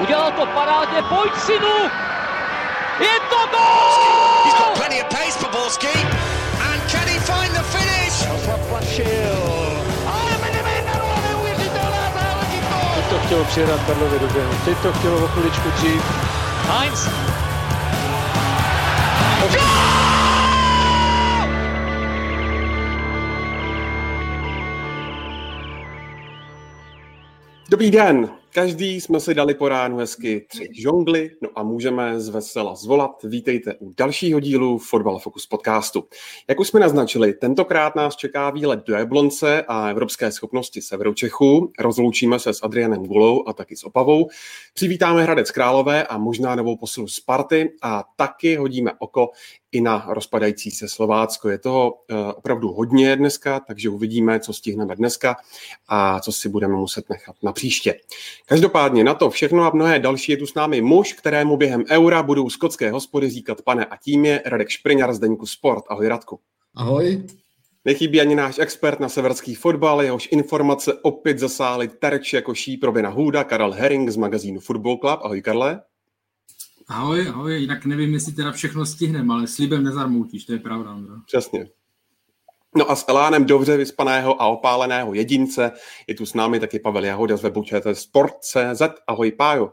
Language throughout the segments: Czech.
Udělal to parádně, pojď synu! Je to gol! He's got plenty of pace for Borski. And can he find the finish? Ale Benevenero, neuvěřitelná záležitost! Teď to chtělo přijedat Karlovi do běhu. Teď to chtělo o chviličku dřív. Heinz. Dobrý den, každý jsme si dali po ránu hezky tři žongly, no a můžeme z vesela zvolat. Vítejte u dalšího dílu Fotbal Focus podcastu. Jak už jsme naznačili, tentokrát nás čeká výlet do Jablonce a evropské schopnosti Severu Čechu. Rozloučíme se s Adrianem Gulou a taky s Opavou. Přivítáme Hradec Králové a možná novou posilu Sparty a taky hodíme oko i na rozpadající se Slovácko. Je toho uh, opravdu hodně dneska, takže uvidíme, co stihneme dneska a co si budeme muset nechat na příště. Každopádně na to všechno a mnohé další je tu s námi muž, kterému během eura budou skotské hospody říkat pane a tím je Radek Špriňar z Deníku Sport. Ahoj Radku. Ahoj. Nechybí ani náš expert na severský fotbal, jehož informace opět zasály terč jako šíp Robina Hůda, Karel Herring z magazínu Football Club. Ahoj Karle. Ahoj, ahoj, jinak nevím, jestli teda všechno stihneme, ale slibem nezarmoutíš, to je pravda, Andro. Přesně. No a s Elánem dobře vyspaného a opáleného jedince je tu s námi taky Pavel Jahoda z webu Sport.cz. Ahoj Pájo.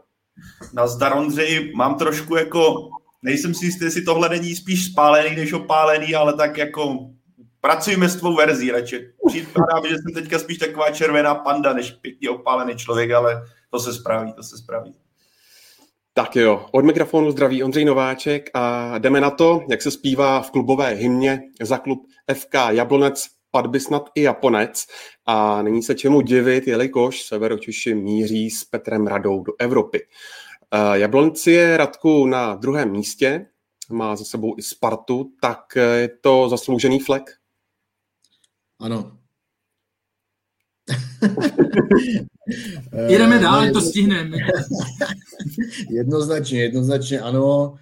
Nazdar Ondřej, mám trošku jako, nejsem si jistý, jestli tohle není spíš spálený než opálený, ale tak jako pracujeme s tvou verzí radši. Připadám, že jsem teďka spíš taková červená panda, než pěkně opálený člověk, ale to se spraví, to se spraví. Tak jo, od mikrofonu zdraví Ondřej Nováček a jdeme na to, jak se zpívá v klubové hymně za klub FK Jablonec, by snad i Japonec a není se čemu divit, jelikož Severočeši míří s Petrem Radou do Evropy. Jablonec je Radku na druhém místě, má za sebou i Spartu, tak je to zasloužený flek? Ano. Jdeme dál, to stihneme. jednoznačně, jednoznačně ano.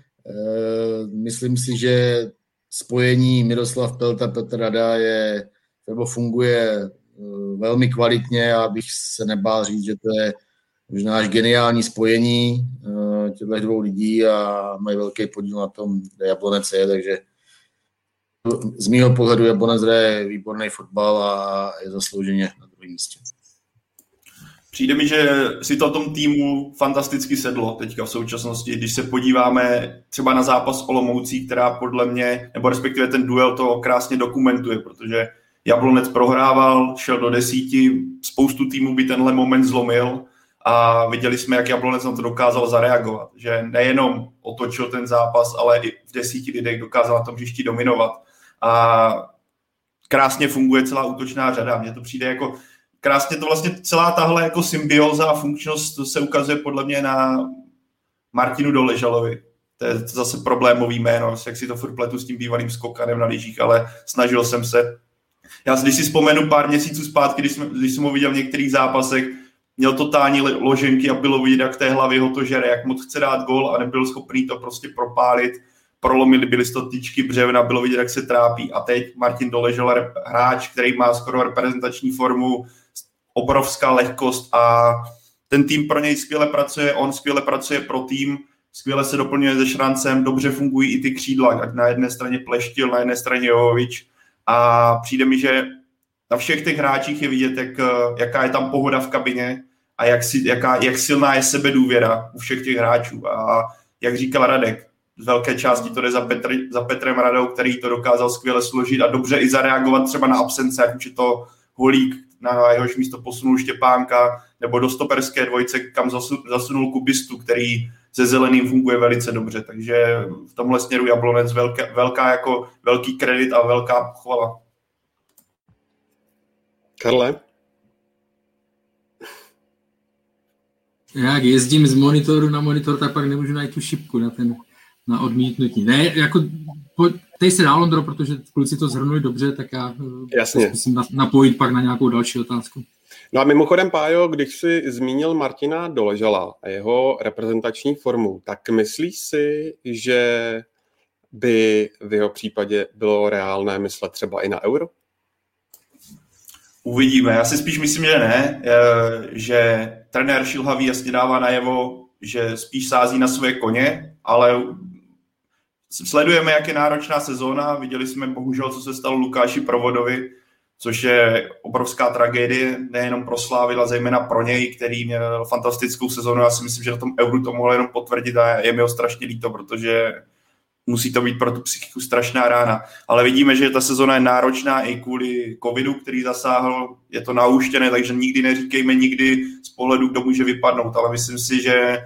Myslím si, že spojení Miroslav Pelta Petr Rada je, nebo funguje velmi kvalitně a bych se nebál říct, že to je možná až geniální spojení těchto dvou lidí a mají velký podíl na tom, kde Jablonec je, takže z mého pohledu Jablonec je výborný fotbal a je zaslouženě na druhém místě. Přijde mi, že si to tom týmu fantasticky sedlo teďka v současnosti, když se podíváme třeba na zápas Olomoucí, která podle mě, nebo respektive ten duel to krásně dokumentuje, protože Jablonec prohrával, šel do desíti, spoustu týmů by tenhle moment zlomil a viděli jsme, jak Jablonec na to dokázal zareagovat, že nejenom otočil ten zápas, ale i v desíti lidech dokázal na tom hřišti dominovat a krásně funguje celá útočná řada. Mně to přijde jako krásně to vlastně celá tahle jako symbioza a funkčnost to se ukazuje podle mě na Martinu Doležalovi. To je zase problémový jméno, jak si to furt pletu s tím bývalým skokanem na lyžích, ale snažil jsem se. Já když si vzpomenu pár měsíců zpátky, když, jsme, když jsem ho viděl v některých zápasech, měl totální loženky a bylo vidět, jak té hlavy ho to žere, jak moc chce dát gol a nebyl schopný to prostě propálit. Prolomili byly to tyčky břevna, bylo vidět, jak se trápí. A teď Martin Doležel, hráč, který má skoro reprezentační formu, obrovská lehkost a ten tým pro něj skvěle pracuje, on skvěle pracuje pro tým, skvěle se doplňuje se Šrancem, dobře fungují i ty křídla, ať na jedné straně Pleštil, na jedné straně Jovovič. A přijde mi, že na všech těch hráčích je vidět, jak, jaká je tam pohoda v kabině a jak, si, jaká, jak silná je sebedůvěra u všech těch hráčů. A jak říkal Radek, z velké části to jde za, Petr, za Petrem Radou, který to dokázal skvěle složit a dobře i zareagovat třeba na absence, ať už je to Holík, na jehož místo posunul Štěpánka, nebo do stoperské dvojce, kam zasunul Kubistu, který se zeleným funguje velice dobře. Takže v tomhle směru Jablonec velká, velká jako velký kredit a velká chvala. Karle? Jak jezdím z monitoru na monitor, tak pak nemůžu najít tu šipku na ten na odmítnutí. Ne, jako Tej se dál, Ondro, protože kluci to zhrnuli dobře, tak já eh, Jasně. musím napojit pak na nějakou další otázku. No a mimochodem, Pájo, když jsi zmínil Martina Doležala a jeho reprezentační formu, tak myslíš si, že by v jeho případě bylo reálné myslet třeba i na euro? Uvidíme. Já si spíš myslím, že ne, eh, že trenér Šilhavý jasně dává najevo, že spíš sází na své koně, ale sledujeme, jak je náročná sezóna. Viděli jsme bohužel, co se stalo Lukáši Provodovi, což je obrovská tragédie, nejenom pro Slávy, ale zejména pro něj, který měl fantastickou sezónu. Já si myslím, že na tom Euru to mohl jenom potvrdit a je mi ho strašně líto, protože musí to být pro tu psychiku strašná rána. Ale vidíme, že ta sezona je náročná i kvůli covidu, který zasáhl. Je to nauštěné, takže nikdy neříkejme nikdy z pohledu, kdo může vypadnout. Ale myslím si, že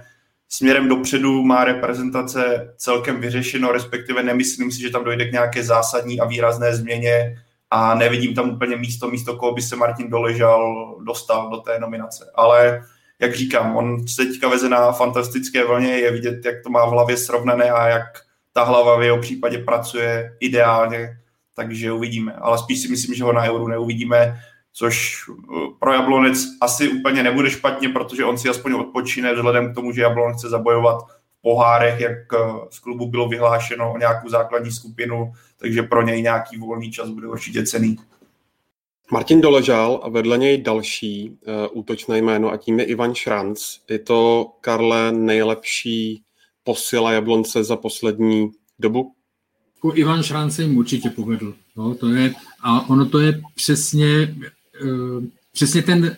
směrem dopředu má reprezentace celkem vyřešeno, respektive nemyslím si, že tam dojde k nějaké zásadní a výrazné změně a nevidím tam úplně místo, místo koho by se Martin Doležal dostal do té nominace. Ale jak říkám, on se teďka veze na fantastické vlně, je vidět, jak to má v hlavě srovnané a jak ta hlava v jeho případě pracuje ideálně, takže uvidíme. Ale spíš si myslím, že ho na Euro neuvidíme, což eh, pro Jablonec asi úplně nebude špatně, protože on si aspoň odpočine vzhledem k tomu, že Jablonec chce zabojovat v pohárech, jak eh, z klubu bylo vyhlášeno o nějakou základní skupinu, takže pro něj nějaký volný čas bude určitě cený. Martin Doležal a vedle něj další uh, útočné jméno a tím je Ivan Šranc. Je to, Karle, nejlepší posila Jablonce za poslední dobu? Jako Ivan Šranc se jim určitě povedl. No, to je, a ono to je přesně, přesně ten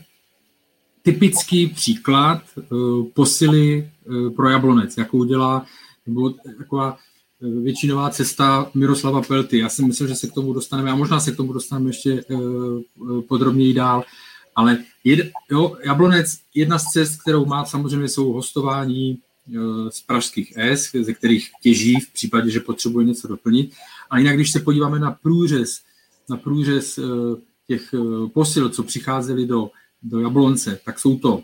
typický příklad uh, posily uh, pro Jablonec, jakou dělá, nebo taková většinová cesta Miroslava Pelty. Já si myslím, že se k tomu dostaneme, a možná se k tomu dostaneme ještě podrobněji dál, ale jed, jo, Jablonec, jedna z cest, kterou má samozřejmě, jsou hostování Eh, z pražských S, ze kterých těží v případě, že potřebuje něco doplnit. A jinak, když se podíváme na průřez, na průřez eh, těch eh, posil, co přicházeli do, do Jablonce, tak jsou to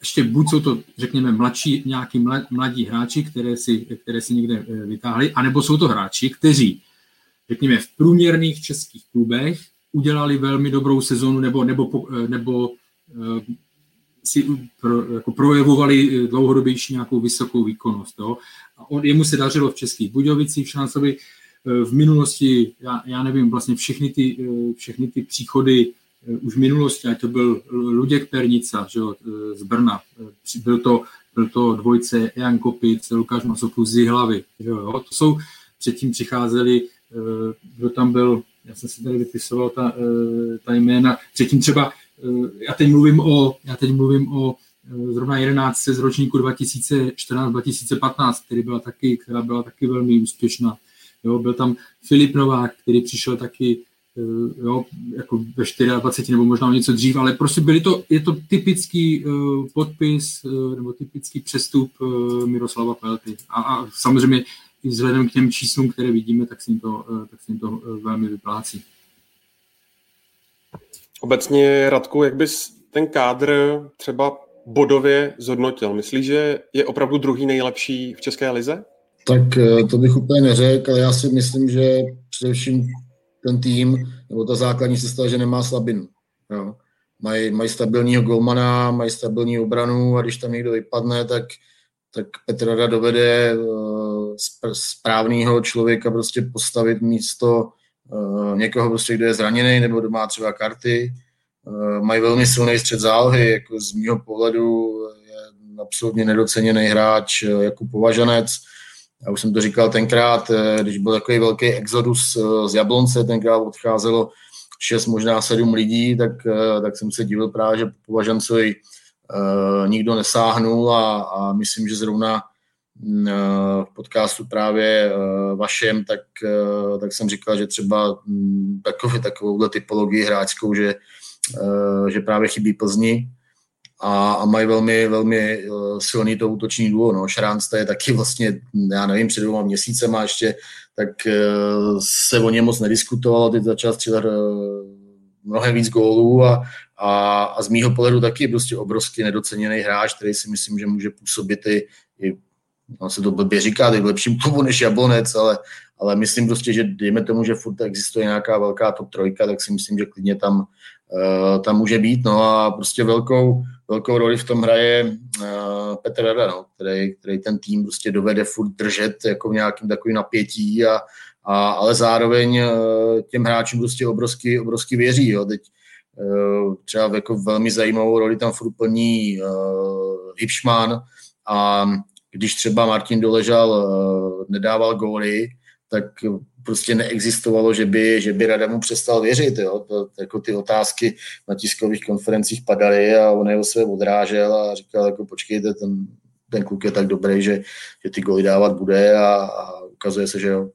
ještě buď jsou to, řekněme, mladší, nějaký mladí hráči, které si, které si někde vytáhli, anebo jsou to hráči, kteří, řekněme, v průměrných českých klubech udělali velmi dobrou sezonu nebo, nebo, nebo si pro, jako projevovali dlouhodobější nějakou vysokou výkonnost. Jo. A on, jemu se dařilo v Českých Budějovicích, Šancovi eh, v minulosti, já, já nevím, vlastně všechny ty, eh, všechny ty příchody eh, už v minulosti, ať to byl Luděk Pernica že jo, z Brna, byl to, byl to dvojce Jan Kopic, Lukáš Masopus z Hlavy. Jo, jo. To jsou, předtím přicházeli, kdo tam byl, já jsem si tady vypisoval ta, ta jména, předtím třeba Eh, já teď mluvím o, já teď mluvím o eh, zrovna 11 z ročníku 2014-2015, který byla taky, která byla taky velmi úspěšná. Jo, byl tam Filip Novák, který přišel taky eh, jo, jako ve 24 nebo možná něco dřív, ale prostě byly to, je to typický uh, podpis uh, nebo typický přestup Miroslava Pelty. A, a samozřejmě i vzhledem k těm číslům, které vidíme, tak se jim to, tak se jim to velmi vyplácí. Obecně, Radku, jak bys ten kádr třeba bodově zhodnotil? Myslíš, že je opravdu druhý nejlepší v České lize? Tak eh, to bych úplně neřekl, ale já si myslím, že především ten tým, nebo ta základní sestava, že nemá slabinu. Jo. Mají, mají stabilního golmana, mají stabilní obranu a když tam někdo vypadne, tak, tak Petr Rada dovede uh, správného člověka prostě postavit místo Eh, někoho prostě, kdo je zraněný nebo kdo má třeba karty. Eh, mají velmi silný střed zálohy, jako z mého pohledu je absolutně nedoceněný hráč eh, jako považanec. Já už jsem to říkal tenkrát, když byl takový velký exodus z Jablonce, tenkrát odcházelo 6, možná 7 lidí, tak, tak jsem se divil právě, že Považancovi nikdo nesáhnul a, a myslím, že zrovna v podcastu právě eh, vašem, tak, eh, tak jsem říkal, že třeba hm, takovou, takovouhle typologii hráčskou, že, eh, že právě chybí Plzni a, a mají velmi, velmi silný to útoční duo. No. Šránc je taky vlastně, já nevím, před dvěma měsícema ještě, tak se o něm moc nediskutovalo, teď začal střílet mnohem víc gólů a, a, a z mýho pohledu taky prostě obrovský nedoceněný hráč, který si myslím, že může působit i, i on se to blbě říká, v lepším klubu než Jablonec, ale, ale myslím prostě, že dejme tomu, že furt existuje nějaká velká top trojka, tak si myslím, že klidně tam, tam může být. No a prostě velkou, velkou roli v tom hraje uh, Petr Rada, no, který, který ten tým prostě dovede furt držet jako v nějakým takovým napětí, a, a, ale zároveň uh, těm hráčům prostě obrovsky, obrovsky věří. Jo. Teď třeba jako velmi zajímavou roli tam furt plní Hipšman a když třeba Martin Doležal nedával góly, tak prostě neexistovalo, že by, že by Rada mu přestal věřit. Jo? To, jako ty otázky na tiskových konferencích padaly a on jeho své odrážel a říkal, jako počkejte, ten, ten kluk je tak dobrý, že, že ty goly dávat bude a, a ukazuje se, že jo.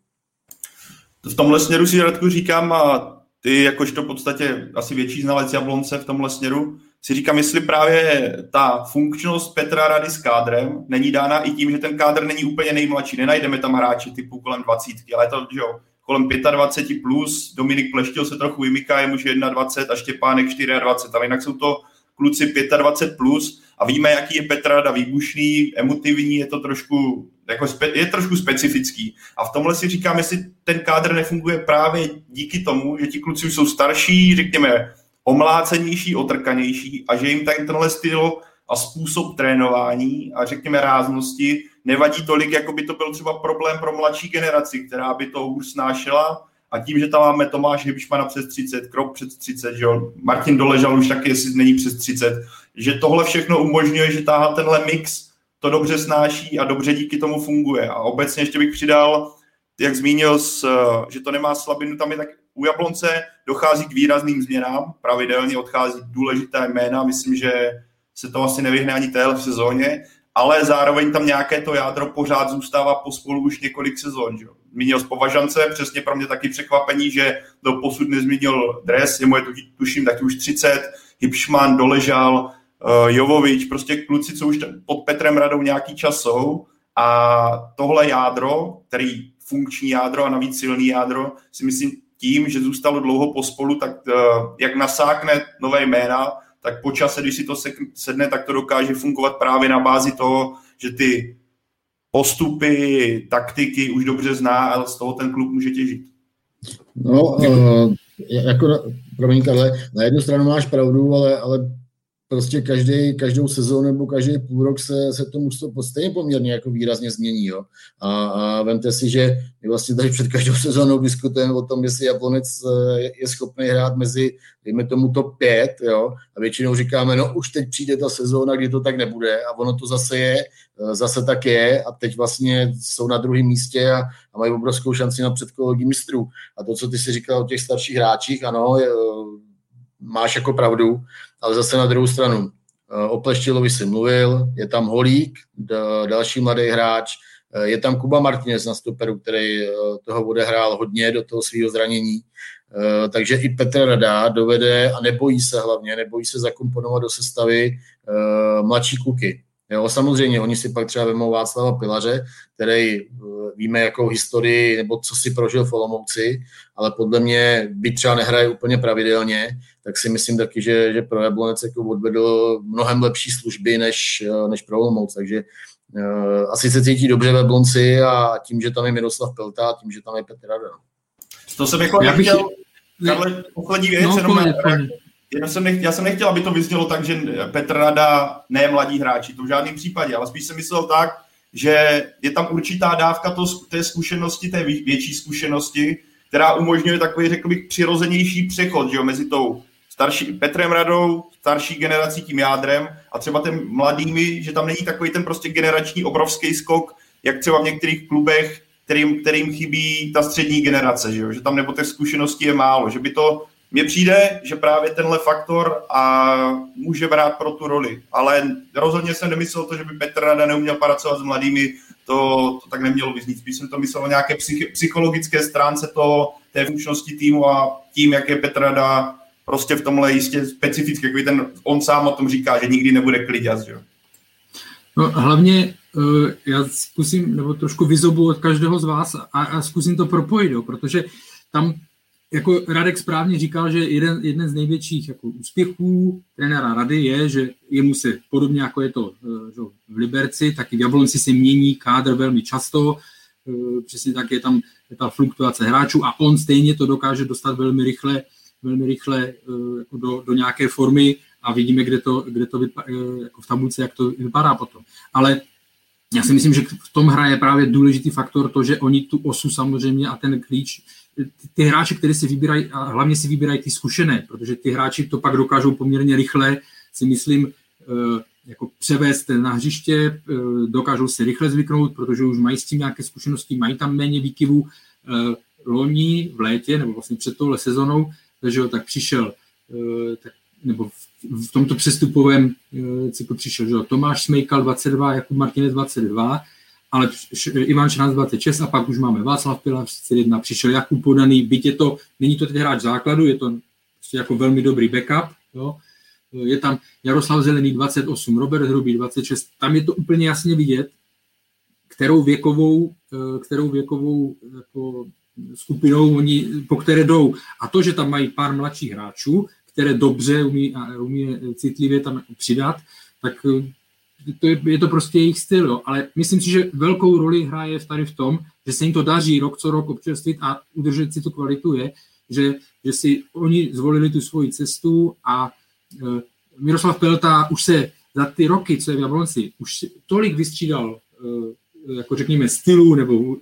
V tomhle směru si Radku říkám a ty jakožto v podstatě asi větší znalec Jablonce v tomhle směru, si říkám, jestli právě ta funkčnost Petra Rady s kádrem není dána i tím, že ten kádr není úplně nejmladší. Nenajdeme tam hráči typu kolem 20, ale je to, že jo, kolem 25 plus, Dominik Pleštil se trochu vymyká, je muž 21 a Štěpánek 24, ale jinak jsou to kluci 25 plus a víme, jaký je Petra Rada výbušný, emotivní, je to trošku, jako spe, je trošku specifický. A v tomhle si říkám, jestli ten kádr nefunguje právě díky tomu, že ti kluci už jsou starší, řekněme, omlácenější, otrkanější a že jim tenhle styl a způsob trénování a řekněme ráznosti nevadí tolik, jako by to byl třeba problém pro mladší generaci, která by to hůř snášela a tím, že tam máme Tomáš Hybšmana přes 30, Krok přes 30, že jo? Martin Doležal už taky, jestli není přes 30, že tohle všechno umožňuje, že táhá tenhle mix to dobře snáší a dobře díky tomu funguje. A obecně ještě bych přidal, jak zmínil, že to nemá slabinu, tam je tak u Jablonce dochází k výrazným změnám, pravidelně odchází důležité jména, myslím, že se to asi nevyhne ani téhle v sezóně, ale zároveň tam nějaké to jádro pořád zůstává po spolu už několik sezon. Že? Zmínil z Považance, přesně pro mě taky překvapení, že do posud nezmínil dres, je moje tuším taky už 30, Hipšman doležal, uh, Jovovič, prostě kluci, co už pod Petrem Radou nějaký čas jsou a tohle jádro, který funkční jádro a navíc silný jádro, si myslím, tím, že zůstalo dlouho pospolu, tak uh, jak nasákne nové jména, tak po čase, když si to sedne, tak to dokáže fungovat právě na bázi toho, že ty postupy, taktiky už dobře zná a z toho ten klub může těžit. No, uh, jako, promiň, Karle, na jednu stranu máš pravdu, ale, ale prostě každý, každou sezónu nebo každý půl rok se, se to mužstvo stejně poměrně jako výrazně změní. Jo. A, a vemte si, že my vlastně tady před každou sezónou diskutujeme o tom, jestli Jablonec eh, je, je schopný hrát mezi, dejme tomu, top 5, jo, a většinou říkáme, no už teď přijde ta sezóna, kdy to tak nebude a ono to zase je, eh, zase tak je a teď vlastně jsou na druhém místě a, a mají obrovskou šanci na předkologii mistrů. A to, co ty si říkal o těch starších hráčích, ano, je, máš jako pravdu, ale zase na druhou stranu, eh, o Pleštilovi si mluvil, je tam Holík, další mladý hráč, eh, je tam Kuba Martinez na stoperu, který eh, toho odehrál hodně do toho svého zranění, takže i Petr Rada dovede a nebojí se hlavně, nebojí se zakomponovat do sestavy mladší kluky. Jo, samozřejmě, oni si pak třeba vemou Václava Pilaře, který víme, jakou historii nebo co si prožil v Olomouci, ale podle mě, by třeba nehraje úplně pravidelně, tak si myslím taky, že, že pro Jablonec jako odvedl mnohem lepší služby než, než pro Olomouc, takže uh, asi se cítí dobře ve Blonci a tím, že tam je Miroslav Pelta a tím, že tam je Petr Rada. To jsem jako já bych... nechtěl, Karle, poslední věc, no, jenom, Jenom jsem nechtěl, já jsem nechtěl, aby to vyznělo tak, že Petr Rada ne mladí hráči, to v žádném případě, ale spíš jsem myslel tak, že je tam určitá dávka to, té zkušenosti, té větší zkušenosti, která umožňuje takový, řekl bych, přirozenější přechod že jo, mezi tou starší Petrem Radou, starší generací tím jádrem a třeba těm mladými, že tam není takový ten prostě generační obrovský skok, jak třeba v některých klubech, kterým, kterým chybí ta střední generace, že, jo? že tam nebo těch zkušeností je málo, že by to mně přijde, že právě tenhle faktor a může brát pro tu roli, ale rozhodně jsem nemyslel to, že by Petr Rada neuměl pracovat s mladými, to, to tak nemělo vyznít. Spíš jsem to myslel o nějaké psych, psychologické stránce to, té funkčnosti týmu a tím, jak je Petr Rada prostě v tomhle jistě specificky, jak ten, on sám o tom říká, že nikdy nebude klidět, že No, hlavně uh, já zkusím, nebo trošku vyzobu od každého z vás a, a zkusím to propojit, jo, protože tam jako Radek správně říkal, že jeden, jeden z největších jako úspěchů trenéra Rady je, že jemu se podobně jako je to eh, že v Liberci, tak i v Jablonci se mění kádr velmi často, eh, přesně tak je tam ta fluktuace hráčů a on stejně to dokáže dostat velmi rychle, velmi rychle eh, jako do, do nějaké formy a vidíme, kde to, kde to vypa, jako v tabulce, jak to vypadá potom. Ale já si myslím, že v tom hraje právě důležitý faktor to, že oni tu osu samozřejmě a ten klíč ty hráče, které si vybírají, a hlavně si vybírají ty zkušené, protože ty hráči to pak dokážou poměrně rychle, si myslím, eh, jako převést na hřiště, eh, dokážou se rychle zvyknout, protože už mají s tím nějaké zkušenosti, mají tam méně výkyvů. Loni v létě, nebo vlastně před touhle sezonou, takže tak přišel, tak, nebo v tomto přestupovém cyklu přišel že Tomáš Smejkal 22, Jakub Martinez 22, ale Ivan Šranc 26 a pak už máme Václav Pila 31, přišel Jakub Podaný, byť je to, není to teď hráč základu, je to prostě jako velmi dobrý backup, jo. je tam Jaroslav Zelený 28, Robert Hrubý 26, tam je to úplně jasně vidět, kterou věkovou, eh, kterou věkovou jako skupinou oni, po které jdou. A to, že tam mají pár mladších hráčů, které dobře umí, umí citlivě tam přidat, tak eh, to je, je to prostě jejich styl, jo. ale myslím si, že velkou roli hraje tady v tom, že se jim to daří rok co rok občerstvit a udržet si tu kvalitu je, že, že si oni zvolili tu svoji cestu a e, Miroslav Pelta už se za ty roky, co je v Jablonci, už tolik vystřídal, e, jako řekněme, stylu, nebo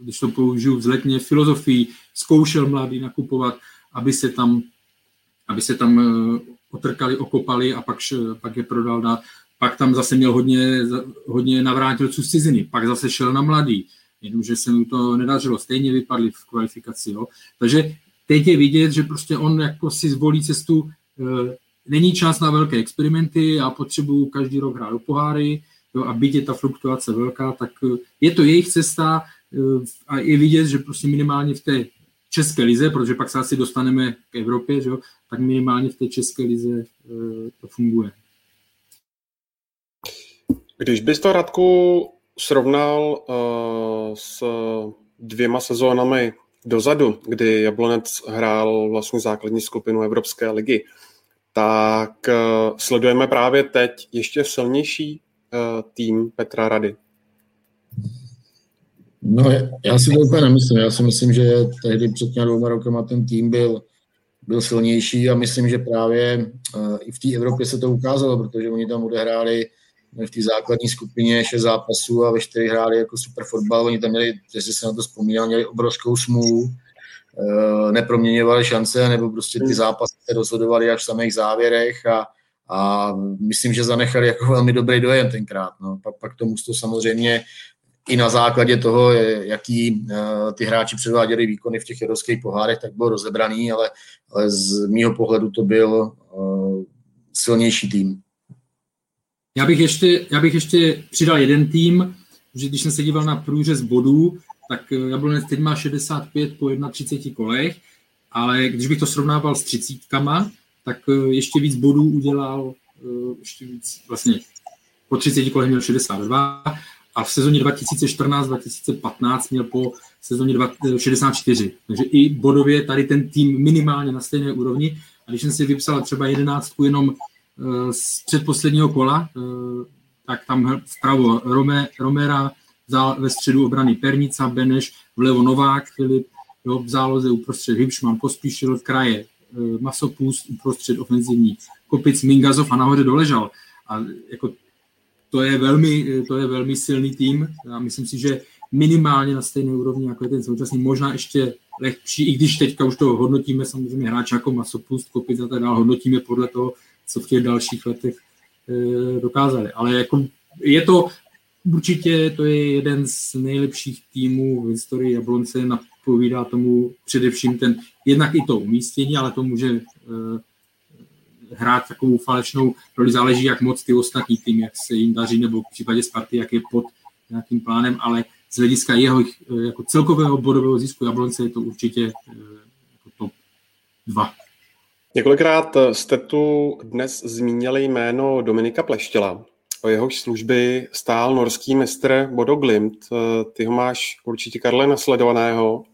když to použiju vzletně, filozofii, zkoušel mladý nakupovat, aby se tam, aby se tam e, otrkali, okopali a pak, pak je prodal dát pak tam zase měl hodně, hodně navrátilců z ciziny, pak zase šel na mladý, jenomže se mu to nedařilo, stejně vypadli v kvalifikaci. Jo. Takže teď je vidět, že prostě on jako si zvolí cestu, e, není čas na velké experimenty, já potřebuju každý rok hrát do poháry, jo, a byť je ta fluktuace velká, tak e, je to jejich cesta e, a je vidět, že prostě minimálně v té české lize, protože pak se asi dostaneme k Evropě, že jo, tak minimálně v té české lize e, to funguje. Když bys to, Radku, srovnal uh, s dvěma sezónami dozadu, kdy Jablonec hrál vlastně základní skupinu Evropské ligy, tak uh, sledujeme právě teď ještě silnější uh, tým Petra Rady. No, já si to úplně nemyslím. Já si myslím, že tehdy před těmi dvěma rokama ten tým byl, byl silnější a myslím, že právě uh, i v té Evropě se to ukázalo, protože oni tam odehráli v té základní skupině šest zápasů a ve čtyři hráli jako super fotbal. Oni tam měli, jestli se na to vzpomínal, měli obrovskou smůlu, eh, neproměňovali šance, nebo prostě ty zápasy se rozhodovali až v samých závěrech a, a myslím, že zanechali jako velmi dobrý dojem tenkrát. No. Pak, pak tomu to samozřejmě i na základě toho, jaký uh, ty hráči předváděli výkony v těch evropských pohárech, tak byl rozebraný, ale, ale z mýho pohledu to byl uh, silnější tým. Já bych ještě, já bych ještě přidal jeden tým, že když jsem se díval na průřez bodů, tak eh, Jablonec teď má 65 po 31 kolech, ale když bych to srovnával s třicítkama, tak eh, ještě víc bodů udělal, eh, ještě víc, vlastně po 30 kolech měl 62 a v sezóně 2014-2015 měl po sezóně 64. Takže i bodově tady ten tým minimálně na stejné úrovni. A když jsem si vypsal třeba jedenáctku jenom z předposledního kola, eh, tak tam vpravo Rome, Romera, ve středu obrany Pernica, Beneš, vlevo Novák, Filip, jo, v záloze uprostřed Hybšman, Pospíšil, kraje, eh, Masopust, uprostřed ofenzivní, Kopic, Mingazov a nahoře doležal. A jako to je velmi, to je velmi silný tým. Já myslím si, že minimálně na stejné úrovni, jako je ten současný, možná ještě lehčí, i když teďka už to hodnotíme samozřejmě hráče jako Masopust, Kopic a tak dále, hodnotíme podle toho, co v těch dalších letech eh, dokázali. Ale jako je to určitě to je jeden z nejlepších týmů v historii Jablonce, napovídá tomu především ten, jednak i to umístění, ale to může eh, hrát takovou falešnou roli, záleží, jak moc ty ostatní tým, jak se jim daří, nebo v případě Sparty, jak je pod nějakým plánem, ale z hlediska jeho eh, jako celkového bodového zisku Jablonce je to určitě jako top 2. Několikrát jste tu dnes zmínili jméno Dominika Pleštěla. O jehož služby stál norský mistr Bodo Glimt. Ty ho máš určitě, Karle, nasledovaného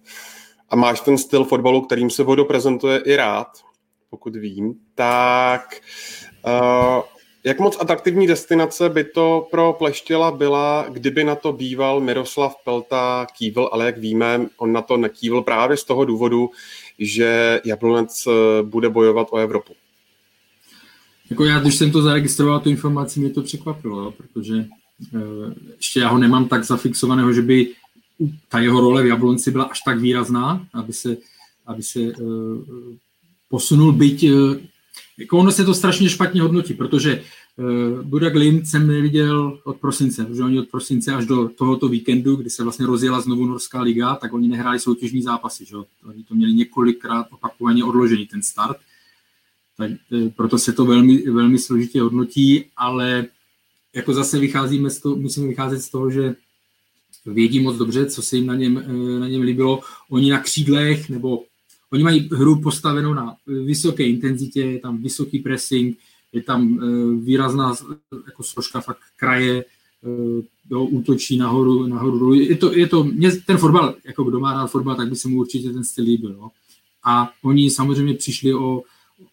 a máš ten styl fotbalu, kterým se Bodo prezentuje i rád, pokud vím. Tak uh, jak moc atraktivní destinace by to pro Pleštěla byla, kdyby na to býval Miroslav Pelta kývl, ale jak víme, on na to nekývl právě z toho důvodu, že Jablonec eh, bude bojovat o Evropu. Jako já, když jsem to zaregistroval, tu informaci, mě to překvapilo, protože uh, ještě já ho nemám tak zafixovaného, že by ta jeho role v Jablonci byla až tak výrazná, aby se, aby se uh, posunul, byť jako ono se to strašně špatně hodnotí, protože Budak Lind jsem neviděl od prosince, protože oni od prosince až do tohoto víkendu, kdy se vlastně rozjela znovu Norská liga, tak oni nehráli soutěžní zápasy, že? oni to měli několikrát opakovaně odložený ten start, tak, uh, proto se to velmi, velmi složitě hodnotí, ale jako zase vycházíme z toho, musíme vycházet z toho, že vědí moc dobře, co se jim na něm, eh, na něm líbilo. Oni na křídlech, nebo oni mají hru postavenou na vysoké intenzitě, je tam vysoký pressing, je tam eh, výrazná jako složka fakt kraje, eh, jo, útočí nahoru, nahoru. Je to, je to, mě ten fotbal, jako kdo má rád fotbal, tak by se mu určitě ten styl líbil. Jo. A oni samozřejmě přišli o,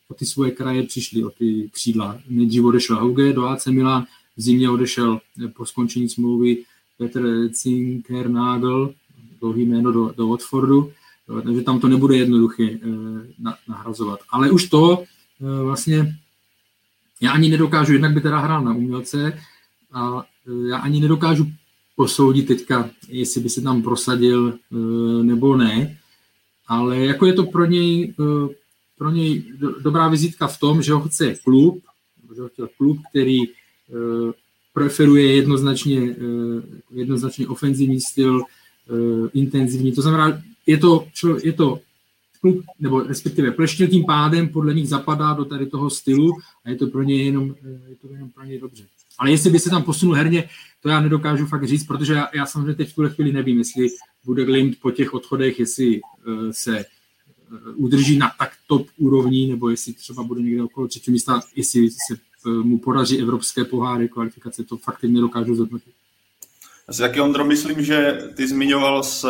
o ty svoje kraje, přišli o ty křídla. Nejdřív odešel Hauge do AC Milan, v zimě odešel po skončení smlouvy Petr Zinkernagel, dlouhý jméno do, do Watfordu, takže tam to nebude jednoduché eh, nahrazovat. Ale už to eh, vlastně já ani nedokážu, jednak by teda hrál na umělce a eh, já ani nedokážu posoudit teďka, jestli by se tam prosadil nebo ne, ale jako je to pro něj, pro něj dobrá vizitka v tom, že ho chce klub, že ho chtěl klub, který preferuje jednoznačně, jednoznačně ofenzivní styl, intenzivní. To znamená, je to, je to klub, nebo respektive Pleštil tím pádem podle nich zapadá do tady toho stylu a je to pro ně jenom, eh, je to jenom pro ně dobře. Ale jestli by se tam posunul herně, to já nedokážu fakt říct, protože já, já samozřejmě teď v tuhle chvíli nevím, jestli bude Glimt po těch odchodech, jestli uh, se udrží na tak top úrovní, nebo jestli třeba bude někde okolo třetího místa, jestli se mu podaří evropské poháry, kvalifikace, to fakt nedokážu zhodnotit. Já si taky, Ondro, myslím, že ty zmiňoval, s,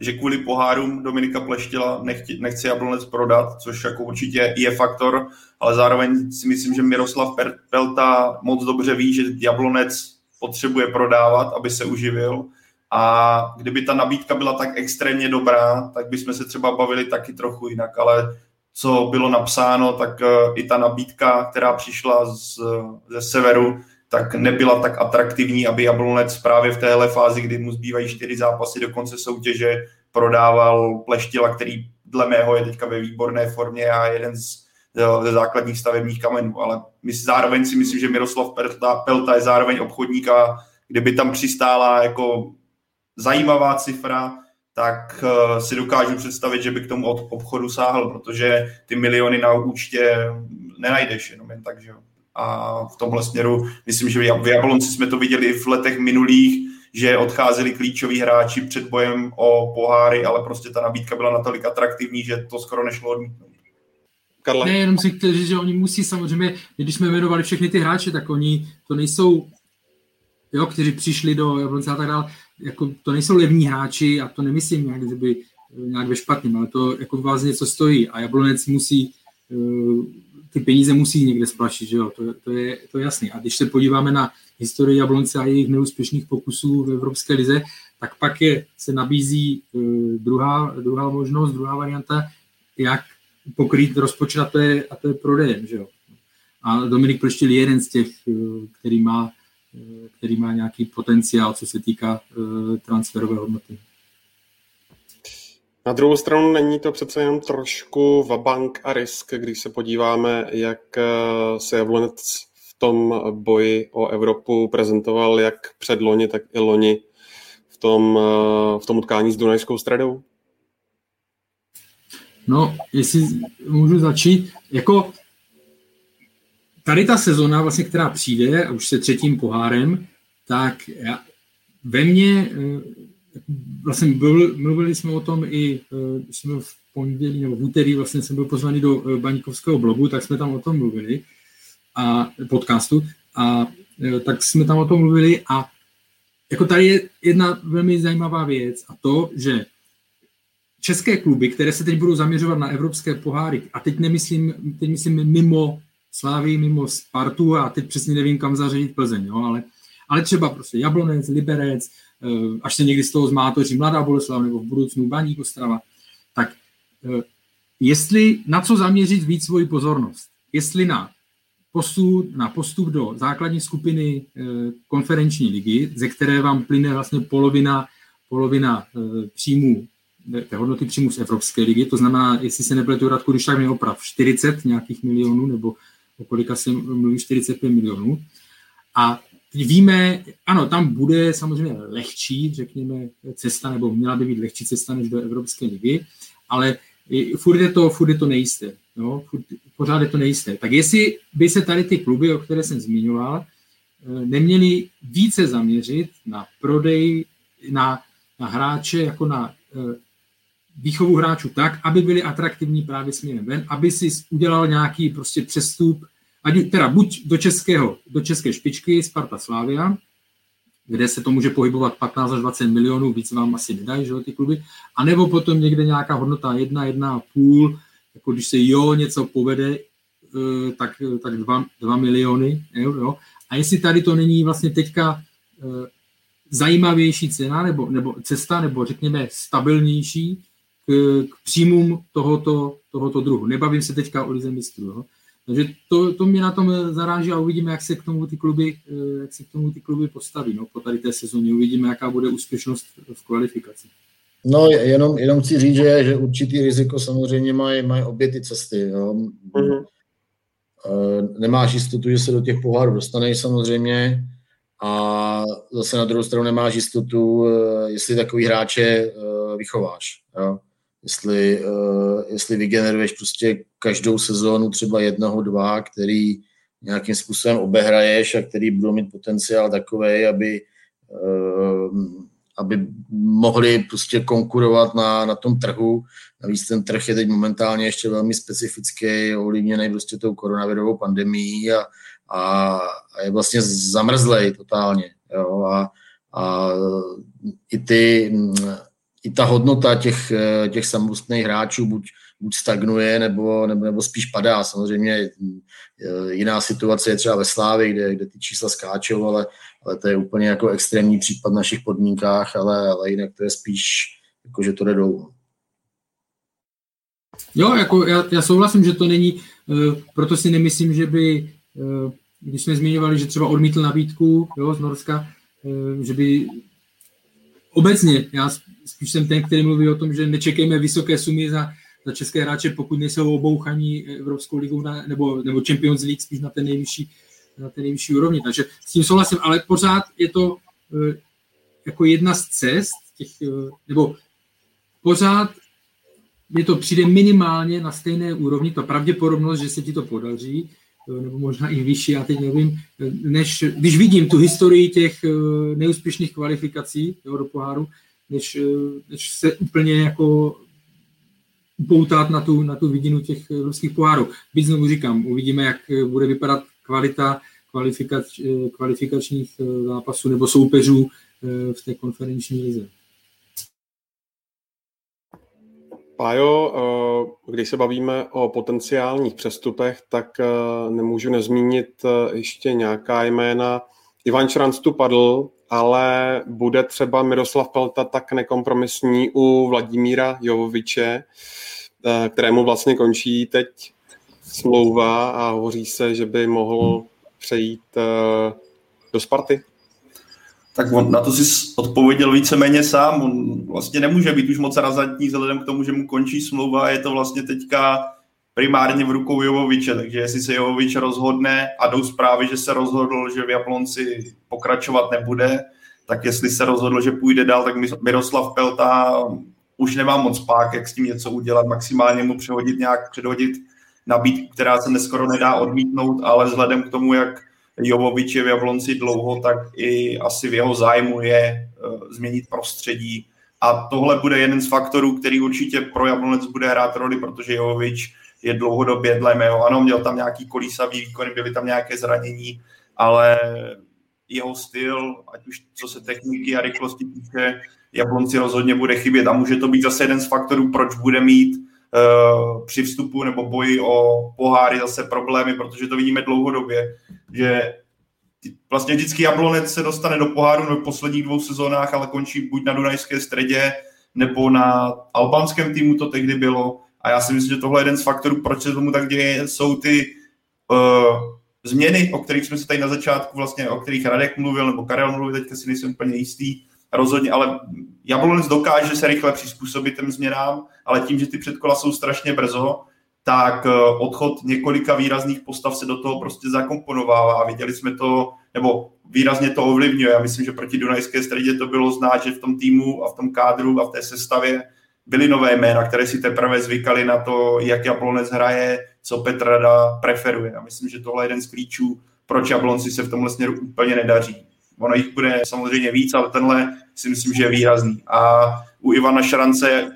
že kvůli pohárům Dominika Pleštila nechci, nechci Jablonec prodat, což jako určitě je faktor, ale zároveň si myslím, že Miroslav Pelta moc dobře ví, že Jablonec potřebuje prodávat, aby se uživil. A kdyby ta nabídka byla tak extrémně dobrá, tak bychom se třeba bavili taky trochu jinak, ale co bylo napsáno, tak eh, i ta nabídka, která přišla z, ze severu, tak nebyla tak atraktivní, aby Jablonec právě v téhle fázi, kdy mu zbývají čtyři zápasy do konce soutěže, prodával Pleštila, který dle mého je teďka ve výborné formě a jeden z, ze základních stavebních kamenů. Ale my zároveň si myslím, že Miroslav Pelta, Pelta je zároveň obchodník a kdyby tam přistála jako zajímavá cifra, tak uh, si dokážu představit, že by k tomu od obchodu sáhl, protože ty miliony na účtě nenajdeš jenom jen tak, že jo. A v tomhle směru myslím, že v Jablonci jsme to viděli i v letech minulých, že odcházeli klíčoví hráči před bojem o poháry, ale prostě ta nabídka byla natolik atraktivní, že to skoro nešlo odmítnout. Karle? Ne, jenom si chtěl říct, že oni musí samozřejmě, když jsme jmenovali všechny ty hráče, tak oni to nejsou, jo, kteří přišli do Jablonce a tak dále, jako to nejsou levní hráči a to nemyslím nějak, že by nějak ve špatném, ale to jako vás něco stojí a Jablonec musí, eh, ty peníze musí někde splašit, že jo? To, to, je, to je jasný. A když se podíváme na historii Jablonce a jejich neúspěšných pokusů v Evropské lize, tak pak je, se nabízí uh, druhá, druhá možnost, druhá varianta, jak pokrýt rozpočet a to je, a to je prodejem, že jo. A Dominik Pleštil je jeden z těch, uh, který má který má nějaký potenciál, co se týká eh, transferové hodnoty. Na druhou stranu není to přece jenom trošku vabank a risk, když se podíváme, jak eh, se Jablonec v tom boji o Evropu prezentoval jak před loni, tak i loni v tom, eh, v tom utkání s Dunajskou stradou? No, jestli můžu začít, jako tady ta sezona, vlastně, která přijde, a už se třetím pohárem, tak já, ve mně, eh, vlastně mluvili jsme o tom i, eh, když jsme v pondělí nebo v úterý, vlastně jsem byl pozvaný do eh, Baníkovského blogu, tak jsme tam o tom mluvili, a podcastu, a tak jsme tam o tom mluvili a jako tady je jedna velmi zajímavá věc a to, že české kluby, které se teď budou zaměřovat na evropské poháry, a teď nemyslím, teď myslím mimo Slávy mimo Spartu a teď přesně nevím, kam zařadit Plzeň, jo, ale, ale třeba prostě Jablonec, Liberec, eh, až se někdy z toho zmátoří Mladá Boleslav nebo v budoucnu Baník Ostrava, tak eh, jestli na co zaměřit víc svoji pozornost, jestli na postup, na postup do základní skupiny eh, konferenční ligy, ze které vám plyne vlastně polovina, polovina příjmů té hodnoty příjmu z Evropské ligy, to znamená, jestli se nepletu Radku, když tak mě oprav, 40 nějakých milionů, nebo o kolika se mluví 45 milionů. A víme, ano, tam bude samozřejmě lehčí, řekněme, cesta, nebo měla by být lehčí cesta než do Evropské ligy, ale furt je to, furt je to nejisté. No, furt, pořád je to nejisté. Tak jestli by se tady ty kluby, o které jsem zmiňoval, eh, neměli více zaměřit na prodej, na, na hráče, jako na eh, výchovu hráčů tak, aby byli atraktivní právě směrem ven, aby si udělal nějaký prostě přestup, ať, teda buď do, českého, do české špičky Sparta Slavia, kde se to může pohybovat 15 až 20 milionů, víc vám asi nedají, že ty kluby, anebo potom někde nějaká hodnota 1, 1,5, jako když se jo něco povede, eh, tak, tak 2, 2 miliony eur, jo. A jestli tady to není vlastně teďka eh, zajímavější cena nebo, nebo cesta, nebo řekněme stabilnější, k, k příjmům tohoto, tohoto druhu. Nebavím se teďka o lize mistrů. Jo. Takže to, to mě na tom zaráží a uvidíme, jak se k tomu ty kluby, eh, jak se k tomu ty kluby postaví. No, po tady té sezóně uvidíme, jaká bude úspěšnost v kvalifikaci. No, jenom, jenom chci říct, že, že určitý riziko samozřejmě mají, mají obě ty cesty. Jo. Mm-hmm. Nemáš jistotu, že se do těch pohárů dostaneš samozřejmě a zase na druhou stranu nemáš jistotu, eh, jestli takový hráče vychováš. Jo jestli, uh, jestli vygeneruješ prostě každou sezónu třeba jednoho, dva, který nějakým způsobem obehraješ a který budou mít potenciál takový, aby, uh, aby mohli prostě konkurovat na, na tom trhu. Navíc ten trh je teď momentálně ještě velmi specifický, ovlivněný prostě tou koronavirovou pandemí a, a, a je vlastně zamrzlej totálně. Jo? A, a i ty i ta hodnota těch, eh, těch samotných hráčů buď, buď stagnuje, nebo, nebo, nebo spíš padá. Samozřejmě eh, jiná situace je třeba ve Slávi, kde, kde ty čísla skáčou, ale, ale to je úplně jako extrémní případ v našich podmínkách, ale, ale jinak to je spíš, jako, že to jde dolů. Jo, jako já, já souhlasím, že to není, uh, proto si nemyslím, že by, když jsme zmiňovali, že třeba odmítl nabídku jo, z Norska, že by obecně, já spíš jsem ten, který mluví o tom, že nečekejme vysoké sumy za, za české hráče, pokud nejsou obouchaní Evropskou ligou na, nebo, nebo Champions League spíš na té nejvyšší, na té nejvyšší úrovni. Takže s tím souhlasím, ale pořád je to uh, jako jedna z cest, těch, uh, nebo pořád mi to přijde minimálně na stejné úrovni, ta pravděpodobnost, že se ti to podaří, nebo možná i vyšší, já teď nevím, než když vidím tu historii těch neúspěšných kvalifikací jo, do poháru, než, než se úplně jako upoutat na tu, na tu vidinu těch ruských pohárů. Byť znovu říkám, uvidíme, jak bude vypadat kvalita kvalifikač, kvalifikačních zápasů nebo soupeřů v té konferenční lize. Pájo, eh, když se bavíme o potenciálních přestupech, tak eh, nemůžu nezmínit eh, ještě nějaká jména. Ivan Šranc tu padl, ale bude třeba Miroslav Pelta tak nekompromisní u Vladimíra Jovoviče, kterému vlastně končí teď smlouva a hovoří se, že by mohl přejít do Sparty tak on na to si odpověděl víceméně sám. On vlastně nemůže být už moc razantní vzhledem k tomu, že mu končí smlouva je to vlastně teďka primárně v rukou Jovoviče, takže jestli se Jovovič rozhodne a jdou zprávy, že se rozhodl, že v Jablonci pokračovat nebude, tak jestli se rozhodl, že půjde dál, tak Miroslav Pelta už nemá moc pák, jak s tím něco udělat, maximálně mu přehodit nějak, předhodit nabídku, která se neskoro nedá odmítnout, ale vzhledem k tomu, jak Jovovič je v Jablonci dlouho, tak i asi v jeho zájmu je uh, změnit prostředí. A tohle bude jeden z faktorů, který určitě pro Jablonec bude hrát roli, protože Jovovič je dlouhodobě dle mého. Ano, měl tam nějaký kolísavý výkony, byly tam nějaké zranění, ale jeho styl, ať už co se techniky a rychlosti týče, Jablonci rozhodně bude chybět a může to být zase jeden z faktorů, proč bude mít uh, při vstupu nebo boji o poháry zase problémy, protože to vidíme dlouhodobě že vlastně vždycky Jablonec se dostane do poháru v posledních dvou sezónách, ale končí buď na Dunajské středě, nebo na albánském týmu to tehdy bylo. A já si myslím, že tohle je jeden z faktorů, proč se tomu tak děje, jsou ty uh, změny, o kterých jsme se tady na začátku vlastně, o kterých Radek mluvil, nebo Karel mluvil, teďka si nejsem úplně jistý, rozhodně, ale Jablonec dokáže se rychle přizpůsobit těm změnám, ale tím, že ty předkola jsou strašně brzo, tak eh, odchod několika výrazných postav se do toho prostě zakomponovává a viděli jsme to, nebo výrazně to ovlivňuje. Já myslím, že proti Dunajské středě to bylo znát, že v tom týmu a v tom kádru a v té sestavě byly nové jména, které si teprve zvykali na to, jak Jablonec hraje, co Petrada preferuje. A myslím, že tohle je jeden z klíčů, proč Jablonci se v tomhle směru úplně nedaří. Ono jich bude samozřejmě víc, ale tenhle si myslím, že je výrazný. A u Ivana Šarance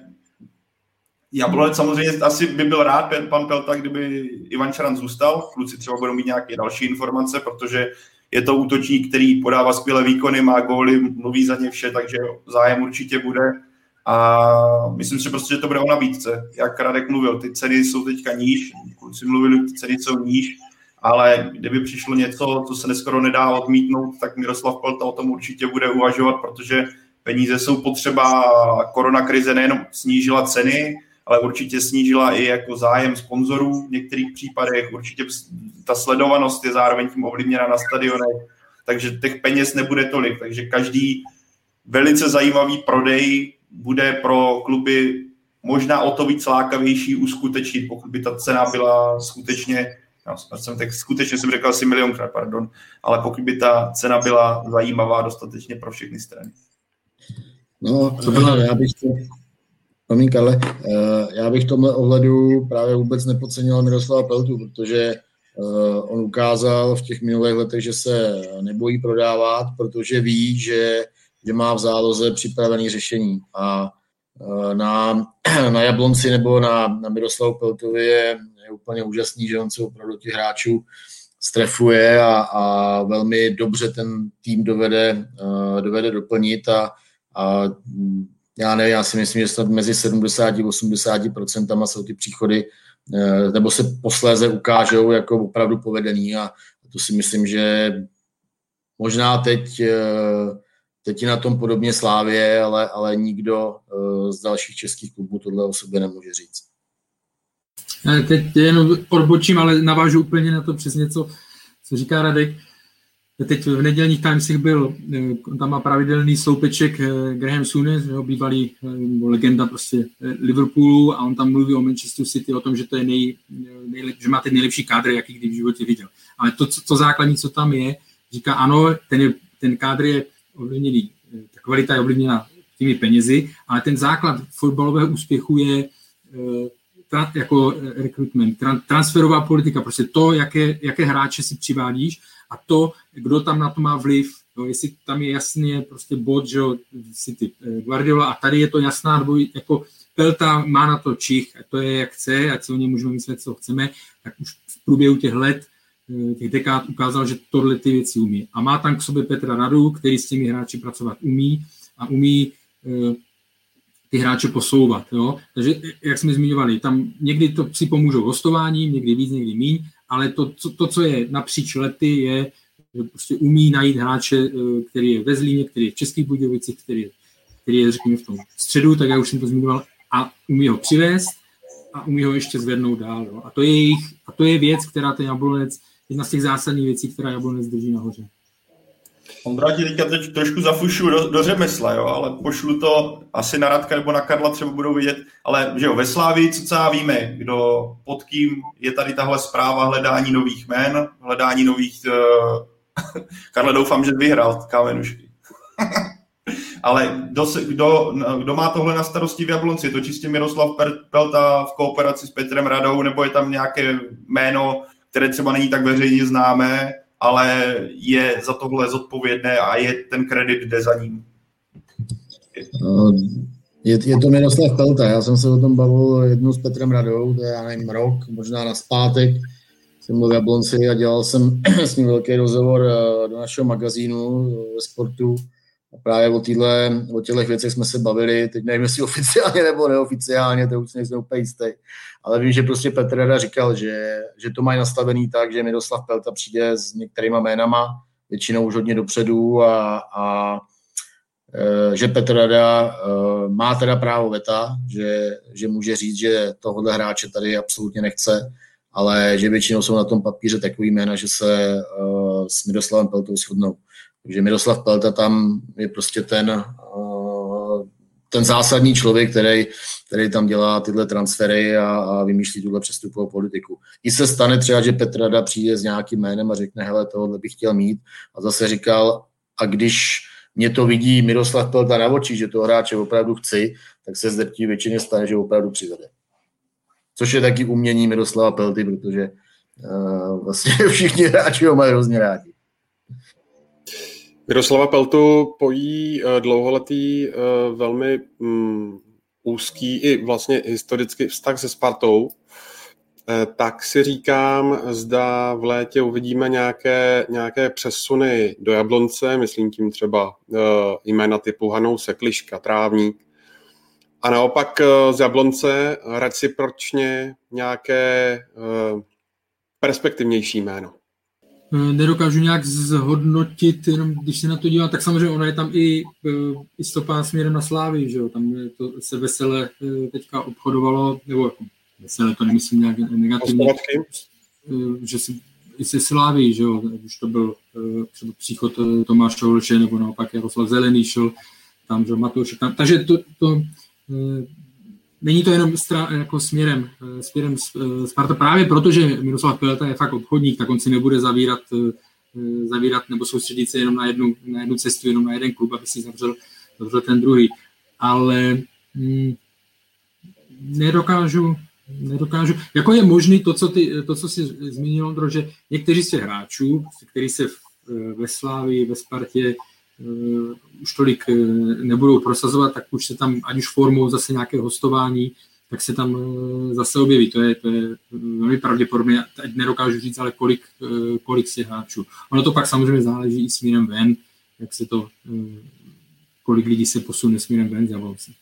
Jablonec samozřejmě asi by byl rád, pan Pelta, kdyby Ivan Šaran zůstal. Kluci třeba budou mít nějaké další informace, protože je to útočník, který podává skvělé výkony, má góly, mluví za ně vše, takže zájem určitě bude. A myslím si prostě, že to bude o nabídce. Jak Radek mluvil, ty ceny jsou teďka níž, kluci mluvili, ty ceny jsou níž, ale kdyby přišlo něco, co se neskoro nedá odmítnout, tak Miroslav Pelta o tom určitě bude uvažovat, protože peníze jsou potřeba, korona krize nejenom snížila ceny, ale určitě snížila i jako zájem sponzorů v některých případech. Určitě ta sledovanost je zároveň tím ovlivněna na stadionech, takže těch peněz nebude tolik. Takže každý velice zajímavý prodej bude pro kluby možná o to víc lákavější uskutečnit, pokud by ta cena byla skutečně, já jsem tak skutečně jsem řekl asi milionkrát, pardon, ale pokud by ta cena byla zajímavá dostatečně pro všechny strany. No, to bylo, já bych to, Promiň, Karle, eh, já bych v tomhle ohledu právě vůbec nepodcenil Miroslava Peltu, protože eh, on ukázal v těch minulých letech, že se nebojí prodávat, protože ví, že, že má v záloze připravené řešení. A eh, na, na Jablonci nebo na, na Miroslavu Peltovi je, je úplně úžasný, že on se opravdu těch hráčů strefuje a, a velmi dobře ten tým dovede, dovede doplnit a, a já ne, já si myslím, že snad mezi 70 a 80 procentama jsou ty příchody, eh, nebo se posléze ukážou jako opravdu povedený a to si myslím, že možná teď, teď je na tom podobně Slávě, ale, ale nikdo eh, z dalších českých klubů tohle o sobě nemůže říct. Teď jenom odbočím, ale navážu úplně na to přesně, co, co říká Radek. Teď v nedělních Timesech byl, eh, tam má pravidelný sloupeček eh, Graham Souness, jeho bývalý eh, legenda prostě Liverpoolu a on tam mluví o Manchester City, o tom, že to je nej, nejlep, že má ten nejlepší kádr, jaký kdy v životě viděl. Ale to, co, to základní, co tam je, říká ano, ten, je, ten kádr je ovlivněný, ta kvalita je ovlivněna těmi penězi, ale ten základ fotbalového úspěchu je tra, jako recruitment, transferová politika, prostě to, jaké, jaké hráče si přivádíš a to, kdo tam na to má vliv, no, jestli tam je jasně prostě bod, že City eh, Guardiola a tady je to jasná, nebo jako Pelta má na to čich, a to je jak chce, ať si o něm můžeme myslet, co chceme, tak už v průběhu těch let, eh, těch dekád ukázal, že tohle ty věci umí. A má tam k sobě Petra Radu, který s těmi hráči pracovat umí a umí eh, ty hráče posouvat. Jo? Takže, jak jsme zmiňovali, tam někdy to si pomůžou hostováním, někdy víc, někdy míň, ale to, co, to, co je napříč lety, je, že prostě umí najít hráče, eh, který je ve Zlíně, který je v Českých Budějovicích, který, který je, řekněme, v tom středu, tak já už jsem to zmiňoval, a umí ho přivést a umí ho ještě zvednout dál. Jo. A, to je jejich, a to je věc, která ten Jablonec, jedna z těch zásadních věcí, která Jablonec drží nahoře. Ondra ti teďka teď trošku zafušu do, do řemesla, jo, ale pošlu to asi na Radka nebo na Karla třeba budou vidět, ale že jo, ve Slávii co víme, kdo pod kým je tady tahle zpráva hledání nových men, hledání nových... Uh... Karle, doufám, že vyhrál kámenušky. ale kdo, se, kdo, kdo, má tohle na starosti v Jablonci? Je to čistě Miroslav Pelta v kooperaci s Petrem Radou, nebo je tam nějaké jméno, které třeba není tak veřejně známé, ale je za tohle zodpovědné a je ten kredit jde za ním. Je, je to Miroslav Pelta, já jsem se o tom bavil jednou s Petrem Radou, to je, já nevím, rok, možná na zpátek, jsem byl v Jablonci a dělal jsem s ním velký rozhovor eh, do našeho magazínu ve sportu právě o, týhle, o těchto věcech jsme se bavili, teď nevím, jestli oficiálně nebo neoficiálně, to už nejsem úplně jistý, ale vím, že prostě Petr Rada říkal, že, že to mají nastavený tak, že Miroslav Pelta přijde s některýma jménama, většinou už hodně dopředu a, a e, že Petr Rada e, má teda právo veta, že, že může říct, že tohohle hráče tady absolutně nechce, ale že většinou jsou na tom papíře takový jména, že se e, s Miroslavem Peltou shodnou. Takže Miroslav Pelta tam je prostě ten, ten zásadní člověk, který, který tam dělá tyhle transfery a, a vymýšlí tuhle přestupovou politiku. I se stane třeba, že Petrada přijde s nějakým jménem a řekne, hele, tohle bych chtěl mít. A zase říkal, a když mě to vidí Miroslav Pelta na oči, že toho hráče opravdu chci, tak se zdrtí většině stane, že opravdu přivede. Což je taky umění Miroslava Pelty, protože uh, vlastně všichni hráči ho mají hrozně rádi. Miroslava Peltu pojí uh, dlouholetý, uh, velmi um, úzký i vlastně historický vztah se Spartou, tak si říkám, zda v létě uvidíme nějaké, nějaké přesuny do Jablonce, myslím tím třeba jména typu Hanou Sekliška, Trávník, a naopak z Jablonce recipročně nějaké perspektivnější jméno. Nedokážu nějak zhodnotit, jenom když se na to dívám, tak samozřejmě ona je tam i, i stopá směrem na Slávy, že jo? tam to se vesele teďka obchodovalo, nebo jako veselé to nemyslím nějak negativně, že si i se Sláví, že jo, už to byl třeba příchod Tomáš Olše, nebo naopak Jaroslav Zelený šel tam, že Matouš, tam, takže to, to není to jenom stra, jako směrem, směrem Sparta, právě protože Miroslav Peleta je fakt obchodník, tak on si nebude zavírat, zavírat nebo soustředit se jenom na jednu, na jednu cestu, jenom na jeden klub, aby si zavřel, zavřel ten druhý. Ale hm, nedokážu, nedokážu. Jako je možný to, co, ty, to, co jsi zmínil, Ondro, že někteří z těch hráčů, kteří se ve Slávii, ve Spartě už tolik uh, nebudou prosazovat, tak už se tam, ať už formou zase nějaké hostování, tak se tam uh, zase objeví. To je, to je velmi pravděpodobně. Teď nedokážu říct, ale kolik, uh, kolik těch hráčů. Ono to pak samozřejmě záleží i směrem ven, jak se to, kolik lidí se posune směrem ven z Jablonce.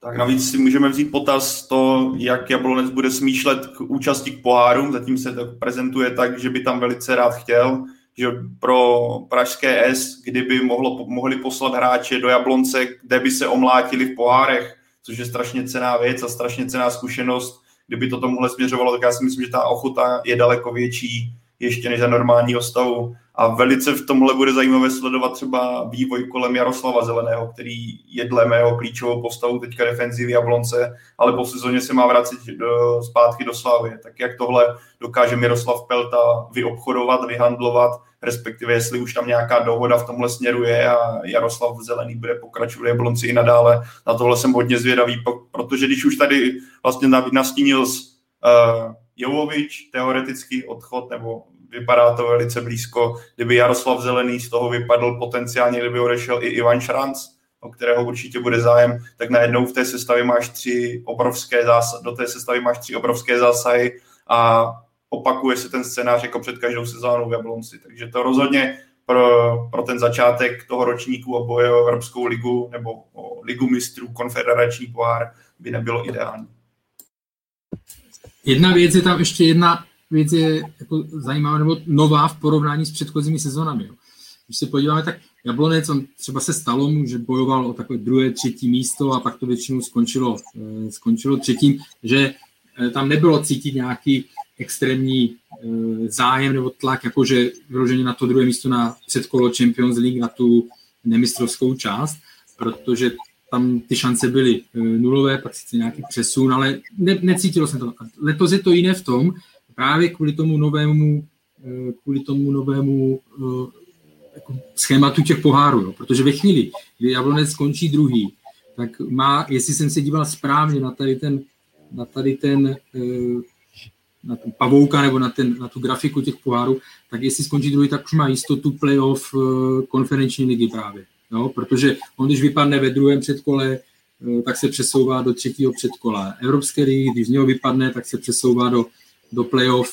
Tak navíc si můžeme vzít potaz to, jak Jablonec bude smýšlet k účasti k pohárům. Zatím se to prezentuje tak, že by tam velice rád chtěl, že pro pražské S, kdyby mohlo, mohli poslat hráče do Jablonce, kde by se omlátili v pohárech, což je strašně cená věc a strašně cená zkušenost. Kdyby to tomuhle směřovalo, tak já si myslím, že ta ochota je daleko větší ještě než za normálního stavu. A velice v tomhle bude zajímavé sledovat třeba vývoj kolem Jaroslava Zeleného, který je dle mého klíčovou postavu teďka defenzivy Jablonce, ale po sezóně se má vracet do, zpátky do Slavy. Tak jak tohle dokáže Miroslav Pelta vyobchodovat, vyhandlovat, respektive jestli už tam nějaká dohoda v tomhle směru je a Jaroslav Zelený bude pokračovat v Jablonci i nadále. Na tohle jsem hodně zvědavý, protože když už tady vlastně nastínil uh, Jovovič, teoretický odchod, nebo vypadá to velice blízko. Kdyby Jaroslav Zelený z toho vypadl potenciálně, kdyby odešel i Ivan Šranc, o kterého určitě bude zájem, tak najednou v té sestavě máš tři obrovské zásahy, do té sestavy máš tři obrovské zásahy a opakuje se ten scénář jako před každou sezónou v Jablonci. Takže to rozhodně pro, pro ten začátek toho ročníku o boje o Evropskou ligu nebo o ligu mistrů, konfederační pohár by nebylo ideální. Jedna věc je tam ještě jedna věc je jako zajímavá nebo nová v porovnání s předchozími sezónami. Jo. Když se podíváme, tak Jablonec, on třeba se stalo mu, že bojoval o takové druhé, třetí místo a pak to většinou skončilo, eh, skončilo třetím, že eh, tam nebylo cítit nějaký extrémní eh, zájem nebo tlak, jakože vyloženě na to druhé místo na předkolo Champions League, na tu nemistrovskou část, protože tam ty šance byly nulové, pak sice nějaký přesun, ale ne, necítilo se to. Letos je to jiné v tom, právě kvůli tomu novému, eh, kvůli tomu novému eh, jako schématu těch pohárů, jo. protože ve chvíli, kdy Jablonec skončí druhý, tak má, jestli jsem se díval správně na tady ten, na tady ten eh, na ten pavouka nebo na, ten, na tu grafiku těch pohárů, tak jestli skončí druhý, tak už má jistotu playoff konferenční ligy právě. Jo? Protože on, když vypadne ve druhém předkole, tak se přesouvá do třetího předkola. Evropské ligy, když z něho vypadne, tak se přesouvá do do playoff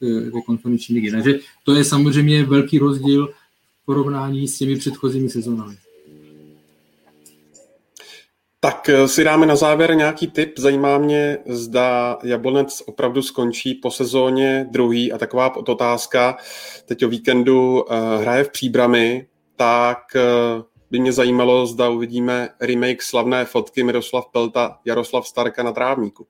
ve eh, konferenční ligy. Takže to je samozřejmě velký rozdíl v porovnání s těmi předchozími sezónami. Tak eh, si dáme na závěr nějaký tip. Zajímá mě, zda Jablonec opravdu skončí po sezóně druhý a taková otázka. Teď o víkendu hraje v Příbrami, tak uh, by mě zajímalo, zda uvidíme remake slavné fotky Miroslav Pelta, Jaroslav Starka na trávníku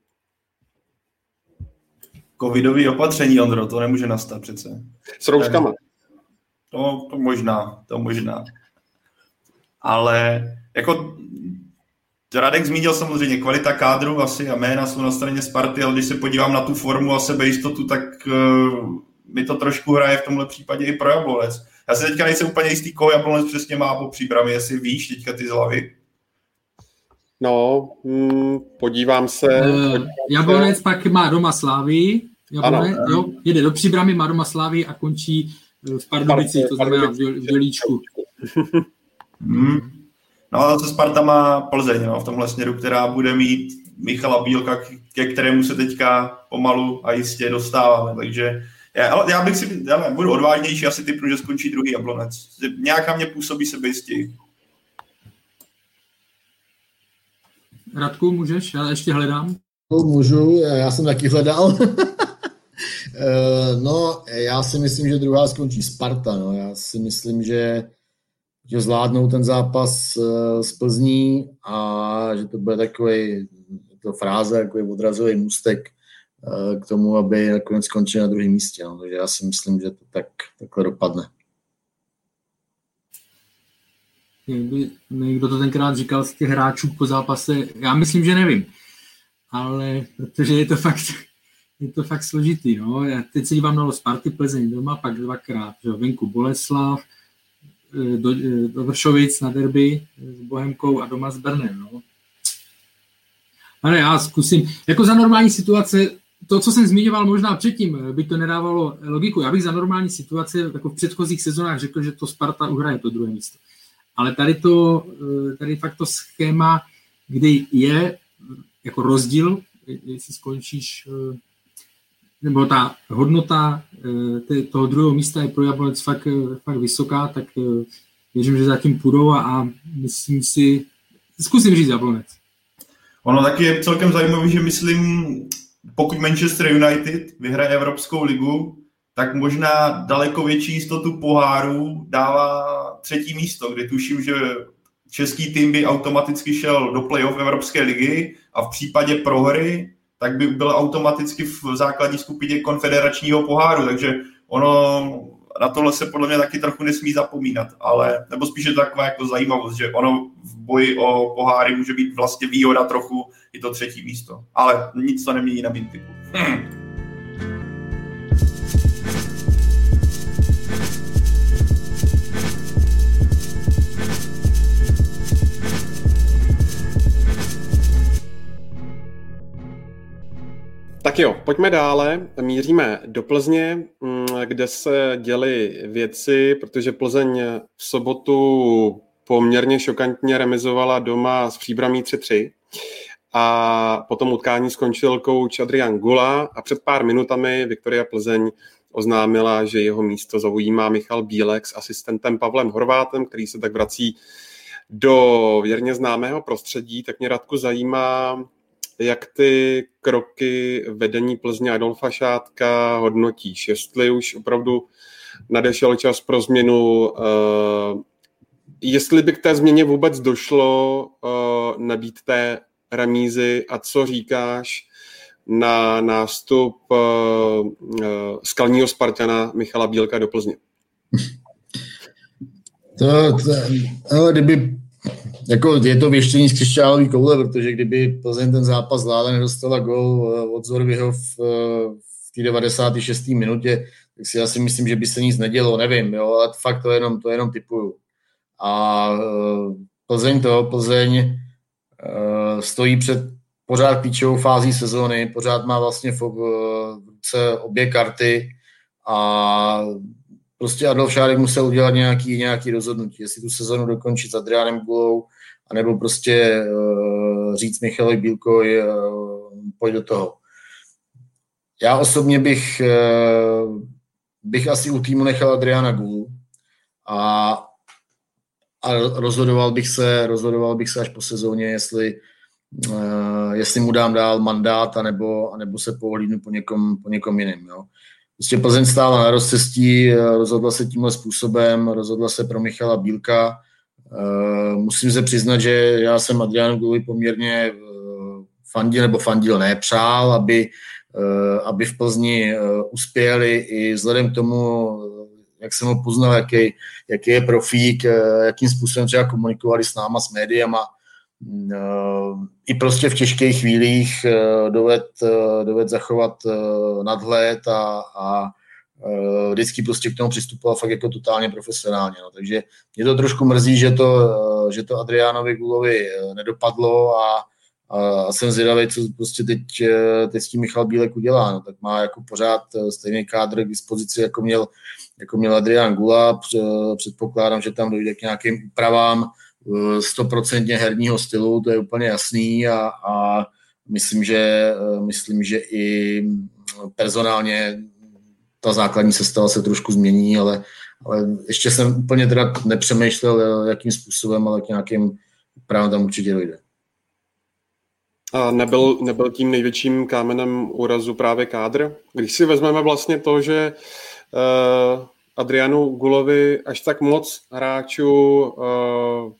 covidový opatření, Ondro, to nemůže nastat přece. S rouškama. To, to možná, to možná. Ale jako Radek zmínil samozřejmě kvalita kádru asi a jména jsou na straně Sparty, ale když se podívám na tu formu a sebejistotu, tak uh, mi to trošku hraje v tomhle případě i pro Jablonec. Já se teďka nejsem úplně jistý, koho Jablonec přesně má po příbrami, jestli víš teďka ty z hlavy. No, hmm, podívám se. Uh, Jablonec se. pak má doma Slávy, Jablonec, ano. jo, jede do příbramy, má doma Slávy a končí v Pardubicích, to znamená v Dělíčku. hmm. No a zase Sparta má Plzeň no, v tomhle směru, která bude mít Michala Bílka, ke kterému se teďka pomalu a jistě dostáváme. Takže já, já bych si, já budu odvážnější, asi typnu, že skončí druhý jablonec. Nějak na mě působí sebejistí. Radku, můžeš? Já ještě hledám. No, můžu, já jsem taky hledal. Eh, no, já si myslím, že druhá skončí Sparta. No. Já si myslím, že že zvládnou ten zápas eh, z Plzní a že to bude takový, to fráze, takový odrazový můstek eh, k tomu, aby nakonec skončil na druhém místě. No. Takže já si myslím, že to tak, takhle dopadne. Někdo to tenkrát říkal z těch hráčů po zápase, já myslím, že nevím. Ale protože je to fakt, je to fakt složitý. No. Já teď se dívám na Sparty Plzeň doma, pak dvakrát, že venku Boleslav, Eh, do, eh, do Vršovic na derby s Bohemkou a doma s Brnem. No. Ale já zkusím, jako za normální situace, to, co jsem zmiňoval možná předtím, eh, by to nedávalo logiku. Já bych za normální situace, jako v předchozích sezónách řekl, že to Sparta uhraje to druhé místo. Ale tady to, tady fakt to schéma, kdy je jako rozdíl, jestli skončíš nebo ta hodnota eh, toho druhého místa je pro Jablonec fakt, eh, fakt vysoká, tak eh, věřím, že zatím půjdou a, a myslím si, zkusím říct Jablonec. Ono taky je celkem zajímavé, že myslím, pokud Manchester United vyhraje Evropskou ligu, tak možná daleko větší jistotu poháru dává třetí místo, kde tuším, že český tým by automaticky šel do playoff Evropské ligy a v případě prohry tak by byl automaticky v základní skupině konfederačního poháru, takže ono na tohle se podle mě taky trochu nesmí zapomínat, ale nebo spíše taková jako zajímavost, že ono v boji o poháry může být vlastně výhoda trochu i to třetí místo, ale nic to nemění na mým typu. Hmm. Tak jo, pojďme dále. Míříme do Plzně, mm, kde se děly věci, protože Plzeň v sobotu poměrně šokantně remizovala doma s příbramí 3-3 a potom utkání skončil kouč Adrian Gula a před pár minutami Viktoria Plzeň oznámila, že jeho místo zaujímá Michal Bílek s asistentem Pavlem Horvátem, který se tak vrací do věrně známého prostředí, tak mě Radku zajímá, jak ty kroky vedení Plzně Adolfa Šátka hodnotíš? Jestli už opravdu nadešel čas pro změnu, uh, jestli by k té změně vůbec došlo uh, nabít té remízy a co říkáš na nástup uh, skalního Spartana Michala Bílka do Plzně? To, to, ale kdyby jako je to věštění z křišťálový koule, protože kdyby Plzeň ten zápas zvládla, nedostala gol eh, od Zorviho v, eh, v té 96. minutě, tak si asi myslím, že by se nic nedělo, nevím, jo, ale fakt to jenom, to jenom typuju. A eh, Plzeň to, Plzeň stojí před pořád klíčovou fází sezóny, pořád má vlastně v, v ruce obě karty a prostě Adolf Šárek musel udělat nějaký, nějaký rozhodnutí, jestli tu sezonu dokončit s Adriánem Gulou, anebo prostě uh, říct Michalovi Bílkovi, uh, pojď do toho. Já osobně bych, uh, bych asi u týmu nechal Adriana Gulu a, a rozhodoval bych se, rozhodoval bych se až po sezóně, jestli, uh, jestli mu dám dál mandát, anebo, anebo se pohlídnu po někom, po někom jiném. Jo. Prostě Plzeň stála na rozcestí, rozhodla se tímhle způsobem, rozhodla se pro Michala Bílka. Eh, musím se přiznat, že já jsem Adrianu Guli poměrně eh, fandil, nebo fandil nepřál, aby, eh, aby v Plzni uspěli i vzhledem k tomu, jak jsem ho poznal, jaký, jaký je profík, jakým způsobem třeba komunikovali s náma, s médiama, i prostě v těžkých chvílích doved, doved zachovat nadhled a, a vždycky prostě k tomu přistupoval fakt jako totálně profesionálně. No. Takže mě to trošku mrzí, že to, že to Adriánovi Gulovi nedopadlo a, a jsem zvědavý, co prostě teď, teď s tím Michal Bílek udělá. No, tak má jako pořád stejný kádr k dispozici, jako měl, jako měl Adrián Gula. Předpokládám, že tam dojde k nějakým úpravám stoprocentně herního stylu, to je úplně jasný a, a myslím, že, myslím, že i personálně ta základní sestava se trošku změní, ale, ale ještě jsem úplně teda nepřemýšlel, jakým způsobem, ale k nějakým právě tam určitě dojde. A nebyl, nebyl tím největším kámenem úrazu právě kádr? Když si vezmeme vlastně to, že uh, Adrianu Gulovi až tak moc hráčů uh,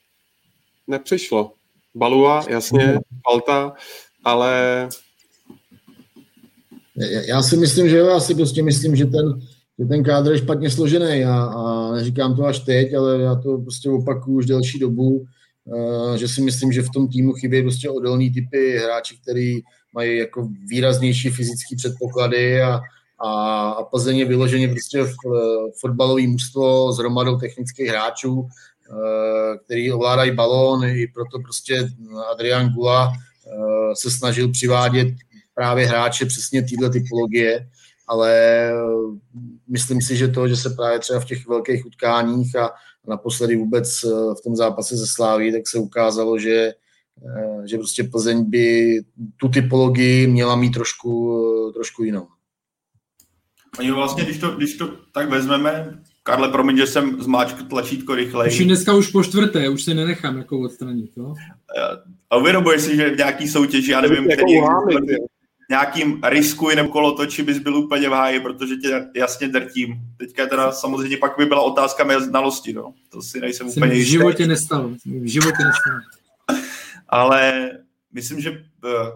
nepřišlo. Balua, jasně, Alta, ale já si myslím, že jo, já si prostě myslím, že ten, že ten kádr je špatně složený. A, a neříkám to až teď, ale já to prostě opakuju už delší dobu, uh, že si myslím, že v tom týmu chybí prostě odolný typy hráči, který mají jako výraznější fyzické předpoklady a, a, a Plzeň je vyloženě prostě v, fotbalový mužstvo s hromadou technických hráčů, který ovládají balón, i proto prostě Adrian Gula uh, se snažil přivádět právě hráče přesně této typologie, ale eh, myslím si, že to, že se právě třeba v těch velkých utkáních a naposledy vůbec eh, v tom zápase ze Sláví, tak se ukázalo, že, eh, že prostě Plzeň by tu typologii měla mít trošku, trošku jinou. Oni vlastně, když to, když to tak vezmeme, Karle, promiň, že jsem zmáčkl tlačítko rychleji. Už dneska už po čtvrté, už se nenechám jako odstranit. No? A uvědomuješ si, že v nějaký soutěži, já nevím, jako který, nějakým riskuji nebo kolotoči bys byl úplně v háji, protože tě jasně drtím. Teďka teda samozřejmě pak by byla otázka mé znalosti, no. To si nejsem Jsem úplně v životě nestalo. V životě nestalo. Ale myslím, že uh,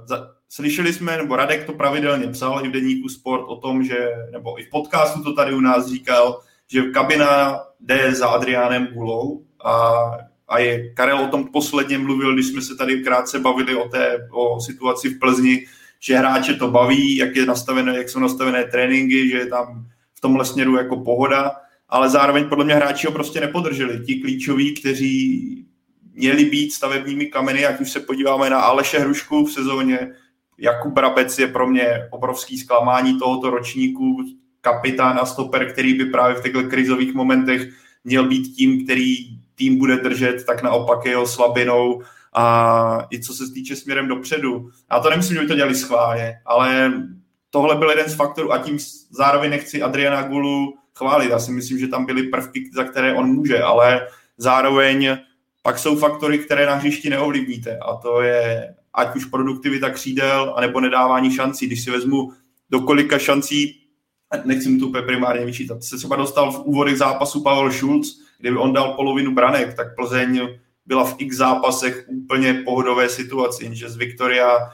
za, slyšeli jsme, nebo Radek to pravidelně psal i v deníku Sport o tom, že, nebo i v podcastu to tady u nás říkal, že kabina jde za Adriánem Gulou a, a je, Karel o tom posledně mluvil, když jsme se tady krátce bavili o té o situaci v Plzni, že hráče to baví, jak, je nastavené, jak jsou nastavené tréninky, že je tam v tomhle směru jako pohoda, ale zároveň podle mě hráči ho prostě nepodrželi. Ti klíčoví, kteří měli být stavebními kameny, jak už se podíváme na Aleše Hrušku v sezóně, Jakub Brabec je pro mě obrovský zklamání tohoto ročníku, kapitán a stoper, který by právě v těchto krizových momentech měl být tím, který tým bude držet, tak naopak jeho slabinou a i co se týče směrem dopředu. Já to nemyslím, že by to dělali schválně, ale tohle byl jeden z faktorů a tím zároveň nechci Adriana Gulu chválit. Já si myslím, že tam byly prvky, za které on může, ale zároveň pak jsou faktory, které na hřišti neovlivníte a to je ať už produktivita křídel, anebo nedávání šancí. Když si vezmu, do kolika šancí, nechci mu to úplně primárně vyčítat, se třeba dostal v úvodech zápasu Pavel Schulz, kdyby on dal polovinu branek, tak Plzeň byla v x zápasech úplně pohodové situaci, že z Viktoria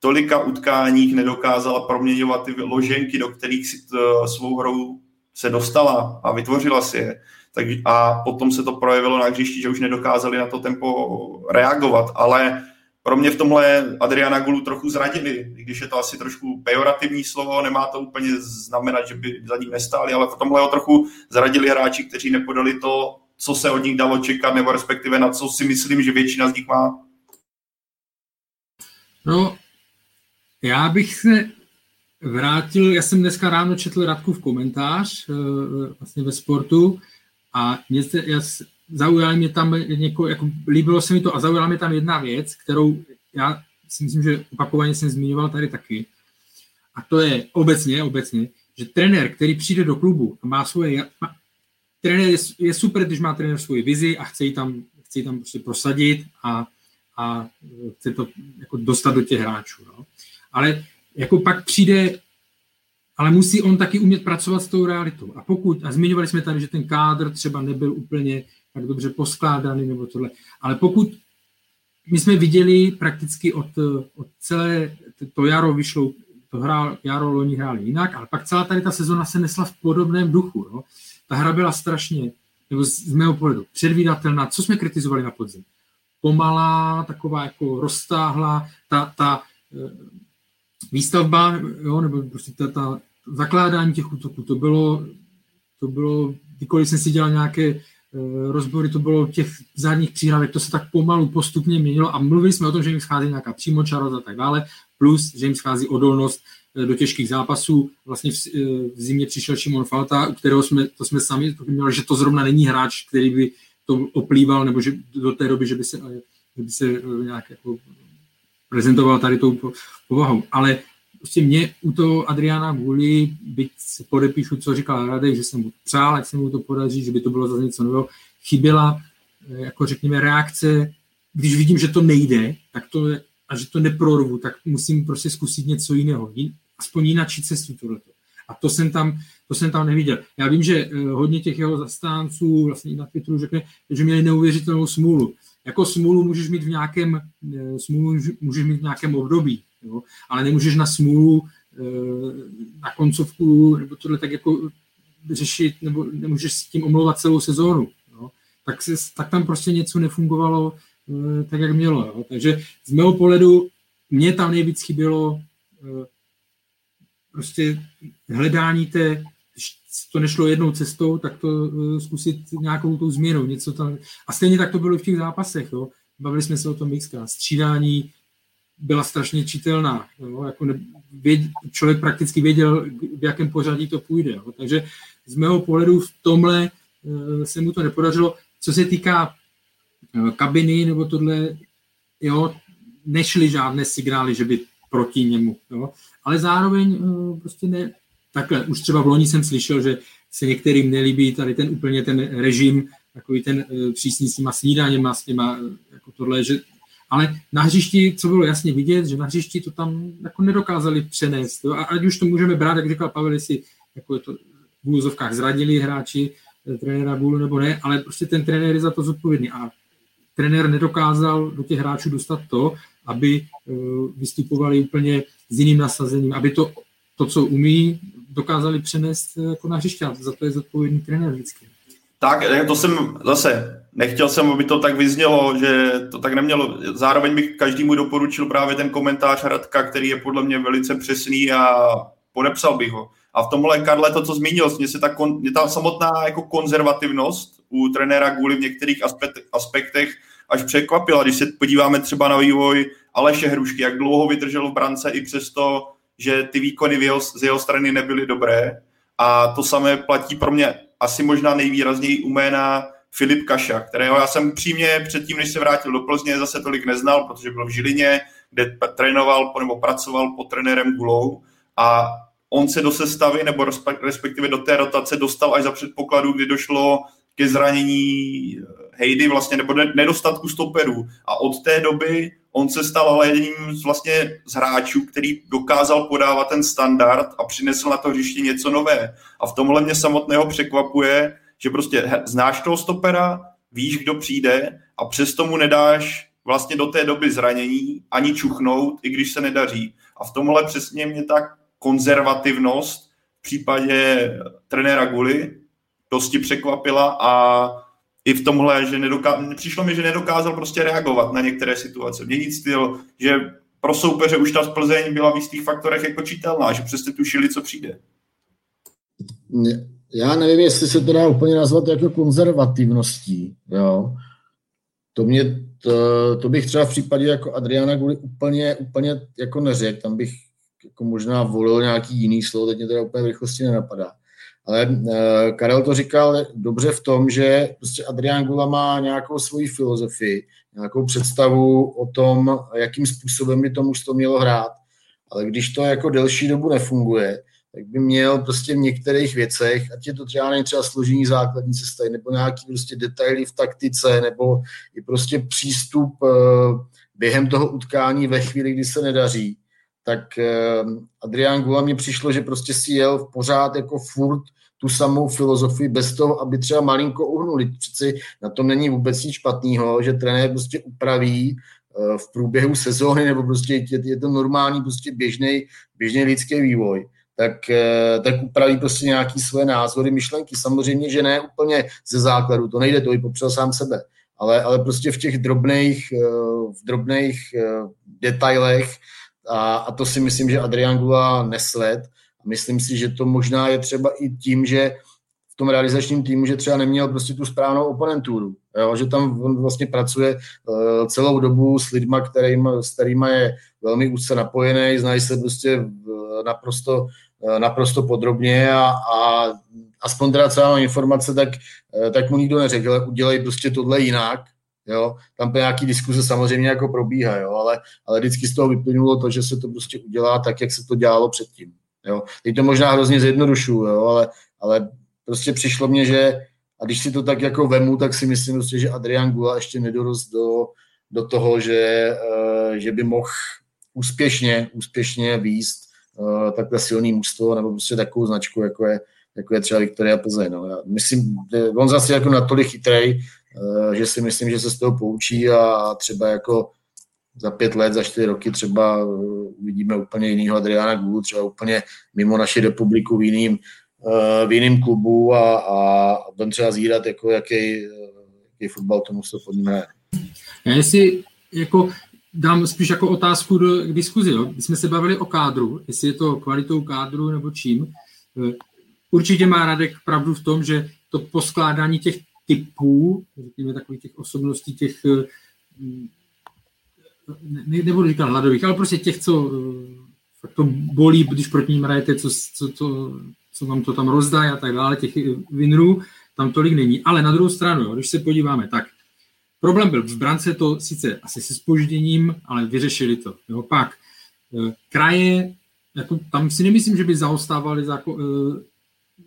tolika utkáních nedokázala proměňovat ty loženky, do kterých si t, svou hrou se dostala a vytvořila si je. Tak, a potom se to projevilo na hřišti, že už nedokázali na to tempo reagovat, ale pro mě v tomhle Adriana Gulu trochu zradili, když je to asi trošku pejorativní slovo, nemá to úplně znamenat, že by za ním nestáli, ale v tomhle ho trochu zradili hráči, kteří nepodali to, co se od nich dalo čekat, nebo respektive na co si myslím, že většina z nich má? No, já bych se vrátil, já jsem dneska ráno četl Radkův komentář eh, vlastně ve sportu a mě se, já, zaujal mě tam něko, jako, líbilo se mi to a zaujala mě tam jedna věc, kterou já si myslím, že opakovaně jsem zmiňoval tady taky. A to je obecně, obecně, že trenér, který přijde do klubu a má svoje, má, trenér je, je super, když má trenér svoji vizi a chce ji tam, chce ji tam prostě prosadit a, a chce to jako dostat do těch hráčů. No. Ale jako pak přijde, ale musí on taky umět pracovat s tou realitou. A pokud, a zmiňovali jsme tady, že ten kádr třeba nebyl úplně tak dobře poskládaný nebo tohle, ale pokud my jsme viděli prakticky od, od celé, to jaro vyšlo, to hrál, jaro loni hráli jinak, ale pak celá tady ta sezona se nesla v podobném duchu. No ta hra byla strašně, nebo z, z mého pohledu, předvídatelná. Co jsme kritizovali na podzim? pomalá, taková jako roztáhla, ta, ta výstavba, jo, nebo prostě ta, ta zakládání těch útoků, to bylo, to bylo, kdykoliv jsem si dělal nějaké rozbory, to bylo těch zadních příhrávek, to se tak pomalu postupně měnilo a mluvili jsme o tom, že jim schází nějaká přímočarost a tak dále, plus, že jim schází odolnost Eh, do těžkých zápasů. Vlastně v, eh, v zimě přišel Šimon Falta, u kterého jsme, to jsme sami měli, že to zrovna není hráč, který by to oplýval, nebo že do té doby, že by se, eh, že by se nějak jako prezentoval tady tou povahou. Ale prostě mě u toho Adriana Guli, byť si podepíšu, co říkal Radek, že jsem mu přál, ať se mu to podaří, že by to bylo zase něco nového, chyběla, jako řekněme, reakce, když vidím, že to nejde, tak to a že to neprorvu, tak musím prostě zkusit něco jiného aspoň jinačí cestu tohleto. A to jsem tam, to jsem tam neviděl. Já vím, že eh, hodně těch jeho zastánců vlastně na Twitteru řekne, že měli neuvěřitelnou smůlu. Jako smůlu můžeš mít v nějakém, eh, smůlu můžeš mít v nějakém období, jo? ale nemůžeš na smůlu eh, na koncovku nebo tohle tak jako řešit, nebo nemůžeš s tím omlouvat celou sezónu. Jo? Tak, se, tak tam prostě něco nefungovalo tak, jak mělo. Jo? Takže z mého pohledu mě tam nejvíc chybělo prostě hledání té, to nešlo jednou cestou, tak to zkusit nějakou tou změnou, něco tam. A stejně tak to bylo v těch zápasech, jo. Bavili jsme se o tom mixka. Střídání byla strašně čitelná. Jo? Jako ne, věd, člověk prakticky věděl, v jakém pořadí to půjde. Jo? Takže z mého pohledu v tomhle uh, se mu to nepodařilo. Co se týká uh, kabiny nebo tohle, jo, nešly žádné signály, že by proti němu. Jo? Ale zároveň uh, prostě ne, takhle, už třeba v loni jsem slyšel, že se některým nelíbí tady ten úplně ten režim, takový ten přísný s těma snídaněma, s těma, jako tohle, že ale na hřišti, co bylo jasně vidět, že na hřišti to tam jako nedokázali přenést. Jo? A ať už to můžeme brát, jak říkal Pavel, jestli jako je to v úzovkách zradili hráči trenéra Bůlu nebo ne, ale prostě ten trenér je za to zodpovědný. A trenér nedokázal do těch hráčů dostat to, aby eh, vystupovali úplně s jiným nasazením, aby to, to co umí, dokázali přenést eh, jako na hřiště. Za to je zodpovědný trenér vždycky. Tak, to jsem zase, nechtěl jsem, aby to tak vyznělo, že to tak nemělo. Zároveň bych každému doporučil právě ten komentář Radka, který je podle mě velice přesný a podepsal bych ho. A v tomhle, Karle, to, co zmínil, mě se ta, mě ta samotná jako konzervativnost u trenéra Guli v některých aspektech až překvapila, když se podíváme třeba na vývoj Aleše Hrušky, jak dlouho vydržel v brance i přesto, že ty výkony z jeho strany nebyly dobré. A to samé platí pro mě asi možná nejvýrazněji u jména Filip Kaša, kterého já jsem přímě předtím, než se vrátil do Plzně, zase tolik neznal, protože byl v Žilině, kde trénoval nebo pracoval pod trenérem Gulou a on se do sestavy nebo respektive do té rotace dostal až za předpokladu, kdy došlo ke zranění Hejdy vlastně, nebo nedostatku stoperů. A od té doby on se stal ale jedním z, vlastně z hráčů, který dokázal podávat ten standard a přinesl na to hřiště něco nové. A v tomhle mě samotného překvapuje, že prostě znáš toho stopera, víš, kdo přijde a přesto mu nedáš vlastně do té doby zranění ani čuchnout, i když se nedaří. A v tomhle přesně mě tak konzervativnost v případě trenéra Guli dosti překvapila a i v tomhle, že nedoká... přišlo mi, že nedokázal prostě reagovat na některé situace, měnit styl, že pro soupeře už ta Plzeň byla v jistých faktorech jako čitelná, že přesně tušili, co přijde. Já nevím, jestli se to dá úplně nazvat jako konzervativností. Jo. To, mě, to, to, bych třeba v případě jako Adriana Guli úplně, úplně jako neřekl. Tam bych jako možná volil nějaký jiný slovo, teď mě teda úplně v rychlosti nenapadá. Ale uh, Karel to říkal dobře v tom, že prostě Adrián Gula má nějakou svoji filozofii, nějakou představu o tom, jakým způsobem by to mužstvo mělo hrát. Ale když to jako delší dobu nefunguje, tak by měl prostě v některých věcech, ať je to třeba není třeba složení základní cesty, nebo nějaký prostě detaily v taktice, nebo i prostě přístup uh, během toho utkání ve chvíli, kdy se nedaří, tak uh, Adrián Gula mi přišlo, že prostě si jel pořád jako furt tu samou filozofii bez toho, aby třeba malinko uhnuli. Přeci na tom není vůbec nic špatného, že trenér prostě upraví eh, v průběhu sezóny, nebo prostě je, to normální, prostě běžný, běžný lidský vývoj, tak, eh, tak upraví prostě nějaký své názory, myšlenky. Samozřejmě, že ne úplně ze základu, to nejde, to i popřel sám sebe. ale, ale prostě v těch drobných, eh, v drobných detailech a, a to si myslím, že Adrian Gula nesled. Myslím si, že to možná je třeba i tím, že v tom realizačním týmu, že třeba neměl prostě tu správnou oponenturu. Jo? Že tam on vlastně pracuje uh, celou dobu s lidma, kterým, s kterými je velmi úzce napojený, znají se prostě uh, naprosto, uh, naprosto podrobně a, a aspoň teda celá informace, tak, uh, tak mu nikdo neřekl, udělej prostě tohle jinak, Jo? Tam nějaký diskuze samozřejmě jako probíhá, jo? Ale, ale vždycky z toho vyplynulo to, že se to prostě udělá tak, jak se to dělalo předtím. Jo? Teď to možná hrozně zjednodušuju, jo? Ale, ale prostě přišlo mně, že a když si to tak jako vemu, tak si myslím prostě, že Adrian Gula ještě nedorost do, do toho, že, uh, že by mohl úspěšně, úspěšně výst uh, takhle silný mužstvo nebo prostě takovou značku, jako je, jako je třeba Viktoria Plzeň. No. Já myslím, on zase jako natolik chytrej, uh, že si myslím, že se z toho poučí a třeba jako za pět let, za čtyři roky třeba uvidíme úplně jinýho Adriana Gulu, třeba úplně mimo naši republiku v jiným, Eh, v jiném klubu a, a budeme třeba zírat, jako jaký, jaký fotbal tomu se pod ním Já jestli jako dám spíš jako otázku do, k diskuzi. Jo. My jsme se bavili o kádru, jestli je to kvalitou kádru nebo čím. Eh, určitě má Radek pravdu v tom, že to poskládání těch typů, řekněme takových těch osobností, těch eh, ne, nebudu říkat hladových, ale prostě těch, co fakt to bolí, když proti ním hrajete, co, co, co, co vám to tam rozdají a tak dále, těch winrů tam tolik není. Ale na druhou stranu, jo, když se podíváme, tak problém byl v brance to sice asi se spožděním, ale vyřešili to. Jo. Pak eh, kraje, jako, tam si nemyslím, že by zaostávali za, eh,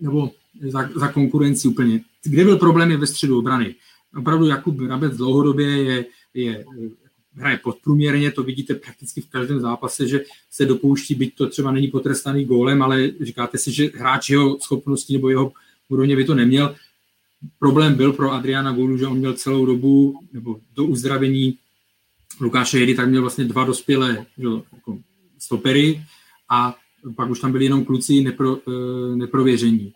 nebo za, za konkurenci úplně. Kde byl problém je ve středu obrany. Opravdu Jakub Rabec dlouhodobě je, je hraje podprůměrně, to vidíte prakticky v každém zápase, že se dopouští, byť to třeba není potrestaný gólem, ale říkáte si, že hráč jeho schopnosti nebo jeho úrovně by to neměl. Problém byl pro Adriana Gulu, že on měl celou dobu, nebo do uzdravení Lukáše Jedy, tak měl vlastně dva dospělé že, jako stopery a pak už tam byli jenom kluci nepro, eh, neprověření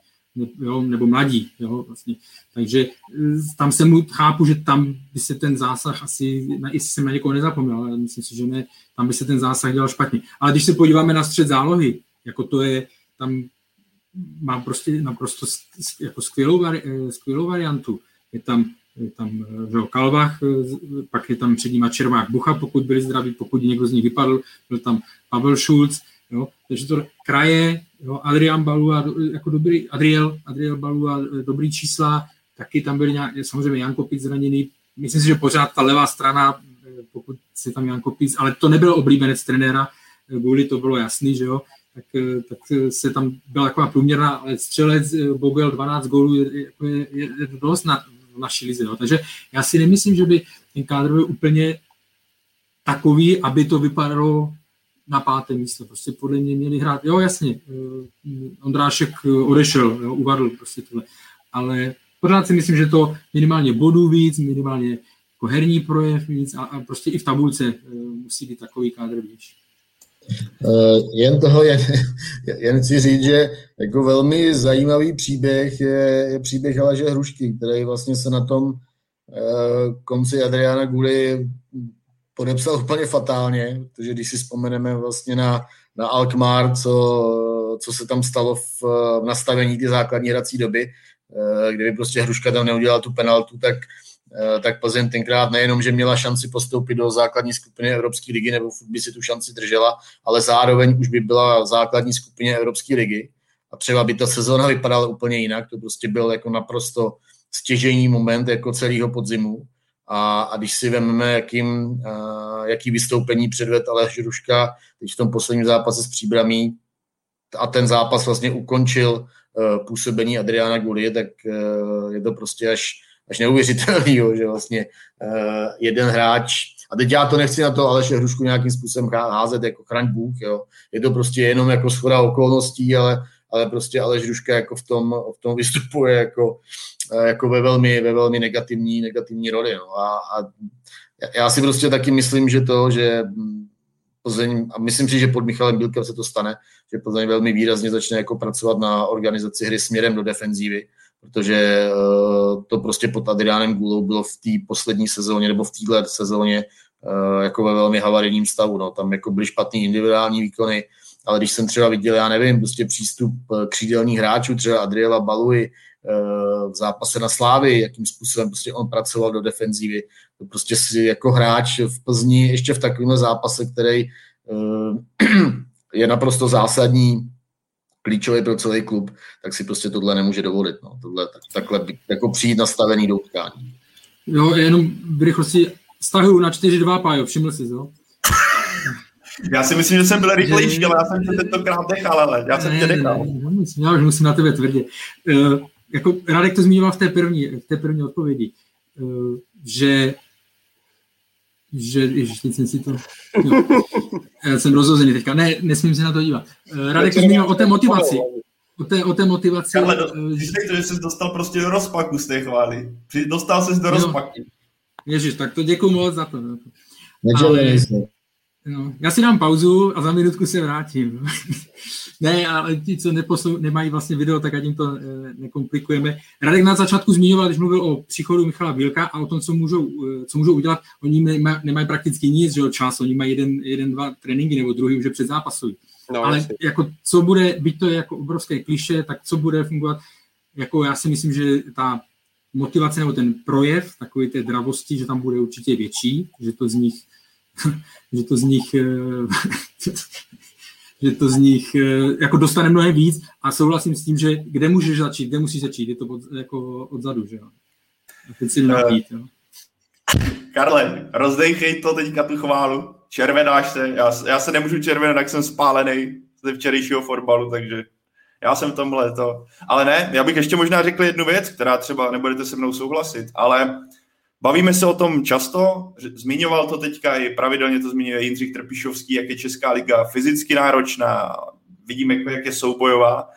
jo, nebo mladí. Jo, vlastně. Takže eh, tam se mu chápu, že tam by se ten zásah asi, na, jestli jsem na někoho nezapomněl, ale myslím si, že ne, tam by se ten zásah dělal špatně. Ale když se podíváme na střed zálohy, jako to je, tam má prostě naprosto jako skvělou, vari, eh, skvělou variantu. Je tam, je tam eh, že, Kalvach, pak je tam před nimi Červák Bucha, pokud byli zdraví, pokud někdo z nich vypadl, byl tam Pavel Schulz, jo, takže to kraje, Jo, Adrian Balua, jako dobrý, Adriel, Adriel Balua, dobrý čísla, taky tam byl nějak, samozřejmě Jan Kopic zraněný. Myslím si, že pořád ta levá strana, pokud si tam Jan Kopic, ale to nebyl oblíbenec trenéra, kvůli to bylo jasný, že jo, tak, tak se tam byla taková průměrná, střelec Bogel 12 gólů je, je, je, je dost na, naší lize, jo. takže já si nemyslím, že by ten kádr byl úplně takový, aby to vypadalo na páté místo. Prostě podle mě měli hrát, jo jasně, eh, Ondrášek eh, odešel, jo, uvadl prostě tohle. Ale pořád si myslím, že to minimálně bodů víc, minimálně jako herní projev víc a, a prostě i v tabulce eh, musí být takový kádr. Uh, jen toho, jen, jen chci říct, že jako velmi zajímavý příběh je, je příběh Aleže Hrušky, který vlastně se na tom konci Adriana Guly podepsal úplně fatálně, protože když si vzpomeneme vlastně na, na Alkmaar, co, co se tam stalo v, v nastavení ty základní hrací doby, eh, kdyby prostě Hruška tam neudělal tu penaltu, tak, eh, tak Plzeň tenkrát nejenom, že měla šanci postoupit do základní skupiny Evropské ligy, nebo by si tu šanci držela, ale zároveň už by byla v základní skupině Evropské ligy. A třeba by ta sezóna vypadala úplně jinak, to prostě byl jako naprosto stěžení moment jako celého podzimu a, a když si vezmeme, jakým, a, jaký vystoupení předved Aleš Ruška teď v tom posledním zápase s Příbramí a ten zápas vlastně ukončil uh, působení Adriana Gulie, tak uh, je to prostě až, až neuvěřitelný, jo, že vlastně uh, jeden hráč a teď já to nechci na to Aleše Hrušku nějakým způsobem házet jako chraň Bůh, jo. Je to prostě jenom jako schoda okolností, ale, ale prostě Aleš Hruška jako v tom, v tom vystupuje jako, jako ve velmi, ve velmi negativní, negativní roli. No. A, a já si prostě taky myslím, že to, že Plzeň, a myslím si, že pod Michalem Bílkem se to stane, že Plzeň velmi výrazně začne jako pracovat na organizaci hry směrem do defenzívy, protože to prostě pod Adriánem Gulou bylo v té poslední sezóně nebo v téhle sezóně jako ve velmi havarijním stavu. No. Tam jako byly špatný individuální výkony, ale když jsem třeba viděl, já nevím, prostě přístup křídelních hráčů, třeba Adriela Baluji, v zápase na Slávy, jakým způsobem prostě on pracoval do defenzívy. To prostě si jako hráč v Plzni ještě v takovém zápase, který je naprosto zásadní, klíčový pro celý klub, tak si prostě tohle nemůže dovolit. No. Tohle, tak, takhle jako přijít nastavený do utkání. Jo, jenom v rychlosti stahuju na 4-2 pájo, všiml jsi, jo? Já si myslím, že jsem byl rychlejší, ale já jsem tě tentokrát nechal, ale já jsem ne, tě nechal. Ne, ne, já už musím na tebe tvrdě. Uh, jako Radek to zmiňoval v té první, v té první odpovědi, uh, že že, ježiš, teď jsem si to, jo. Já jsem rozhozený teďka, ne, nesmím se na to dívat. Uh, Radek to zmiňoval o té motivaci. O té, o té motivaci. Ale uh, že... to, že jsi dostal prostě do rozpaku z té chvály. Dostal jsi do rozpaku. Ježiš, tak to děkuji moc za to. Za to. Ale, no, já si dám pauzu a za minutku se vrátím. Ne, ale ti, co neposlou, nemají vlastně video, tak ať jim to e, nekomplikujeme. Radek na začátku zmiňoval, když mluvil o příchodu Michala Bílka a o tom, co můžou, e, co můžou udělat. Oni nemají, nemají prakticky nic, že jo, čas, oni mají jeden, jeden, dva tréninky nebo druhý už je před zápasují. No, ale jasný. jako co bude, byť to je jako obrovské kliše, tak co bude fungovat, jako já si myslím, že ta motivace nebo ten projev takový té dravosti, že tam bude určitě větší, že to z nich že to z nich že to z nich eh, jako dostane mnohem víc a souhlasím s tím, že kde můžeš začít, kde musíš začít, je to od, jako odzadu, že jo. A teď si napít, jo. Karle, rozdejchej to teďka tu chválu, červenáš se, já, já se nemůžu červenat, tak jsem spálený ze včerejšího fotbalu, takže já jsem v tomhle to. Ale ne, já bych ještě možná řekl jednu věc, která třeba nebudete se mnou souhlasit, ale Bavíme se o tom často, zmiňoval to teďka i pravidelně to zmiňuje Jindřich Trpišovský, jak je Česká liga fyzicky náročná, vidíme, jak je soubojová.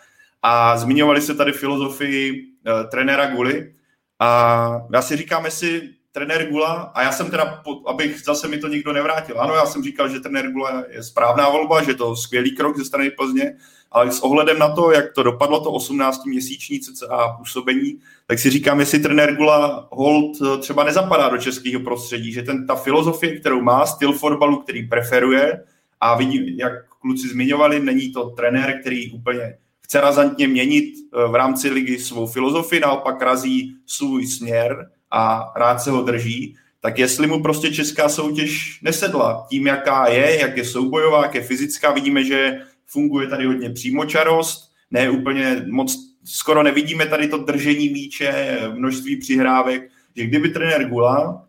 A zmiňovali se tady filozofii uh, trenéra Guly. A já si říkám, jestli trenér Gula, a já jsem teda, abych zase mi to nikdo nevrátil, ano, já jsem říkal, že trenér Gula je správná volba, že to skvělý krok ze strany Plzně, ale s ohledem na to, jak to dopadlo, to 18-měsíční cca působení, tak si říkám, jestli trenér Gula Holt eh, třeba nezapadá do českého prostředí, že ten, ta filozofie, kterou má, styl fotbalu, který preferuje, a vidím, jak kluci zmiňovali, není to trenér, který úplně chce razantně měnit eh, v rámci ligy svou filozofii, naopak razí svůj směr a rád se ho drží, tak jestli mu prostě česká soutěž nesedla tím, jaká je, jak je soubojová, jak je fyzická, vidíme, že funguje tady hodně přímočarost, ne úplně moc, skoro nevidíme tady to držení míče, množství přihrávek, že kdyby trenér Gula uh,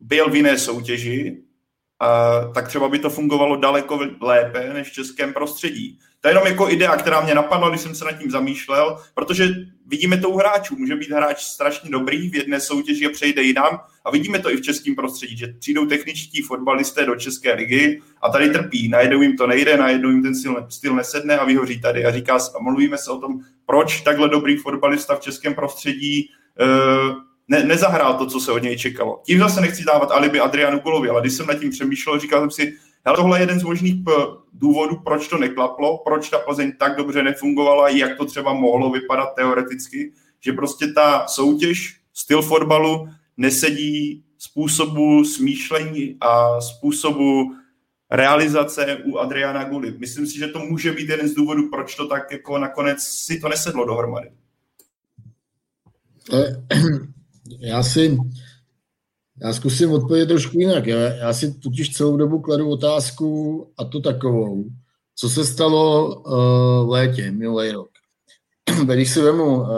byl v jiné soutěži, uh, tak třeba by to fungovalo daleko lépe než v českém prostředí. To je jenom jako idea, která mě napadla, když jsem se nad tím zamýšlel, protože vidíme to u hráčů. Může být hráč strašně dobrý v jedné soutěži a přejde jinam. A vidíme to i v českém prostředí, že přijdou techničtí fotbalisté do České ligy a tady trpí. Najednou jim to nejde, najednou jim ten styl, nesedne a vyhoří tady. A říká, a mluvíme se o tom, proč takhle dobrý fotbalista v českém prostředí uh, ne, nezahrál to, co se od něj čekalo. Tím zase nechci dávat alibi Adrianu Gulovi, ale když jsem nad tím přemýšlel, říkal jsem si, ale tohle je jeden z možných eh, důvodů, proč to neklaplo, proč ta Plzeň tak dobře nefungovala, jak to třeba mohlo vypadat teoreticky, že prostě ta soutěž, styl fotbalu nesedí způsobu smýšlení a způsobu realizace u Adriana Guly. Myslím si, že to může být jeden z důvodů, proč to tak jako nakonec si to nesedlo dohromady. Já si já zkusím odpovědět trošku jinak. Já, já si totiž celou dobu kladu otázku, a to takovou, co se stalo uh, v létě, minulý rok. Když si vemu, uh,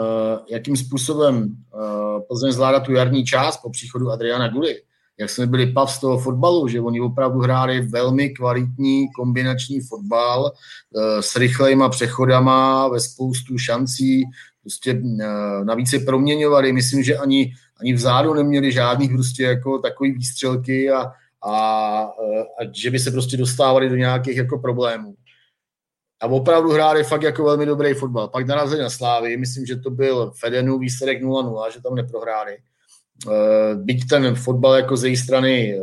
jakým způsobem uh, Plzeň zvládá tu jarní část po příchodu Adriana Guly, jak jsme byli pav z toho fotbalu, že oni opravdu hráli velmi kvalitní kombinační fotbal s rychlejma přechodama, ve spoustu šancí, prostě uh, navíc se proměňovali, myslím, že ani ani vzadu neměli žádný prostě jako takový výstřelky a, a, a že by se prostě dostávali do nějakých jako problémů. A opravdu hráli fakt jako velmi dobrý fotbal. Pak narazili na Slávy, myslím, že to byl Fedenu výsledek 0-0, že tam neprohráli. Eh, byť ten fotbal jako ze její strany eh,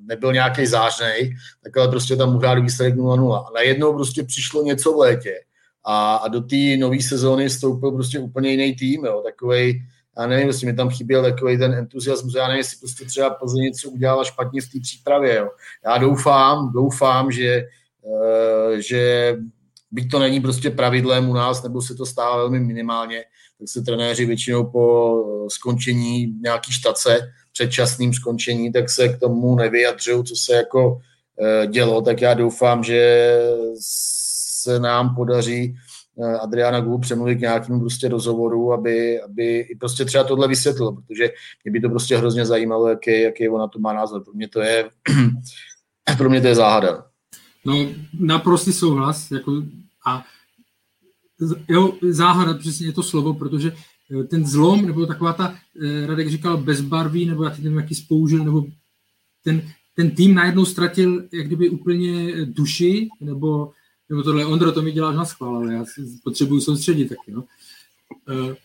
nebyl nějaký zářnej, tak ale prostě tam uhráli výsledek 0-0. A najednou prostě přišlo něco v létě a, a do té nové sezóny vstoupil prostě úplně jiný tým, jo, takovej, já nevím, jestli mi tam chyběl takový ten entuziasmus, já nevím, jestli prostě třeba Plzeň něco udělala špatně v té přípravě, jo. Já doufám, doufám, že, uh, že byť to není prostě pravidlem u nás, nebo se to stává velmi minimálně, tak se trenéři většinou po skončení nějaký štace, předčasným skončení, tak se k tomu nevyjadřují, co se jako eh, dělo, tak já doufám, že se nám podaří eh, Adriana Gu přemluvit k nějakému prostě rozhovoru, aby, aby i prostě třeba tohle vysvětlil, protože mě by to prostě hrozně zajímalo, jaký, jaký ona to má názor. Pro mě to je, pro mě to je záhada. No, naprostý souhlas. Jako, a jo, záhada, přesně je to slovo, protože eh, ten zlom, nebo taková ta, eh, Radek říkal, bezbarví, nebo já teď nevím, jaký spoužil, nebo ten, ten tým najednou ztratil jak kdyby úplně duši, nebo, nebo tohle, Ondro, to mi děláš na schvál, ale já potřebuju soustředit taky, no. Eh,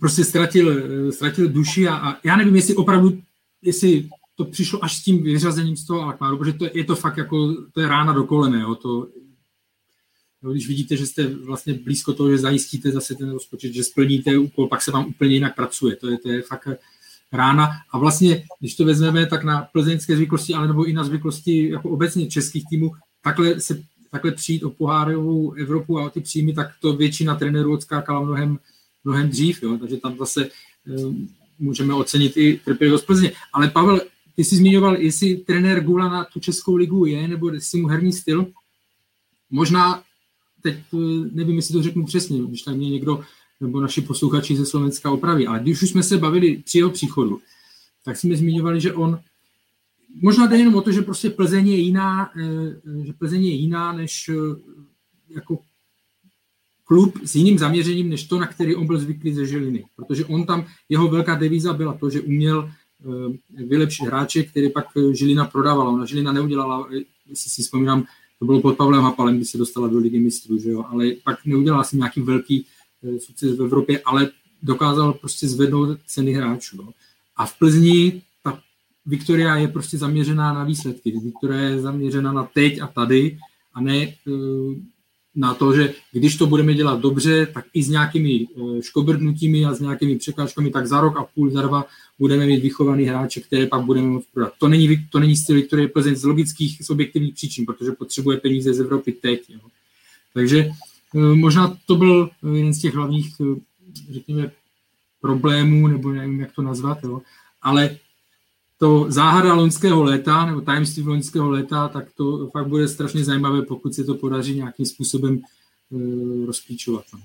prostě ztratil, ztratil duši a, a já nevím, jestli opravdu, jestli to přišlo až s tím vyřazením z toho Alkmaru, protože to, je to fakt jako, to je rána do kolene, jo, to, jo, když vidíte, že jste vlastně blízko toho, že zajistíte zase ten rozpočet, že splníte úkol, pak se vám úplně jinak pracuje, to je, to je fakt rána a vlastně, když to vezmeme, tak na plzeňské zvyklosti, ale nebo i na zvyklosti jako obecně českých týmů, takhle se takhle přijít o pohárovou Evropu a o ty příjmy, tak to většina trenérů odskákala mnohem, mnohem dřív, jo? takže tam zase um, můžeme ocenit i trpělivost Plzně. Ale Pavel, ty jsi zmiňoval, jestli trenér Gula na tu Českou ligu je, nebo jestli mu herní styl. Možná, teď eh, nevím, jestli to řeknu přesně, když tam mě někdo nebo naši posluchači ze Slovenska opraví, ale když už jsme se bavili při jeho příchodu, tak jsme zmiňovali, že on možná jde jenom o to, že prostě Plzeň je jiná, eh, že Plzeň je jiná než eh, jako klub s jiným zaměřením, než to, na který on byl zvyklý ze Žiliny. Protože on tam, jeho velká devíza byla to, že uměl Eh, vylepšit hráče, který pak Žilina prodávala. Ona Žilina neudělala, jestli si vzpomínám, to bylo pod Pavlem Hapalem, kdy se dostala do ligy mistrů, že jo? ale pak neudělala si nějaký velký sukces v Evropě, ale dokázal prostě zvednout ceny hráčů. Jo? A v Plzni Viktoria je prostě zaměřená na výsledky. Viktoria je zaměřená na teď a tady a ne na to, že když to budeme dělat dobře, tak i s nějakými škobrdnutími a s nějakými překážkami, tak za rok a půl, za dva budeme mít vychovaný hráče, které pak budeme moct prodat. To není, to není styl je Plzeň z logických, objektivních příčin, protože potřebuje peníze z Evropy teď. Jo. Takže eh, možná to byl eh, jeden z těch hlavních, eh, řekněme, problémů, nebo nevím, jak to nazvat, jo. ale to záhada loňského léta, nebo tajemství loňského léta, tak to fakt bude strašně zajímavé, pokud se to podaří nějakým způsobem uh, rozklíčovat. No.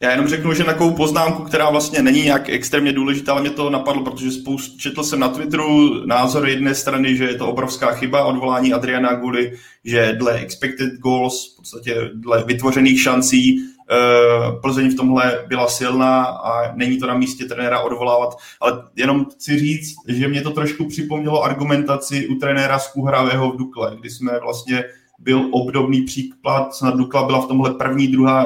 Já jenom řeknu, že takovou poznámku, která vlastně není nějak extrémně důležitá, ale mě to napadlo, protože spoustu, četl jsem na Twitteru názor jedné strany, že je to obrovská chyba odvolání Adriana Guly, že dle expected goals, v podstatě dle vytvořených šancí, Plzeň v tomhle byla silná a není to na místě trenéra odvolávat, ale jenom chci říct, že mě to trošku připomnělo argumentaci u trenéra Skuhravého v Dukle, kdy jsme vlastně byl obdobný příklad, snad Dukla byla v tomhle první, druhá,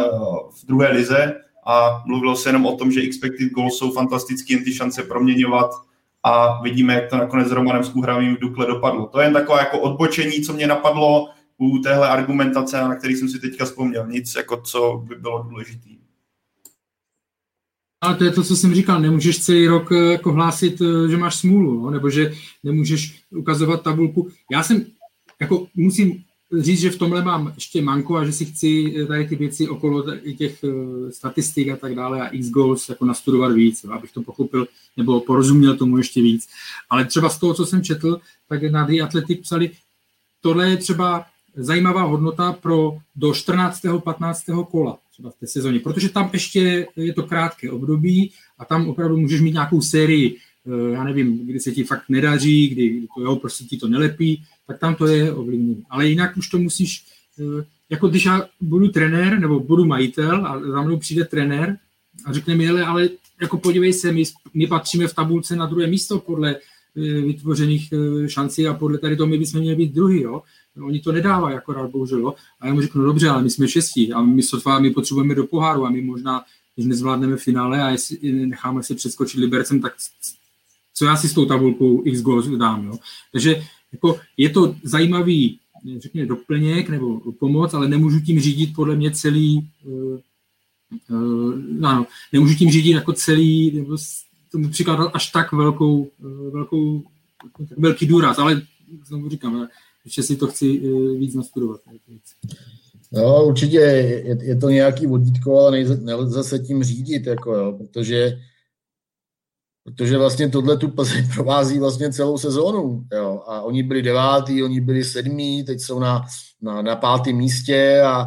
v druhé lize a mluvilo se jenom o tom, že expected goals jsou fantastický, jen ty šance proměňovat a vidíme, jak to nakonec s Romanem Skuhravým v Dukle dopadlo. To je jen takové jako odbočení, co mě napadlo u téhle argumentace, na který jsem si teďka vzpomněl. Nic, jako co by bylo důležité. Ale to je to, co jsem říkal, nemůžeš celý rok eh, jako hlásit, eh, že máš smůlu, nebo že nemůžeš ukazovat tabulku. Já jsem, jako musím říct, že v tomhle mám ještě manko a že si chci tady ty věci okolo těch eh, statistik a tak dále a x goals jako nastudovat víc, abych to pochopil nebo porozuměl tomu ještě víc. Ale třeba z toho, co jsem četl, tak na The Athletic psali, tohle je třeba zajímavá hodnota pro do 14. 15. kola třeba v té sezóně, protože tam ještě je to krátké období a tam opravdu můžeš mít nějakou sérii, eh, já nevím, kdy se ti fakt nedaří, kdy, to jo, prostě ti to nelepí, tak tam to je ovlivněné. Ale jinak už to musíš, eh, jako když já budu trenér nebo budu majitel a za mnou přijde trenér a řekne mi, ale jako podívej se, my, my patříme v tabulce na druhé místo podle eh, vytvořených šancí a podle tady toho my bychom měli být druhý, jo. Oni to nedávají akorát, bohužel. A já mu řeknu, no dobře, ale my jsme šestí a my sotva, my potřebujeme do poháru a my možná, když nezvládneme finále a jestli necháme se přeskočit Libercem, tak co já si s tou tabulkou X goals dám, jo. Takže jako je to zajímavý řekněme, doplněk nebo pomoc, ale nemůžu tím řídit podle mě celý, uh, uh, ano, nemůžu tím řídit jako celý, nebo tomu přikládat až tak velkou, uh, velkou, velký důraz, ale znovu říkám, ještě si to chci uh, víc nastudovat. No, určitě je, je to nějaký vodítko, ale nejde, nelze se tím řídit, jako jo, protože protože vlastně tohle tu Plzeň provází vlastně celou sezónu. Jo. A oni byli devátý, oni byli sedmý, teď jsou na, na, na pátém místě a,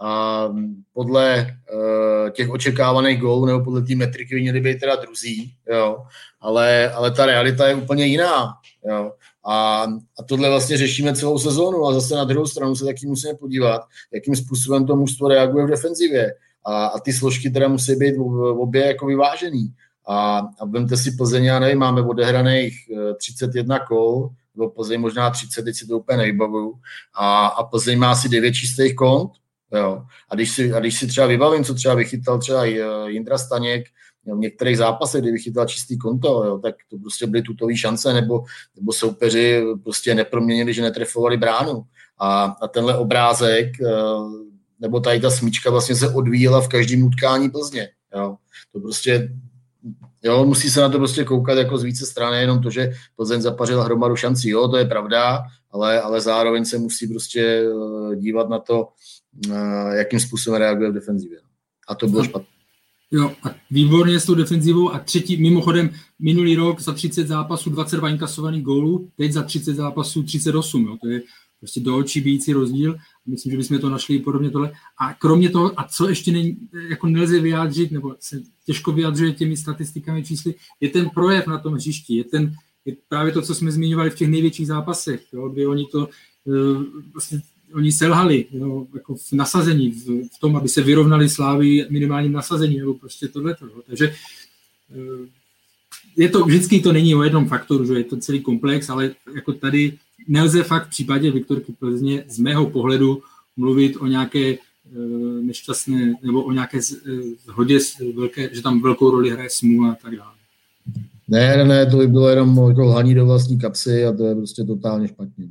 a podle uh, těch očekávaných gólů nebo podle té metriky by měli být teda druzí, jo. Ale, ale ta realita je úplně jiná. Jo. A, a tohle vlastně řešíme celou sezónu a zase na druhou stranu se taky musíme podívat, jakým způsobem to mužstvo reaguje v defenzivě. A, a ty složky teda musí být obě jako vyvážený. A, a vemte si Plzeň, já nevím, máme odehraných 31 eh, kol, nebo Plzeň možná 30, teď si to úplně nevybavuju, a, a Plzeň má asi 9 čistých kont, jo. A když si, a když si třeba vybavím, co třeba vychytal třeba eh, Jindra Staněk, v některých zápasech, kdyby chytal čistý konto, jo, tak to prostě byly tutové šance, nebo, nebo soupeři prostě neproměnili, že netrefovali bránu. A, a tenhle obrázek, eh, nebo tady ta smíčka vlastně se odvíjela v každém utkání Plzně. Jo. To prostě Jo, musí se na to prostě koukat jako z více strany, jenom to, že Plzeň zapařil hromadu šancí, jo, to je pravda, ale, ale zároveň se musí prostě eh, dívat na to, eh, jakým způsobem reaguje v defenzivě. A to bylo špatné. Jo, a výborně s tou defenzivou a třetí, mimochodem, minulý rok za 30 zápasů 22 inkasovaných gólů, teď za 30 zápasů 38, jo, to je prostě do očí bíjící rozdíl. Myslím, že bychom to našli podobně tohle. A kromě toho, a co ještě není, jako nelze vyjádřit, nebo se těžko vyjadřuje těmi statistikami čísly, je ten projev na tom hřišti, je ten, je právě to, co jsme zmiňovali v těch největších zápasech, jo, kdy oni to uh, vlastně oni selhali jo, jako v nasazení, v, v tom, aby se vyrovnali slávy minimálním nasazení, nebo prostě tohle. Takže uh, je to, vždycky to není o jednom faktoru, že je to celý komplex, ale jako tady nelze fakt v případě Viktorky Plzně z mého pohledu mluvit o nějaké e, nešťastné nebo o nějaké zhodě, e, velké, že tam velkou roli hraje smůla a tak dále. Ne, ne, ne, to by bylo jenom jako lhaní do vlastní kapsy a to je prostě totálně špatně.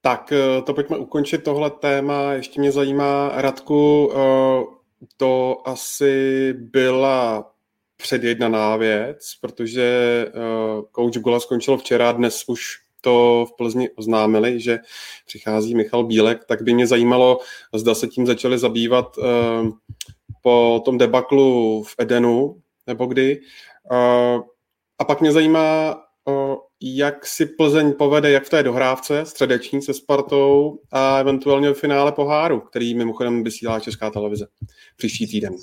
Tak e, to pojďme ukončit tohle téma. Ještě mě zajímá, Radku, to asi byla předjednaná věc, protože coach Gola skončil včera, dnes už to v Plzni oznámili, že přichází Michal Bílek, tak by mě zajímalo, zda se tím začali zabývat po tom debaklu v Edenu, nebo kdy. A pak mě zajímá, jak si Plzeň povede, jak v té dohrávce středeční se Spartou a eventuálně v finále poháru, který mimochodem vysílá Česká televize příští týden.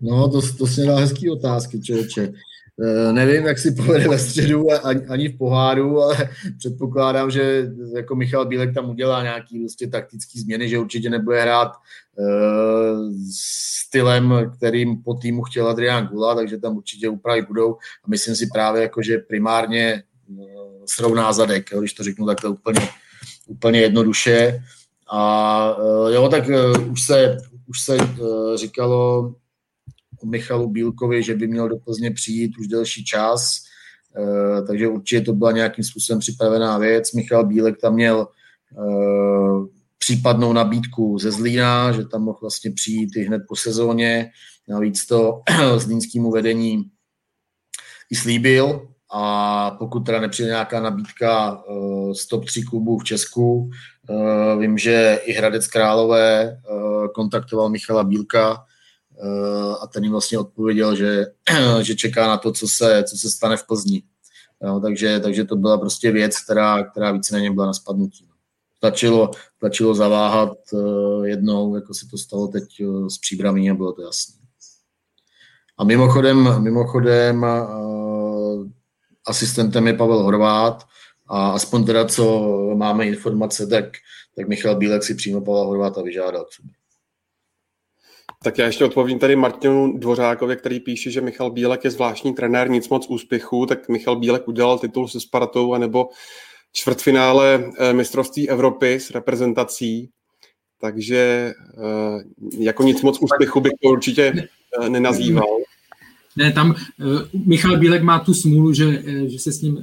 No, to, to si dá hezký otázky, člověče. E, nevím, jak si povede ve středu ani, v poháru, ale předpokládám, že jako Michal Bílek tam udělá nějaký prostě taktický změny, že určitě nebude hrát e, stylem, kterým po týmu chtěl Adrián Gula, takže tam určitě úpravy budou. A myslím si právě, jako, že primárně e, srovná zadek, jo, když to řeknu takhle úplně, úplně jednoduše. A e, jo, tak e, už se, už se e, říkalo Michalu Bílkovi, že by měl do Plzně přijít už delší čas, eh, takže určitě to byla nějakým způsobem připravená věc. Michal Bílek tam měl eh, případnou nabídku ze Zlína, že tam mohl vlastně přijít i hned po sezóně. Navíc to zlínskému vedení i slíbil a pokud teda nepřijde nějaká nabídka eh, z top 3 klubů v Česku, vím, že i Hradec Králové kontaktoval Michala Bílka, a ten jim vlastně odpověděl, že, že čeká na to, co se, co se stane v Plzni. Jo, takže, takže to byla prostě věc, která, která víceméně byla na spadnutí. Stačilo, stačilo zaváhat uh, jednou, jako se to stalo teď uh, s příbramí a bylo to jasné. A mimochodem, mimochodem asistentem je Pavel Horvát a aspoň teda, co máme informace, tak, tak Michal Bílek si přímo Pavla Horváta vyžádal. Třeba. Tak já ještě odpovím tady Martinu Dvořákovi, který píše, že Michal Bílek je zvláštní trenér, nic moc úspěchů, tak Michal Bílek udělal titul se Spartou, anebo čtvrtfinále eh, mistrovství Evropy s reprezentací, takže eh, jako nic moc úspěchu bych to určitě eh, nenazýval. Ne, tam Michal Bílek má tu smůlu, že, že se s ním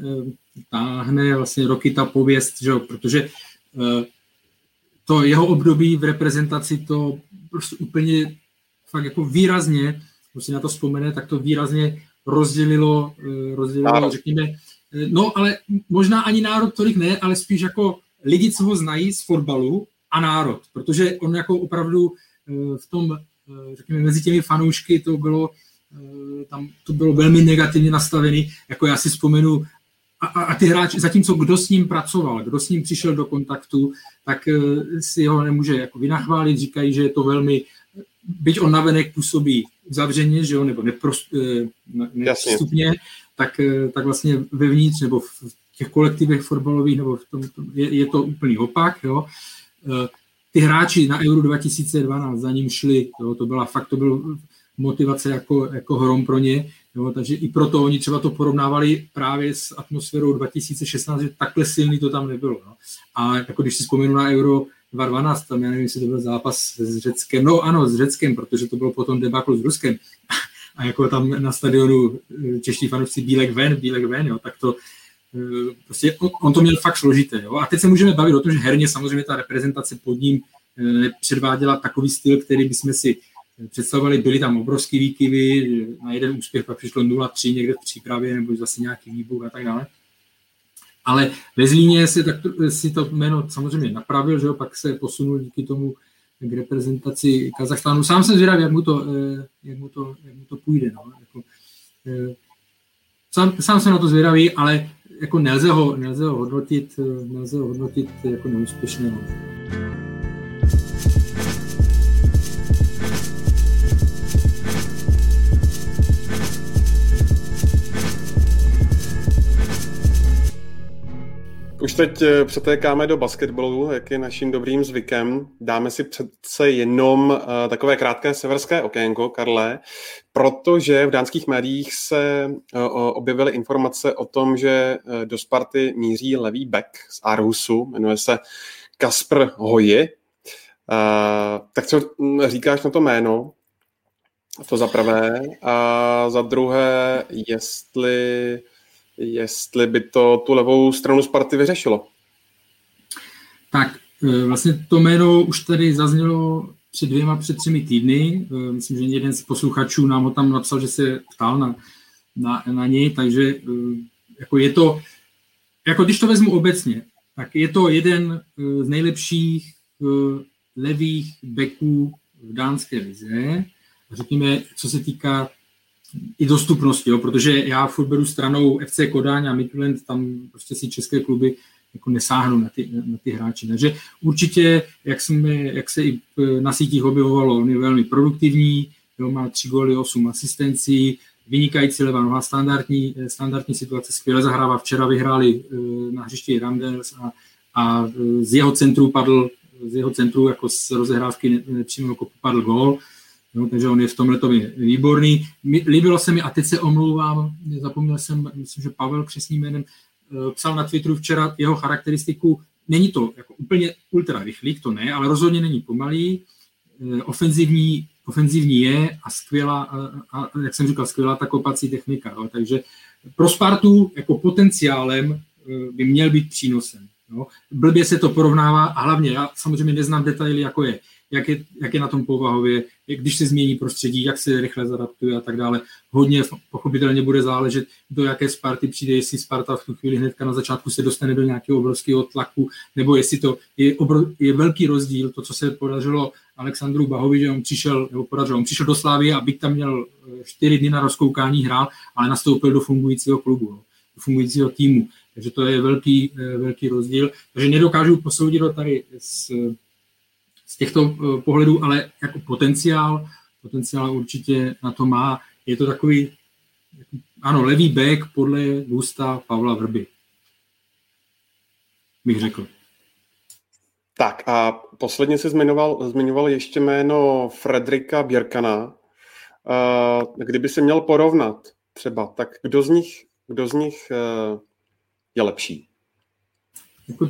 táhne vlastně roky ta pověst, že protože uh, to jeho období v reprezentaci to prostě úplně fakt jako výrazně, když si na to vzpomene, tak to výrazně rozdělilo, uh, rozdělilo národ. řekněme, no ale možná ani národ tolik ne, ale spíš jako lidi, co ho znají z fotbalu a národ, protože on jako opravdu uh, v tom, řekněme, mezi těmi fanoušky to bylo tam to bylo velmi negativně nastavený, jako já si vzpomenu a, a, a ty hráči, zatímco kdo s ním pracoval, kdo s ním přišel do kontaktu, tak si ho nemůže jako vynachválit, říkají, že je to velmi, byť on navenek působí zavřeně, že jo, nebo neprost, uh, nepřístupně, tak, uh, tak vlastně vevnitř, nebo v těch kolektivech fotbalových, nebo v tom, tom je, je to úplný opak, jo. Uh, ty hráči na Euro 2012 za ním šli, jo, to byla fakt, to byl motivace jako, jako hrom pro ně. Jo, takže i proto oni třeba to porovnávali právě s atmosférou 2016, že takhle silný to tam nebylo. No. A jako když si vzpomenu na Euro 2012, tam já nevím, jestli to byl zápas s Řeckem, no ano, s Řeckem, protože to bylo potom debakl s Ruskem. A jako tam na stadionu eh, čeští fanoušci bílek ven, bílek ven, jo, tak to eh, prostě on, to měl fakt složité. Jo. A teď se můžeme bavit o tom, že herně samozřejmě ta reprezentace pod ním eh, předváděla takový styl, který bychom si představovali, byly tam obrovské výkyvy, na jeden úspěch pak přišlo 0-3 někde v přípravě, nebo zase nějaký výbuch a tak dále. Ale ve Zlíně si, tak, si to jméno samozřejmě napravil, že jo, pak se posunul díky tomu k reprezentaci Kazachstánu. Sám jsem zvědavý, jak mu to, eh, jak mu to, jak mu to půjde. No. Jako, eh, sám, sám jsem na to zvědavý, ale jako nelze ho, nelze ho hodnotit, eh, nelze ho hodnotit jako neúspěšného. Už teď eh, přetékáme do basketbalu, jak je naším dobrým zvykem. Dáme si přece jenom uh, takové krátké severské okénko, Karle, protože v dánských médiích se uh, objevily informace o tom, že do Sparty míří levý back z Arhusu, jmenuje se Kasper Hoji. Tak co hm, říkáš na to jméno? To za prvé. A za druhé, jestli jestli by to tu levou stranu Sparty vyřešilo. Tak e, vlastně to jméno už tady zaznělo před dvěma, před třemi týdny. E, myslím, že jeden z posluchačů nám ho tam napsal, že se ptal na, na, na něj, takže e, jako je to, jako když to vezmu obecně, tak je to jeden z nejlepších levých beků v dánské lize. Řekněme, co se týká i dostupnosti, jo, protože já furt beru stranou FC Kodáň a Midland, tam prostě si české kluby jako nesáhnou na ty, na ty hráči. Takže určitě, jak, jsme, jak se i na sítích objevovalo, on je velmi produktivní, jo, má tři góly, osm asistencí, vynikající levá noha, standardní, standardní situace, skvěle zahrává. Včera vyhráli eh, na hřišti Randers a, a z jeho centru padl, z jeho centru jako z rozehrávky nepřímo jako padl gól. No, takže on je v tomhle výborný. Líbilo se mi, a teď se omlouvám, zapomněl jsem, myslím, že Pavel křesným jménem eh, psal na Twitteru včera jeho charakteristiku. Není to jako úplně ultra rychlý, to ne, ale rozhodně není pomalý. Eh, ofenzivní, ofenzivní je a skvělá, a, a, jak jsem říkal, skvělá ta kopací technika. Jo. Takže pro Spartu jako potenciálem eh, by měl být přínosem. Jo. Blbě se to porovnává a hlavně já samozřejmě neznám detaily, jako je jak je, jak je na tom povahově, když se změní prostředí, jak se rychle zadaptuje a tak dále. Hodně pochopitelně bude záležet, do jaké Sparty přijde, jestli Sparta v tu chvíli hnedka na začátku se dostane do nějakého obrovského tlaku, nebo jestli to je, obro, je velký rozdíl, to, co se podařilo Alexandru Bahovi, že on přišel, nebo podařilo, on přišel do Slávy a byť tam měl eh, čtyři dny na rozkoukání hrál, ale nastoupil do fungujícího klubu, do fungujícího týmu. Takže to je velký, eh, velký rozdíl. Takže nedokážu posoudit tady s z těchto eh, pohledů, ale jako potenciál, potenciál určitě na to má. Je to takový, ano, levý back podle gusta Pavla Vrby, bych řekl. Tak a posledně se zmiňoval, zmiňoval ještě jméno Fredrika Běrkana. Eh, kdyby se měl porovnat třeba, tak kdo z nich, kdo z nich eh, je lepší? Jako,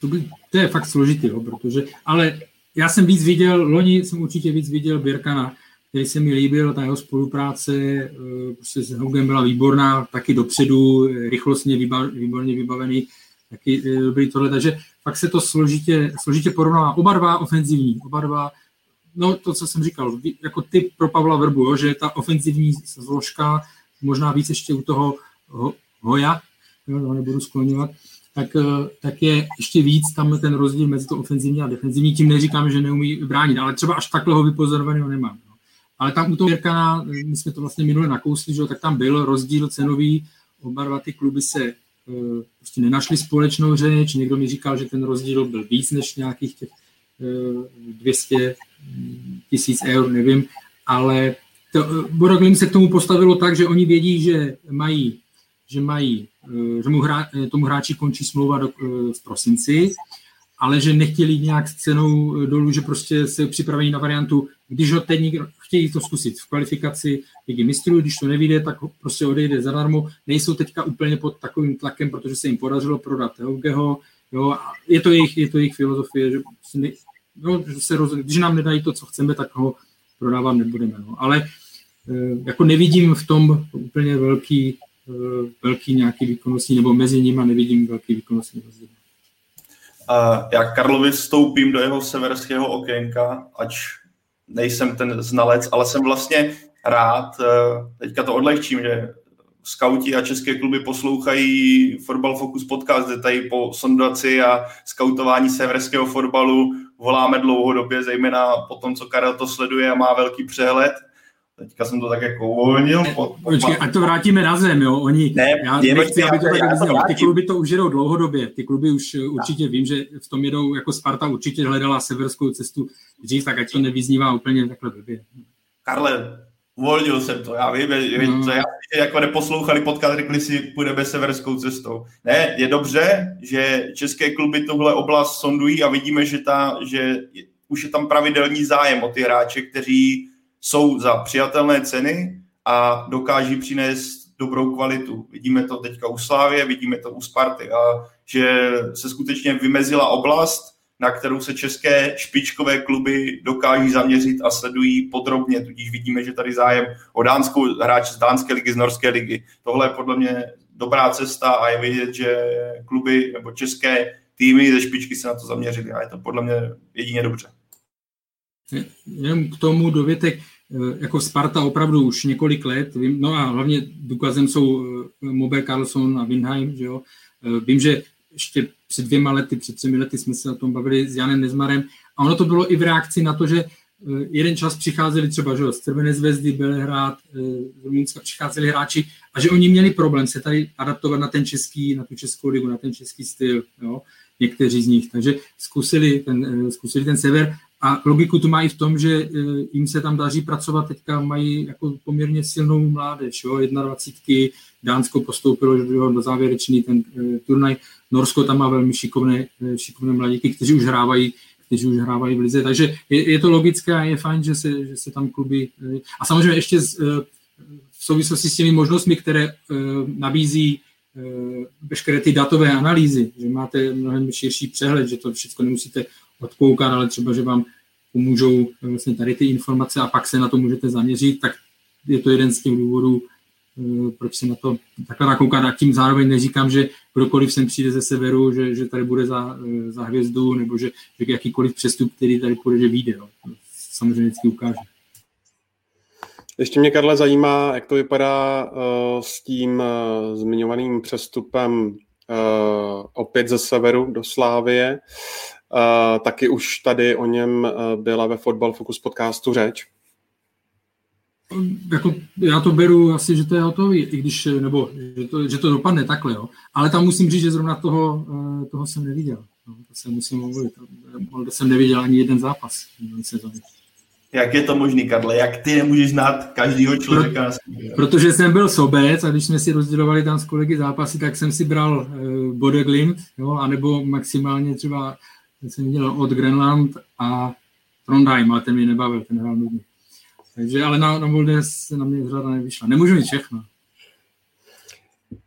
to, by, to je fakt složitý, jo, protože, ale já jsem víc viděl, loni jsem určitě víc viděl Birkana, který se mi líbil, ta jeho spolupráce prostě s Haugem byla výborná, taky dopředu, rychlostně výborně vybavený, taky dobrý tohle, takže fakt se to složitě, složitě porovnává. Oba dva ofenzivní, oba dva no to, co jsem říkal, jako typ pro Pavla Verbu, jo, že ta ofenzivní zložka, možná víc ještě u toho ho, Hoja, jo, nebudu skloňovat, tak, eh, tak je ještě víc tam ten rozdíl mezi to ofenzivní a defenzivní. Tím neříkám, že neumí bránit, ale třeba až takhle ho vypozorovaného nemám. No. Ale tam u toho Jirkana, my jsme to vlastně minule nakousli, že tak tam byl rozdíl cenový, oba dva ty kluby se uh, prostě nenašli společnou řeč, někdo mi říkal, že ten rozdíl byl víc než nějakých těch uh, 200 tisíc eur, nevím, ale to, Boroglim se k tomu postavilo tak, že oni vědí, že mají, že mají, že mu hra, tomu hráči končí smlouva do, v prosinci, ale že nechtěli nějak s cenou dolů, že prostě se připravení na variantu, když ho teď někdo, chtějí to zkusit v kvalifikaci ligy mistrů, když to nevíde, tak prostě odejde zadarmo. Nejsou teďka úplně pod takovým tlakem, protože se jim podařilo prodat Heugeho, jo, je to jejich, je to jejich filozofie, že no, že se roz... když nám nedají to, co chceme, tak ho prodávat nebudeme. No. Ale jako nevidím v tom úplně velký, velký nějaký výkonnostní, nebo mezi nimi nevidím velký výkonnostní rozdíl. Já Karlovi vstoupím do jeho severského okénka, ač nejsem ten znalec, ale jsem vlastně rád, teďka to odlehčím, že skauti a české kluby poslouchají Football Focus podcast, kde tady po sondaci a skautování severského fotbalu voláme dlouhodobě, zejména po tom, co Karel to sleduje a má velký přehled. Teďka jsem to tak jako uvolnil. Po, Počkej, ať to vrátíme na zem, jo. Oni, ne, já je, nechci, aby to tak vyznělo. Ty kluby to už jedou dlouhodobě. Ty kluby už tak. určitě vím, že v tom jedou, jako Sparta určitě hledala severskou cestu dřív, tak ať to nevyznívá úplně takhle blbě. Karle, uvolnil jsem to, já vím, vím mm. já, jako neposlouchali podcast, řekli si, půjdeme severskou cestou. Ne, je dobře, že české kluby tuhle oblast sondují a vidíme, že, ta, že už je tam pravidelný zájem o ty hráče, kteří jsou za přijatelné ceny a dokáží přinést dobrou kvalitu. Vidíme to teďka u Slávě, vidíme to u Sparty a že se skutečně vymezila oblast, na kterou se české špičkové kluby dokáží zaměřit a sledují podrobně. Tudíž vidíme, že tady zájem o dánskou hráč z dánské ligy, z norské ligy. Tohle je podle mě dobrá cesta a je vidět, že kluby nebo české týmy ze špičky se na to zaměřili a je to podle mě jedině dobře. Jenom k tomu dovětek, jako Sparta opravdu už několik let, vím, no a hlavně důkazem jsou Mober Carlson a Winheim, že jo. Vím, že ještě před dvěma lety, před třemi lety jsme se o tom bavili s Janem Nezmarem a ono to bylo i v reakci na to, že eh, jeden čas přicházeli třeba že z Červené zvezdy, Belehrad, eh, z Rumínska přicházeli hráči a že oni měli problém se tady adaptovat na ten český, na tu českou ligu, na ten český styl, jo, někteří z nich. Takže zkusili ten, eh, zkusili ten sever a logiku to má i v tom, že jim se tam daří pracovat, teďka mají jako poměrně silnou mládež, jo, 21. Dánsko postoupilo do, závěrečný ten turnaj, Norsko tam má velmi šikovné, eh, šikovné mladíky, kteří už hrávají kteří už hrávají v lize. Takže je, je to logické a je fajn, že se, že se tam kluby... Eh, a samozřejmě ještě z, eh, v souvislosti s těmi možnostmi, které nabízí veškeré ty datové analýzy, že máte mnohem širší přehled, že to všechno nemusíte odkoukat, ale třeba, že vám pomůžou vlastně tady ty informace a pak se na to můžete zaměřit, tak je to jeden z těch důvodů, Eh, proč se na to takhle nakoukat a tím zároveň neříkám, že kdokoliv sem přijde ze severu, že, že tady bude za, eh, za hvězdu, nebo že, že jakýkoliv přestup, který tady půjde, že vyjde. Jo. samozřejmě vždycky ukáže. Ještě mě, Karle, zajímá, jak to vypadá uh, s tím uh, zmiňovaným přestupem uh, opět ze severu do Slávie. Uh, taky už tady o něm uh, byla ve Fotbal Focus podcastu řeč jako, já to beru asi, že to je hotový, i když, nebo že to, že to dopadne takhle, jo. Ale tam musím říct, že zrovna toho, eh, toho jsem neviděl. No, to se musím omluvit. To jsem neviděl ani jeden zápas Jak je to možný, Karle? Jak ty nemůžeš znát každýho člověka? Pro, protože jsem byl sobec a když jsme si rozdělovali tam s kolegy zápasy, tak jsem si bral uh, Bode Glimt, jo, anebo maximálně třeba jsem viděl od Grenland a Trondheim, ale ten mě nebavil, ten hrál nudně. Takže ale na, na se na mě řada nevyšla. Nemůžu mít všechno.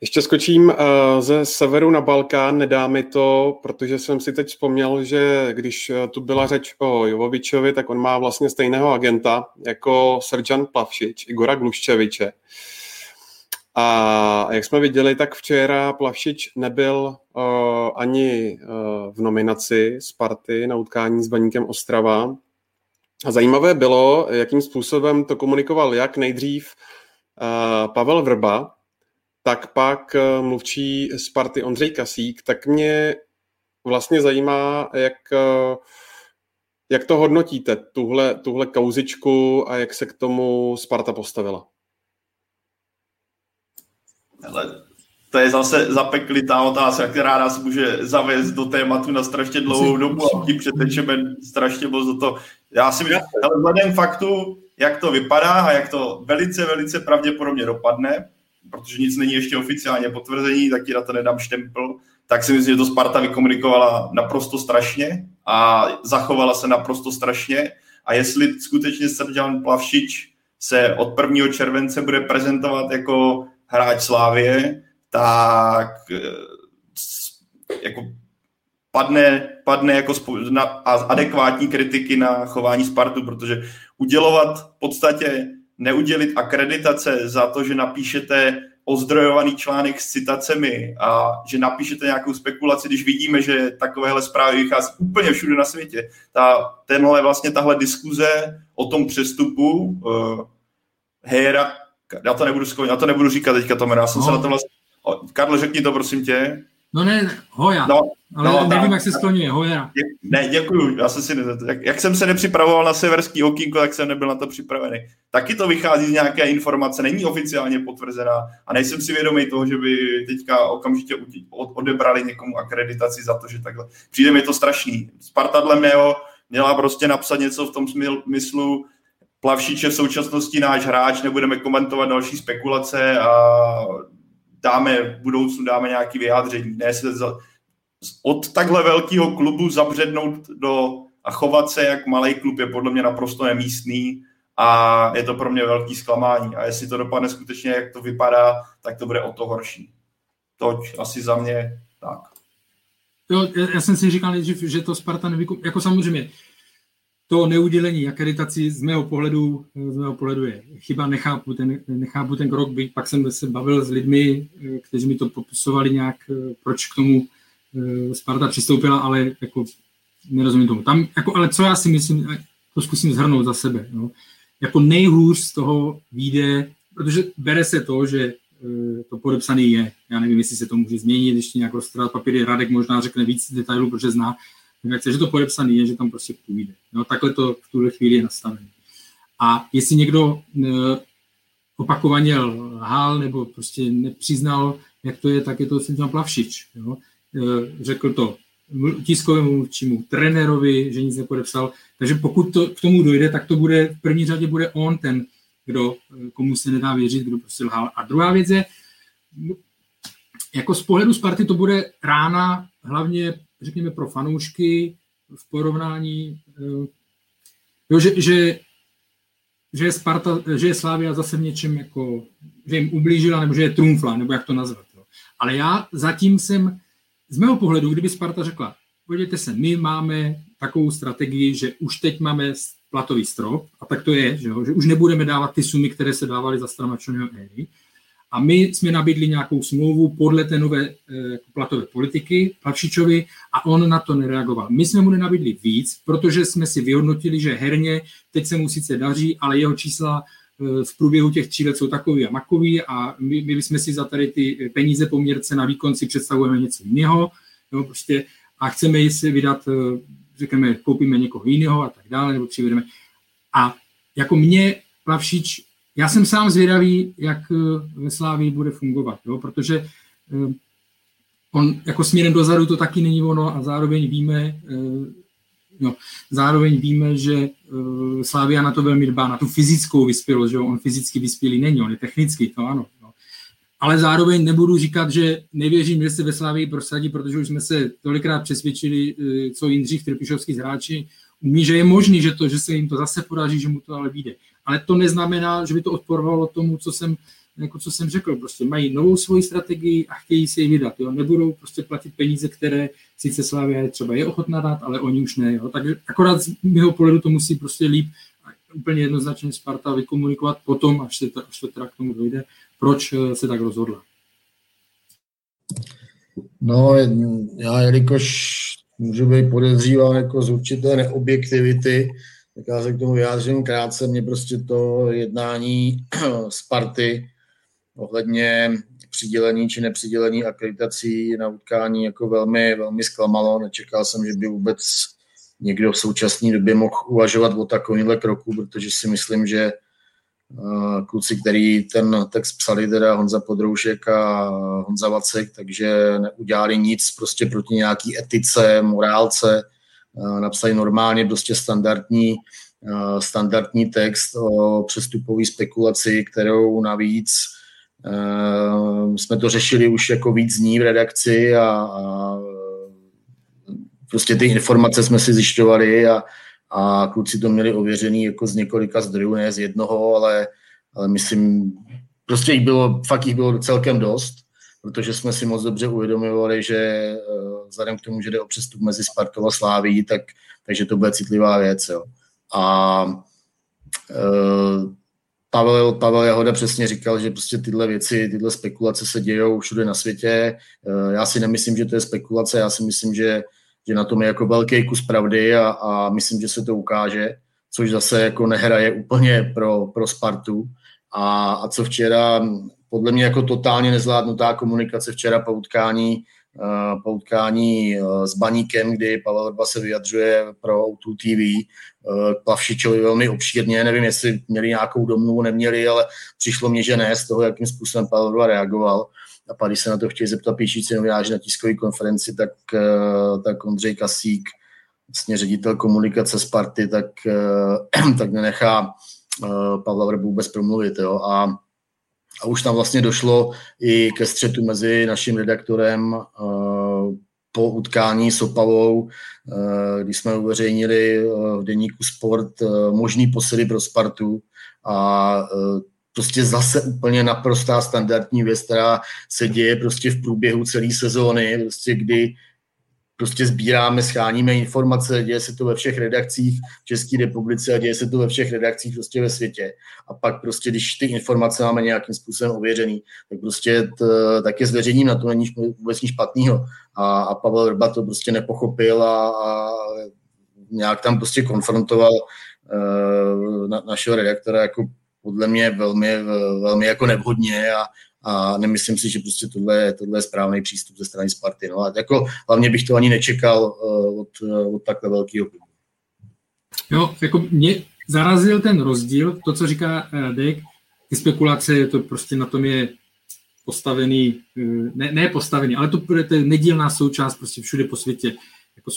Ještě skočím uh, ze severu na Balkán, nedá mi to, protože jsem si teď vzpomněl, že když uh, tu byla řeč o Jovovičovi, tak on má vlastně stejného agenta jako Sergeant Plavšič, Igora Gluščeviče. A jak jsme viděli, tak včera Plavšič nebyl uh, ani uh, v nominaci Sparty na utkání s Baníkem Ostrava. A zajímavé bylo, jakým způsobem to komunikoval jak nejdřív uh, Pavel Vrba, tak pak eh, mluvčí Sparty Ondřej Kasík, tak mě vlastně zajímá, jak, eh, jak to hodnotíte, tuhle, tuhle kauzičku a jak se k tomu Sparta postavila. Ale to je zase zapeklitá otázka, která nás může zavést do tématu na strašně dlouhou dobu a tím přetečeme strašně moc do toho. Já si myslím, ale vzhledem faktu, jak to vypadá a jak to velice, velice pravděpodobně dopadne, protože nic není ještě oficiálně potvrzení, tak ti na to nedám štempel, tak si myslím, že to Sparta vykomunikovala naprosto strašně a zachovala se naprosto strašně. A jestli skutečně Srdžan Plavšič se od 1. července bude prezentovat jako hráč Slávie, tak eh, jako padne, padne jako na, adekvátní kritiky na chování Spartu, protože udělovat v podstatě neudělit akreditace za to, že napíšete ozdrojovaný článek s citacemi a že napíšete nějakou spekulaci, když vidíme, že takovéhle zprávy vychází úplně všude na světě. Ta, tenhle vlastně tahle diskuze o tom přestupu uh, Hejera, já to nebudu, já to nebudu říkat teďka, Tomer, já jsem no. se na to vlastně... Karlo, řekni to, prosím tě. No ne, Hoja. No, ale no, nevím, tak, jak se skloňuje, Hoja. Ne, děkuju. Já jsem si, jak, jak, jsem se nepřipravoval na severský okýnko, tak jsem nebyl na to připravený. Taky to vychází z nějaké informace, není oficiálně potvrzená a nejsem si vědomý toho, že by teďka okamžitě odebrali někomu akreditaci za to, že takhle. Přijde mi to strašný. Sparta dle mého měla prostě napsat něco v tom smyslu, Plavšič je v současnosti náš hráč, nebudeme komentovat další spekulace a dáme v budoucnu dáme nějaké vyjádření. Ne se za, od takhle velkého klubu zabřednout do a chovat se jak malý klub je podle mě naprosto nemístný a je to pro mě velký zklamání. A jestli to dopadne skutečně, jak to vypadá, tak to bude o to horší. Toť asi za mě tak. Jo, já jsem si říkal nejdřív, že to Sparta nevykup... Jako samozřejmě, to neudělení akreditací z mého pohledu, z mého pohledu je chyba, nechápu ten, nechápu ten krok, by, pak jsem se bavil s lidmi, kteří mi to popisovali nějak, proč k tomu eh, Sparta přistoupila, ale jako nerozumím tomu. Tam, jako, ale co já si myslím, to zkusím zhrnout za sebe. No. Jako nejhůř z toho vyjde, protože bere se to, že eh, to podepsaný je. Já nevím, jestli se to může změnit, ještě nějak rozstrát papíry. Radek možná řekne víc detailů, protože zná že to podepsaný je, že tam prostě půjde. No, takhle to v tuhle chvíli je nastavené. A jestli někdo e, opakovaně lhal nebo prostě nepřiznal, jak to je, tak je to Silvan Plavšič. Jo? E, řekl to tiskovému mluvčímu, trenérovi, že nic nepodepsal. Takže pokud to k tomu dojde, tak to bude, v první řadě bude on ten, kdo, e, komu se nedá věřit, kdo prostě lhal. A druhá věc je, jako z pohledu Sparty to bude rána hlavně řekněme, pro fanoušky v porovnání, eh, jo, že, že, že, je Sparta, že je Slávia zase v něčem jako, že jim ublížila, nebo že je trumfla, nebo jak to nazvat. Jo. Ale já zatím jsem, z mého pohledu, kdyby Sparta řekla, podívejte se, my máme takovou strategii, že už teď máme platový strop, a tak to je, že, jo, že už nebudeme dávat ty sumy, které se dávaly za Stramačoného éry, a my jsme nabídli nějakou smlouvu podle té nové e, platové politiky Plavšičovi a on na to nereagoval. My jsme mu nenabídli víc, protože jsme si vyhodnotili, že herně teď se mu sice daří, ale jeho čísla e, v průběhu těch tří let jsou takový a makový a my, my jsme si za tady ty peníze poměrce na výkon si představujeme něco jiného jo, prostě, a chceme si vydat, e, řekněme, koupíme někoho jiného a tak dále, nebo přivedeme. A jako mě Plavšič já jsem sám zvědavý, jak eh, ve Slávii bude fungovat, jo? protože eh, on jako směrem dozadu to taky není ono a zároveň víme, no, zároveň víme, že Slávia na to velmi dbá, na tu fyzickou vyspělost, že on fyzicky vyspělý není, on je technicky, to ano. No. Ale zároveň nebudu říkat, že nevěřím, že se ve Slávii prosadí, protože už jsme se tolikrát přesvědčili, co Jindřich Trpišovský z hráči umí, že je možný, že, to, že se jim to zase podaří, že mu to ale vyjde ale to neznamená, že by to odporovalo tomu, co jsem jako co jsem řekl, prostě mají novou svoji strategii a chtějí si ji vydat. Jo? Nebudou prostě platit peníze, které sice Slavia třeba je ochotná dát, ale oni už ne. Jo? Takže akorát z mého pohledu to musí prostě líp úplně jednoznačně Sparta vykomunikovat potom, až se, až se teda k tomu dojde, proč eh, se tak rozhodla. No, já jelikož můžu být podezříván jako z určité neobjektivity, tak já se k tomu vyjádřím krátce. Mě prostě to jednání Sparty ohledně přidělení či nepřidělení akreditací na utkání jako velmi, velmi zklamalo. Nečekal jsem, že by vůbec někdo v současné době mohl uvažovat o takovýmhle kroku, protože si myslím, že kluci, který ten text psali, teda Honza Podroušek a Honza Vacek, takže neudělali nic prostě proti nějaký etice, morálce, napsali normálně prostě standardní, standardní text o přestupové spekulaci, kterou navíc jsme to řešili už jako víc dní v redakci a, a prostě ty informace jsme si zjišťovali a, a kluci to měli ověřený jako z několika zdrojů, ne z jednoho, ale, ale myslím, prostě jich bylo, fakt jich bylo celkem dost, protože jsme si moc dobře uvědomovali, že eh, vzhledem k tomu, že jde o přestup mezi Spartou a Sláví, tak, takže to bude citlivá věc. Jo. A uh, Pavel, Pavel Jahoda přesně říkal, že prostě tyhle věci, tyhle spekulace se dějou všude na světě. Uh, já si nemyslím, že to je spekulace, já si myslím, že že na tom je jako velký kus pravdy a, a myslím, že se to ukáže, což zase jako nehraje úplně pro, pro Spartu. A, a co včera, podle mě jako totálně nezvládnutá komunikace včera po utkání, uh, po utkání uh, s Baníkem, kdy Pavel Vrba se vyjadřuje pro O2 TV k Plavšičovi velmi obšírně. Nevím, jestli měli nějakou domluvu, neměli, ale přišlo mně, že ne z toho, jakým způsobem Pavel Vrba reagoval. A pak, když se na to chtějí zeptat píšící novináři na tiskové konferenci, tak, eh, tak Ondřej Kasík, vlastně ředitel komunikace Sparty, tak, eh, tak nenechá eh, Pavla Vrbu vůbec promluvit. Jo. A, a už tam vlastně došlo i ke střetu mezi naším redaktorem po utkání s Opavou, když jsme uveřejnili v deníku Sport možný posily pro Spartu. A prostě zase úplně naprostá standardní věc, která se děje prostě v průběhu celé sezóny, prostě kdy prostě sbíráme, scháníme informace, děje se to ve všech redakcích v České republice a děje se to ve všech redakcích prostě ve světě. A pak prostě, když ty informace máme nějakým způsobem ověřený, tak prostě t, tak je zveřejním na to není vůbec nic špatného. A, a Pavel Rba to prostě nepochopil a, a nějak tam prostě konfrontoval uh, na, našeho redaktora jako podle mě velmi, velmi jako nevhodně a, a nemyslím si, že prostě tohle, tohle je správný přístup ze strany Sparty. No a jako hlavně bych to ani nečekal uh, od, uh, od takhle velkého klubu. Jo, jako mě zarazil ten rozdíl, to, co říká uh, Dek, ty spekulace, to prostě na tom je postavený, ne, ne postavený, ale to, to nedílná součást prostě všude po světě. Jako,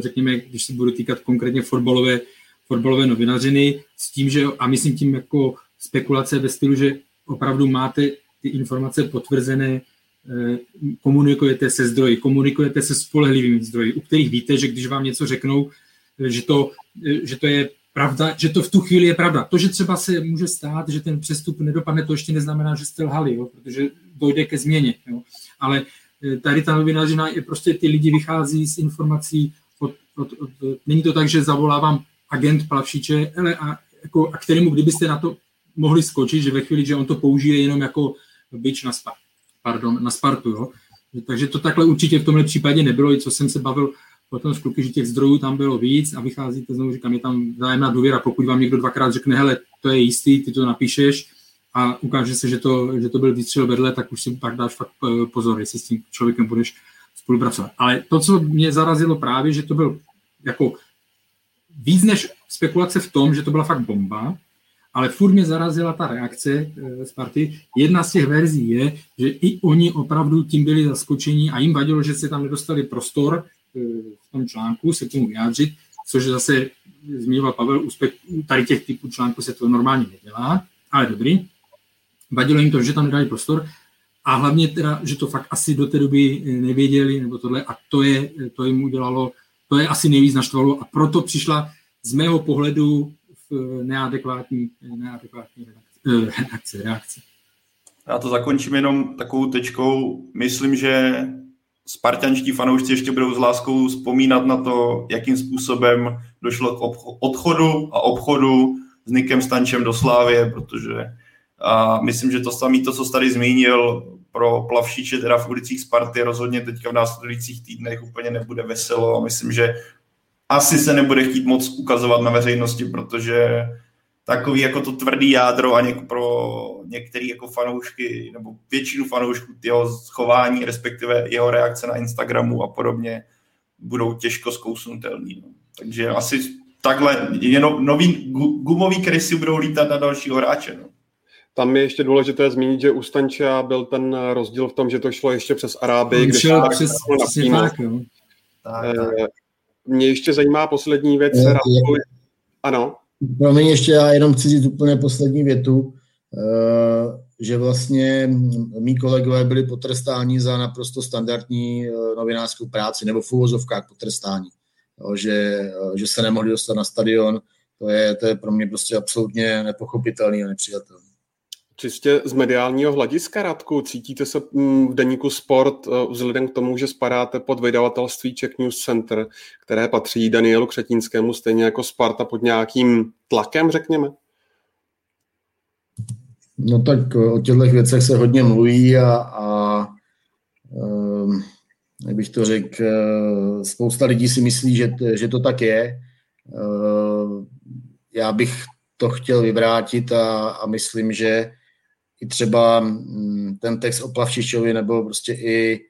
řekněme, když se budu týkat konkrétně fotbalové, fotbalové novinařiny, s tím, že, a myslím tím jako spekulace ve stylu, že opravdu máte ty informace potvrzené, eh, komunikujete se zdroji, komunikujete se spolehlivými zdroji, u kterých víte, že když vám něco řeknou, eh, že to, eh, že to je pravda, že to v tu chvíli je pravda. To, že třeba se může stát, že ten přestup nedopadne, to ještě neznamená, že jste lhali, jo, protože dojde ke změně. Jo. Ale tady ta novinařina je prostě ty lidi vychází z informací od, od, od, není to tak, že zavolávám agent Plavšiče, ale a, jako, a kterému, kdybyste na to mohli skočit, že ve chvíli, že on to použije jenom jako byč na, spa, pardon, na Spartu. Jo? Takže to takhle určitě v tomhle případě nebylo, i co jsem se bavil potom s kluky, že těch zdrojů tam bylo víc a vycházíte, znovu říkám, je tam vzájemná důvěra, pokud vám někdo dvakrát řekne, hele, to je jistý, ty to napíšeš a ukáže se, že to, že to byl výstřel vedle, tak už si pak dáš fakt eh, pozor, jestli s tím člověkem budeš spolupracovat. Ale to, co mě zarazilo právě, že to byl jako víc než spekulace v tom, že to byla fakt bomba, ale furt mě zarazila ta reakce Sparty. Jedna z těch verzí je, že i oni opravdu tím byli zaskočení a jim vadilo, že se tam nedostali prostor eh, v tom článku se k tomu vyjádřit, což zase zmiňoval Pavel, u tady těch typů článků se to normálně nedělá, ale dobrý. Vadilo jim to, že tam nedali prostor a hlavně teda, že to fakt asi do té doby nevěděli, nebo tohle, a to, je, to jim udělalo, to je asi nejvíc naštvalo a proto přišla z mého pohledu neadekvátní, neadekvátní reakce, reakce. Já to zakončím jenom takovou tečkou. Myslím, že spartanští fanoušci ještě budou s láskou vzpomínat na to, jakým způsobem došlo k odchodu a obchodu s Nikem Stančem do Slávě, protože a myslím, že to samé, to, co tady zmínil, pro plavšiče teda v ulicích Sparty rozhodně teďka v následujících týdnech úplně nebude veselo a myslím, že asi se nebude chtít moc ukazovat na veřejnosti, protože takový jako to tvrdý jádro a něk pro některé jako fanoušky, nebo většinu fanoušků jeho chování, respektive jeho reakce na Instagramu a podobně, budou těžko zkousnutelný. No. Takže asi takhle, jenom nový gumový krysy budou lítat na dalšího hráče. No. Tam je ještě důležité zmínit, že u Stanča byl ten rozdíl v tom, že to šlo ještě přes Arábii, kde šel přes, přesně tak. Tak, tak. Eh, mě ještě zajímá poslední věc. Je, je, ano. Promiň, ještě já jenom chci říct úplně poslední větu, eh, že vlastně mý kolegové byli potrestáni za naprosto standardní eh, novinářskou práci, nebo v úvozovkách potrestáni. Že, že se nemohli dostat na stadion, to je, to je pro mě prostě absolutně nepochopitelný a nepřijatelný. Čistě z mediálního hlediska, Radku, cítíte se mm, v deníku Sport eh, vzhledem k tomu, že spadáte pod vydavatelství Czech News Center, které patří Danielu Křetínskému, stejně jako Sparta pod nějakým tlakem, řekněme? No tak o těchto věcech se hodně mluví a, a um, jak bych to řekl, eh, spousta lidí si myslí, že, že to tak je. Uh, já bych to chtěl vyvrátit a, a myslím, že i třeba mm, ten text o Plavčičovi nebo prostě i,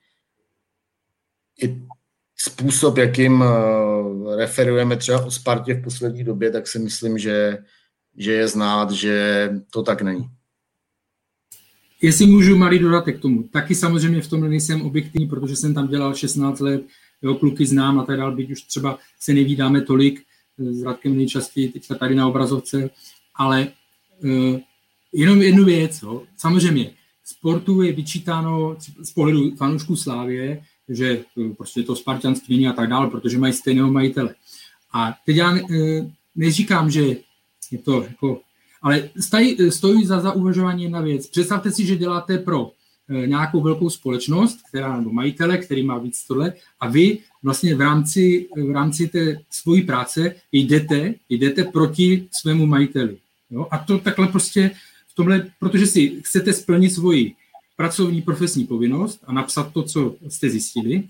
i způsob, jakým eh, referujeme třeba o Spartě v poslední době, tak si myslím, že, že je znát, že to tak není. Jestli můžu malý dodatek k tomu, taky samozřejmě v tomhle nejsem objektivní, protože jsem tam dělal 16 let, jo, kluky znám a tak dále, byť už třeba se nevídáme tolik, eh, s Radkem nejčastěji, teďka tady na obrazovce, ale uh, Jenom jednu věc, jo. samozřejmě, sportu je vyčítáno z pohledu fanoušků Slávě, že eh, prostě to spartanství a tak dále, protože mají stejného majitele. A teď já eh, neříkám, že je to jako, ale stojí, stojí za zauvažování jedna věc. Představte si, že děláte pro eh, nějakou velkou společnost, která, nebo majitele, který má víc tohle, a vy vlastně v rámci, v rámci té svojí práce jdete, jdete proti svému majiteli. Jo? A to takhle prostě v tomhle, protože si chcete splnit svoji pracovní profesní povinnost a napsat to, co jste zjistili,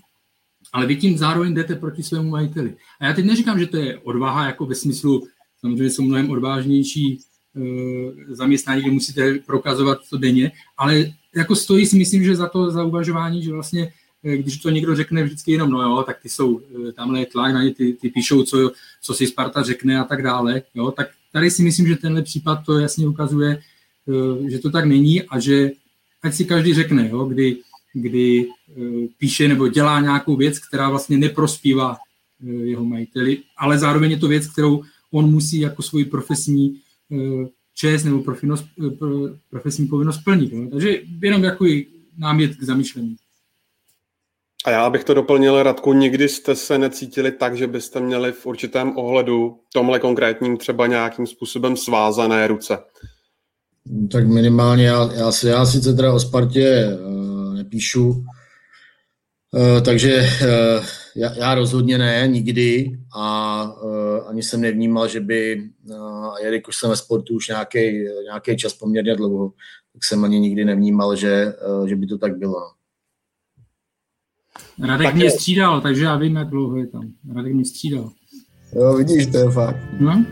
ale vy tím zároveň jdete proti svému majiteli. A já teď neříkám, že to je odvaha, jako ve smyslu, samozřejmě jsou mnohem odvážnější e, zaměstnání, kde musíte prokazovat to denně, ale jako stojí si myslím, že za to za uvažování, že vlastně e, když to někdo řekne vždycky jenom, no jo, tak ty jsou, e, tamhle je tlak, na ně, ty, ty píšou, co, co si Sparta řekne a tak dále, jo, tak tady si myslím, že tenhle případ to jasně ukazuje, Eh, že to tak není a že ať si každý řekne, jo, kdy, kdy eh, píše nebo dělá nějakou věc, která vlastně neprospívá eh, jeho majiteli, ale zároveň je to věc, kterou on musí jako svoji profesní čest nebo profesní povinnost plnit. Jo. Takže jenom jako námět k zamýšlení. A já bych to doplnil, Radku, nikdy jste se necítili tak, že byste měli v určitém ohledu, tomhle konkrétním třeba nějakým způsobem svázané ruce. Tak minimálně já, já, si, já sice teda o Spartě uh, nepíšu, uh, takže uh, já, já rozhodně ne, nikdy a uh, ani jsem nevnímal, že by, uh, jelikož jsem ve sportu už nějaký čas poměrně dlouho, tak jsem ani nikdy nevnímal, že, uh, že by to tak bylo. Radek tak mě je... střídal, takže já vím, jak dlouho je tam. Radek mě střídal. Jo, vidíš, to je fakt. No?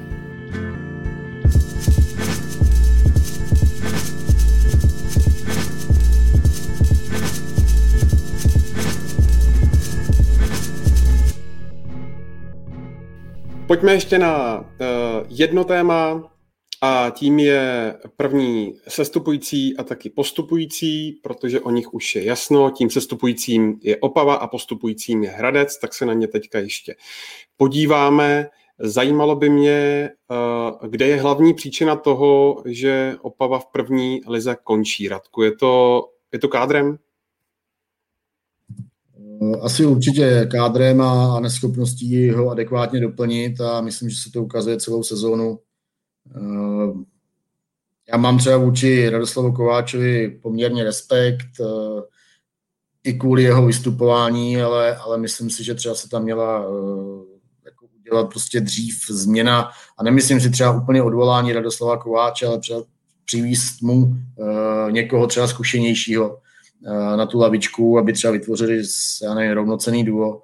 Pojďme ještě na uh, jedno téma a tím je první sestupující a taky postupující, protože o nich už je jasno. Tím sestupujícím je Opava a postupujícím je Hradec, tak se na ně teďka ještě podíváme. Zajímalo by mě, uh, kde je hlavní příčina toho, že Opava v první lize končí. Radku, je to, je to kádrem? Eh, asi určitě kádrem a, neschopností ho adekvátně doplnit a myslím, že se to ukazuje celou sezónu. Eh, Já mám třeba vůči Radoslavu Kováčovi poměrně respekt, i kvůli jeho vystupování, ale, ale myslím si, že třeba se tam měla jako udělat prostě dřív změna a nemyslím si třeba úplně odvolání Radoslava Kováče, ale třeba přivíst mu někoho třeba zkušenějšího na tu lavičku, aby třeba vytvořili já nevím, rovnocený duo.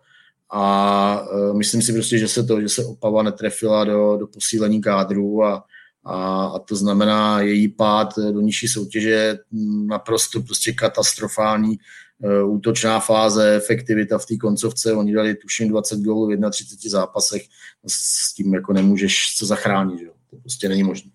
A uh, myslím si prostě, že se to, že se Opava netrefila do, do posílení kádru a, a, a to znamená její pád do nižší soutěže naprosto prostě katastrofální uh, útočná fáze, efektivita v té koncovce, oni dali tuším 20 gólů v 31 zápasech, s tím jako nemůžeš co zachránit, že? to prostě není možné.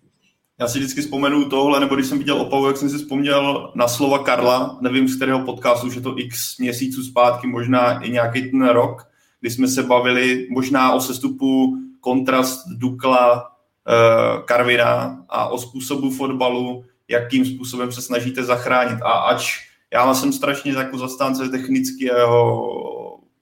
Já si vždycky vzpomenu tohle, nebo když jsem viděl Opavu, jak jsem si vzpomněl na slova Karla, nevím z kterého podcastu, že to x měsíců zpátky, možná i nějaký ten rok, kdy jsme se bavili možná o sestupu kontrast Dukla, eh, Karvina a o způsobu fotbalu, jakým způsobem se snažíte zachránit. A ač já jsem strašně jako zastánce technického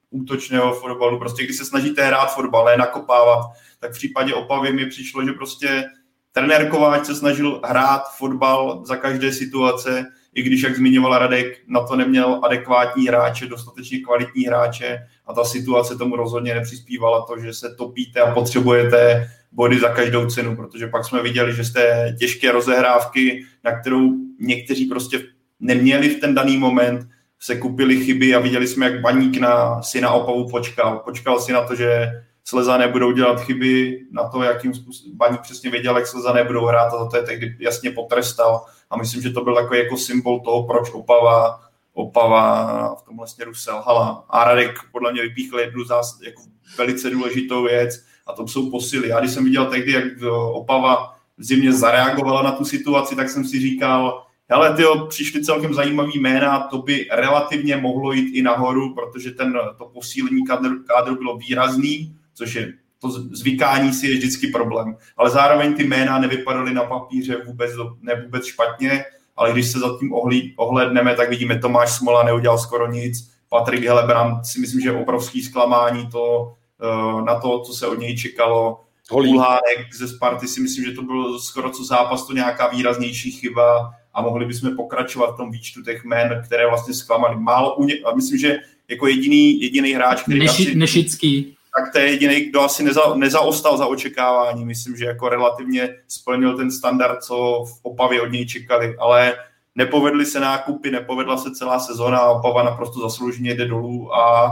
útočného fotbalu, prostě když se snažíte hrát fotbal, ne nakopávat, tak v případě Opavy mi přišlo, že prostě trenér Kováč se snažil hrát fotbal za každé situace, i když, jak zmiňoval Radek, na to neměl adekvátní hráče, dostatečně kvalitní hráče a ta situace tomu rozhodně nepřispívala to, že se topíte a potřebujete body za každou cenu, protože pak jsme viděli, že jste těžké rozehrávky, na kterou někteří prostě neměli v ten daný moment, se kupili chyby a viděli jsme, jak baník na syna Opavu počkal. Počkal si na to, že Slezané budou dělat chyby na to, jakým způsobem Baník přesně věděl, jak Slezané budou hrát a za to je tehdy jasně potrestal. A myslím, že to byl takový jako symbol toho, proč Opava, Opava v tomhle směru selhala. A Radek podle mě vypíchl jednu zás, jako velice důležitou věc a to jsou posily. Já když jsem viděl tehdy, jak Opava v zimě zareagovala na tu situaci, tak jsem si říkal, ale ty přišly celkem zajímavý jména, to by relativně mohlo jít i nahoru, protože ten, to posílení kádru, kádru bylo výrazný což je to zvykání si je vždycky problém. Ale zároveň ty jména nevypadaly na papíře vůbec, ne vůbec špatně, ale když se za tím ohlí, ohledneme, tak vidíme Tomáš Smola neudělal skoro nic, Patrik Helebrant si myslím, že je obrovský zklamání to, eh, na to, co se od něj čekalo. Kulhánek ze Sparty si myslím, že to byl skoro co zápas, to nějaká výraznější chyba a mohli bychom pokračovat v tom výčtu těch jmén, které vlastně zklamali. Málo u ně, a myslím, že jako jediný, jediný hráč, který Neši, asi... Nešický tak to je jediný, kdo asi neza, nezaostal za očekávání. Myslím, že jako relativně splnil ten standard, co v Opavě od něj čekali, ale nepovedly se nákupy, nepovedla se celá sezona a Opava naprosto zaslouženě jde dolů a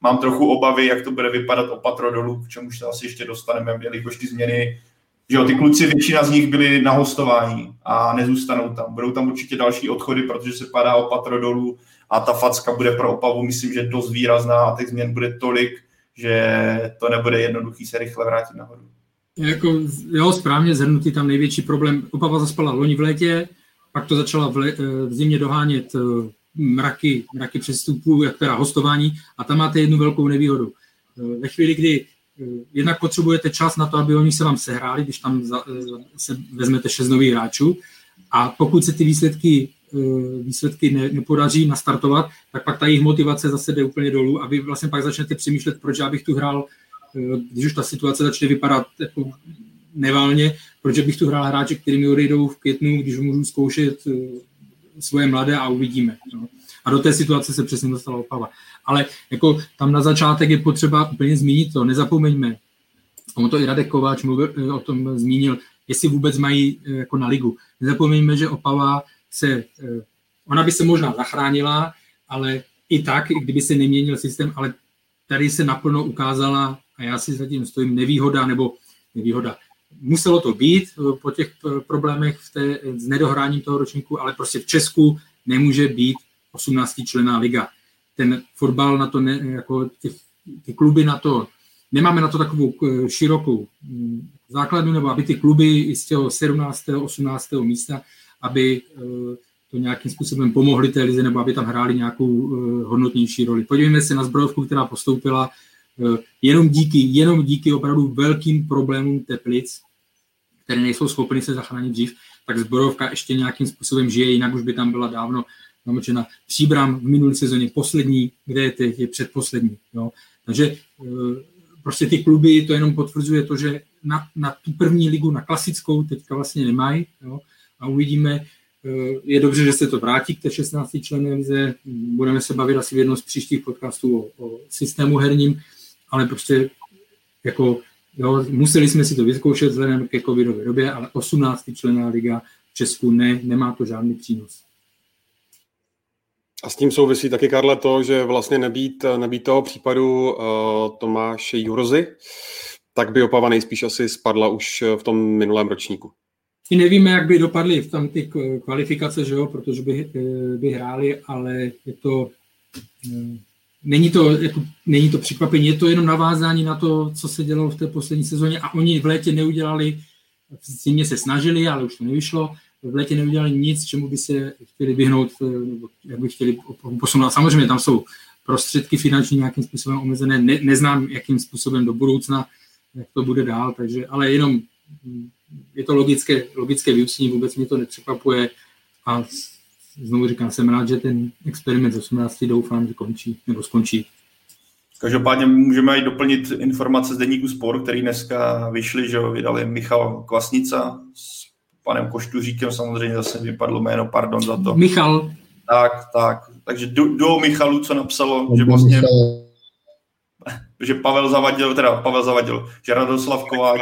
mám trochu obavy, jak to bude vypadat opatro dolů, k čemu se asi ještě dostaneme, jelikož ty změny že jo, ty kluci, většina z nich byli na hostování a nezůstanou tam. Budou tam určitě další odchody, protože se padá opatro dolů a ta facka bude pro Opavu, myslím, že dost výrazná a těch změn bude tolik, že to nebude jednoduchý se rychle vrátit nahoru. Jako, jo, správně zhrnutý tam největší problém. Opava zaspala loni v létě, pak to začala v, le, eh, v zimě dohánět eh, mraky, mraky přestupů, jak teda hostování, a tam máte jednu velkou nevýhodu. Eh, ve chvíli, kdy jednak potřebujete čas na to, aby oni se vám sehráli, když tam za, se vezmete šest nových hráčů, a pokud se ty výsledky Eh, výsledky ne, nepodaří nastartovat, tak pak ta jejich motivace zase jde úplně dolů a vy vlastně pak začnete přemýšlet, proč já bych tu hrál, eh, když už ta situace začne vypadat jako neválně, proč bych tu hrál hráče, který mi odejdou v květnu, když můžu zkoušet eh, svoje mladé a uvidíme. No. A do té situace se přesně dostala Opava. Ale jako tam na začátek je potřeba úplně zmínit to, nezapomeňme, on to i Radek Kováč mluvil, o tom zmínil, jestli vůbec mají jako na ligu. Nezapomeňme, že Opava se, eh, ona by se možná zachránila, ale i tak, i kdyby se neměnil systém, ale tady se naplno ukázala, a já si zatím stojím, nevýhoda nebo nevýhoda. Muselo to být eh, po těch eh, problémech v té, s nedohráním toho ročníku, ale prostě v Česku nemůže být 18 člená liga. Ten fotbal na to, ne, jako těch, ty kluby na to, nemáme na to takovou širokou mm, základnu, nebo aby ty kluby z toho 17. 18. místa aby eh, to nějakým způsobem pomohli té lize, nebo aby tam hráli nějakou eh, hodnotnější roli. Podívejme se na zbrojovku, která postoupila eh, jenom díky, jenom díky opravdu velkým problémům Teplic, které nejsou schopny se zachránit dřív, tak zbrojovka ještě nějakým způsobem žije, jinak už by tam byla dávno namočena. Příbram v minulé sezóně poslední, kde je teď, je předposlední. Jo. Takže prostě ty kluby to jenom potvrzuje to, že na, na tu první ligu, na klasickou teďka vlastně nemají. Jo a uvidíme. Je dobře, že se to vrátí k té 16. členné lize. Budeme se bavit asi v jednom z příštích podcastů o, o systému herním, ale prostě jako jo, museli jsme si to vyzkoušet vzhledem ke covidové době, ale 18. členná liga v Česku ne, nemá to žádný přínos. A s tím souvisí taky, Karle, to, že vlastně nebýt, nebýt toho případu uh, Tomáše Jurozy, tak by Opava nejspíš asi spadla už v tom minulém ročníku. I nevíme, jak by dopadly v tam ty kvalifikace, že jo, protože by, eh, by hráli, ale je to, eh, není to, jako, není to překvapení, je to jenom navázání na to, co se dělalo v té poslední sezóně. A oni v létě neudělali, v zimě se snažili, ale už to nevyšlo, v létě neudělali nic, čemu by se chtěli vyhnout, eh, nebo jak by chtěli posunout. Samozřejmě tam jsou prostředky finanční nějakým způsobem omezené, ne, neznám, jakým způsobem do budoucna, jak to bude dál, takže, ale jenom hm, je to logické, logické vyústění, vůbec mě to nepřekvapuje a znovu říkám, jsem rád, že ten experiment z 18 doufám, že končí, nebo skončí. Každopádně můžeme i doplnit informace z deníku Sport, který dneska vyšly, že vydali Michal Kvasnica s panem Koštuříkem, samozřejmě zase vypadlo jméno, pardon za to. Michal. Tak, tak. Takže do, do Michalu, co napsalo, že vlastně že Pavel Zavadil, teda Pavel Zavadil, že Radoslav Kováč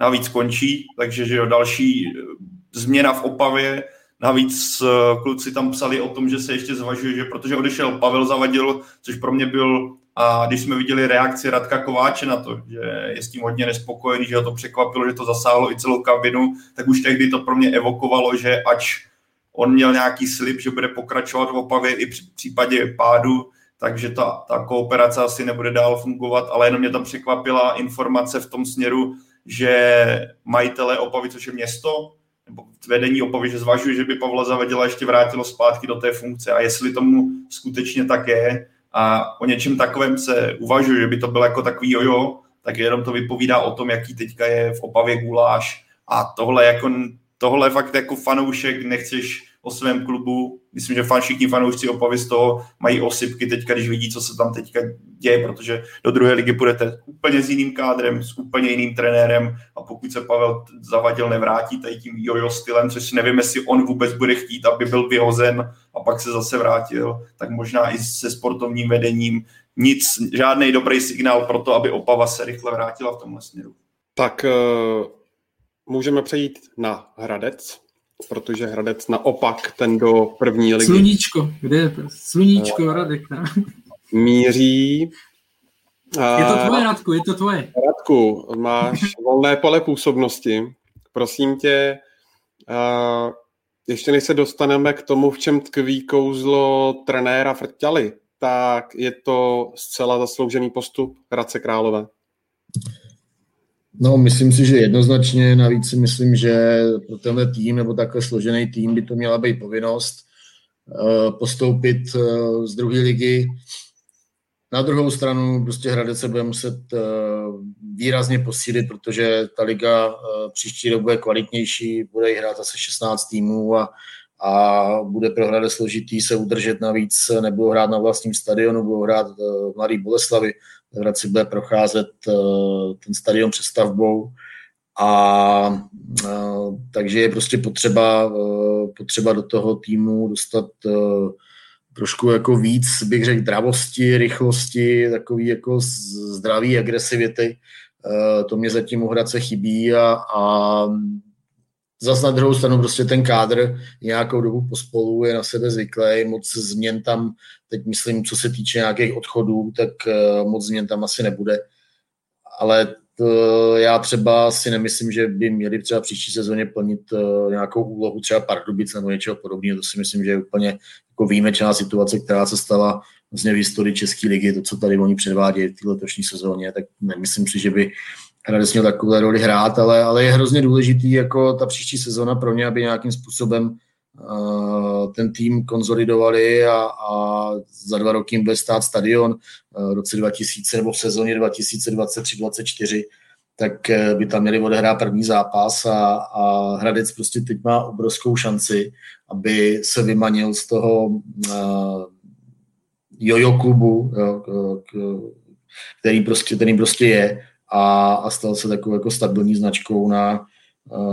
navíc končí, takže že jo, další eh, změna v Opavě, navíc eh, kluci tam psali o tom, že se ještě zvažuje, že protože odešel Pavel Zavadil, což pro mě byl a když jsme viděli reakci Radka Kováče na to, že je s tím hodně nespokojený, že ho to překvapilo, že to zasáhlo i celou kabinu, tak už tehdy to pro mě evokovalo, že ač on měl nějaký slib, že bude pokračovat v Opavě i v případě pádu, takže ta, ta kooperace asi nebude dál fungovat, ale jenom mě tam překvapila informace v tom směru, že majitele Opavy, což je město, nebo vedení Opavy, že zvažuje, že by Pavla Zavadila ještě vrátilo zpátky do té funkce. A jestli tomu skutečně tak je a o něčem takovém se uvažuje, že by to bylo jako takový jojo, tak jenom to vypovídá o tom, jaký teďka je v Opavě guláš. A tohle jako tohle fakt jako fanoušek nechceš o svém klubu. Myslím, že fan, všichni fanoušci Opavy z toho mají osypky teďka, když vidí, co se tam teďka děje, protože do druhé ligy půjdete úplně s jiným kádrem, s úplně jiným trenérem a pokud se Pavel Zavadil nevrátí tady tím jojo stylem, což nevím, jestli on vůbec bude chtít, aby byl vyhozen a pak se zase vrátil, tak možná i se sportovním vedením nic, žádný dobrý signál pro to, aby Opava se rychle vrátila v tomhle směru. Tak uh, můžeme přejít na Hradec, protože Hradec naopak ten do první ligy... Sluníčko, kde je to? Sluníčko, uh, Hradec, ne? Míří... Uh, je to tvoje, Radku, je to tvoje. Radku, máš volné pole působnosti. Prosím tě, uh, ještě než se dostaneme k tomu, v čem tkví kouzlo trenéra Frťaly, tak je to zcela zasloužený postup Hradce Králové. No, myslím si, že jednoznačně, navíc si myslím, že pro tenhle tým nebo takhle složený tým by to měla být povinnost uh, postoupit uh, z druhé ligy. Na druhou stranu prostě Hradec se bude muset uh, výrazně posílit, protože ta liga příští rok bude kvalitnější, bude hrát zase 16 týmů a, a bude pro Hradec složitý se udržet navíc, nebudou hrát na vlastním stadionu, budou hrát v Mladý Boleslavi, Hradci bude procházet uh, ten stadion přestavbou a uh, takže je prostě potřeba, uh, potřeba do toho týmu dostat trošku jako víc, bych řekl, dravosti, rychlosti, takový jako zdravý agresivity. To mě zatím u Hradce chybí a, a Zas na druhou stranu prostě ten kádr nějakou dobu pospolu je na sebe zvyklý, moc změn tam, teď myslím, co se týče nějakých odchodů, tak eh, moc změn tam asi nebude. Ale to já třeba si nemyslím, že by měli třeba příští sezóně plnit eh, nějakou úlohu třeba Pardubic nebo něčeho podobného. To si myslím, že je úplně jako výjimečná situace, která se stala vlastně v historii České ligy, to, co tady oni předvádějí v té letošní sezóně, tak nemyslím si, že by Hradec měl takové roli hrát, ale, ale je hrozně důležitý jako ta příští sezona pro ně, aby nějakým způsobem uh, ten tým konzolidovali a, a za dva roky jim bude stát stadion uh, v roce 2000 nebo v sezóně 2023-2024 tak eh, by tam měli odehrát první zápas a, a Hradec prostě teď má obrovskou šanci, aby se vymanil z toho uh, jojo klubu, jo, který prostě, který prostě je a, a stal se takovou jako stabilní značkou na,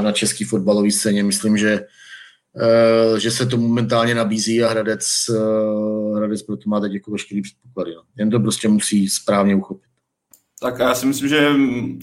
na český fotbalový scéně. Myslím, že, že se to momentálně nabízí a Hradec, Hradec proto má teď jako veškerý předpoklady. No. Jen to prostě musí správně uchopit. Tak já si myslím, že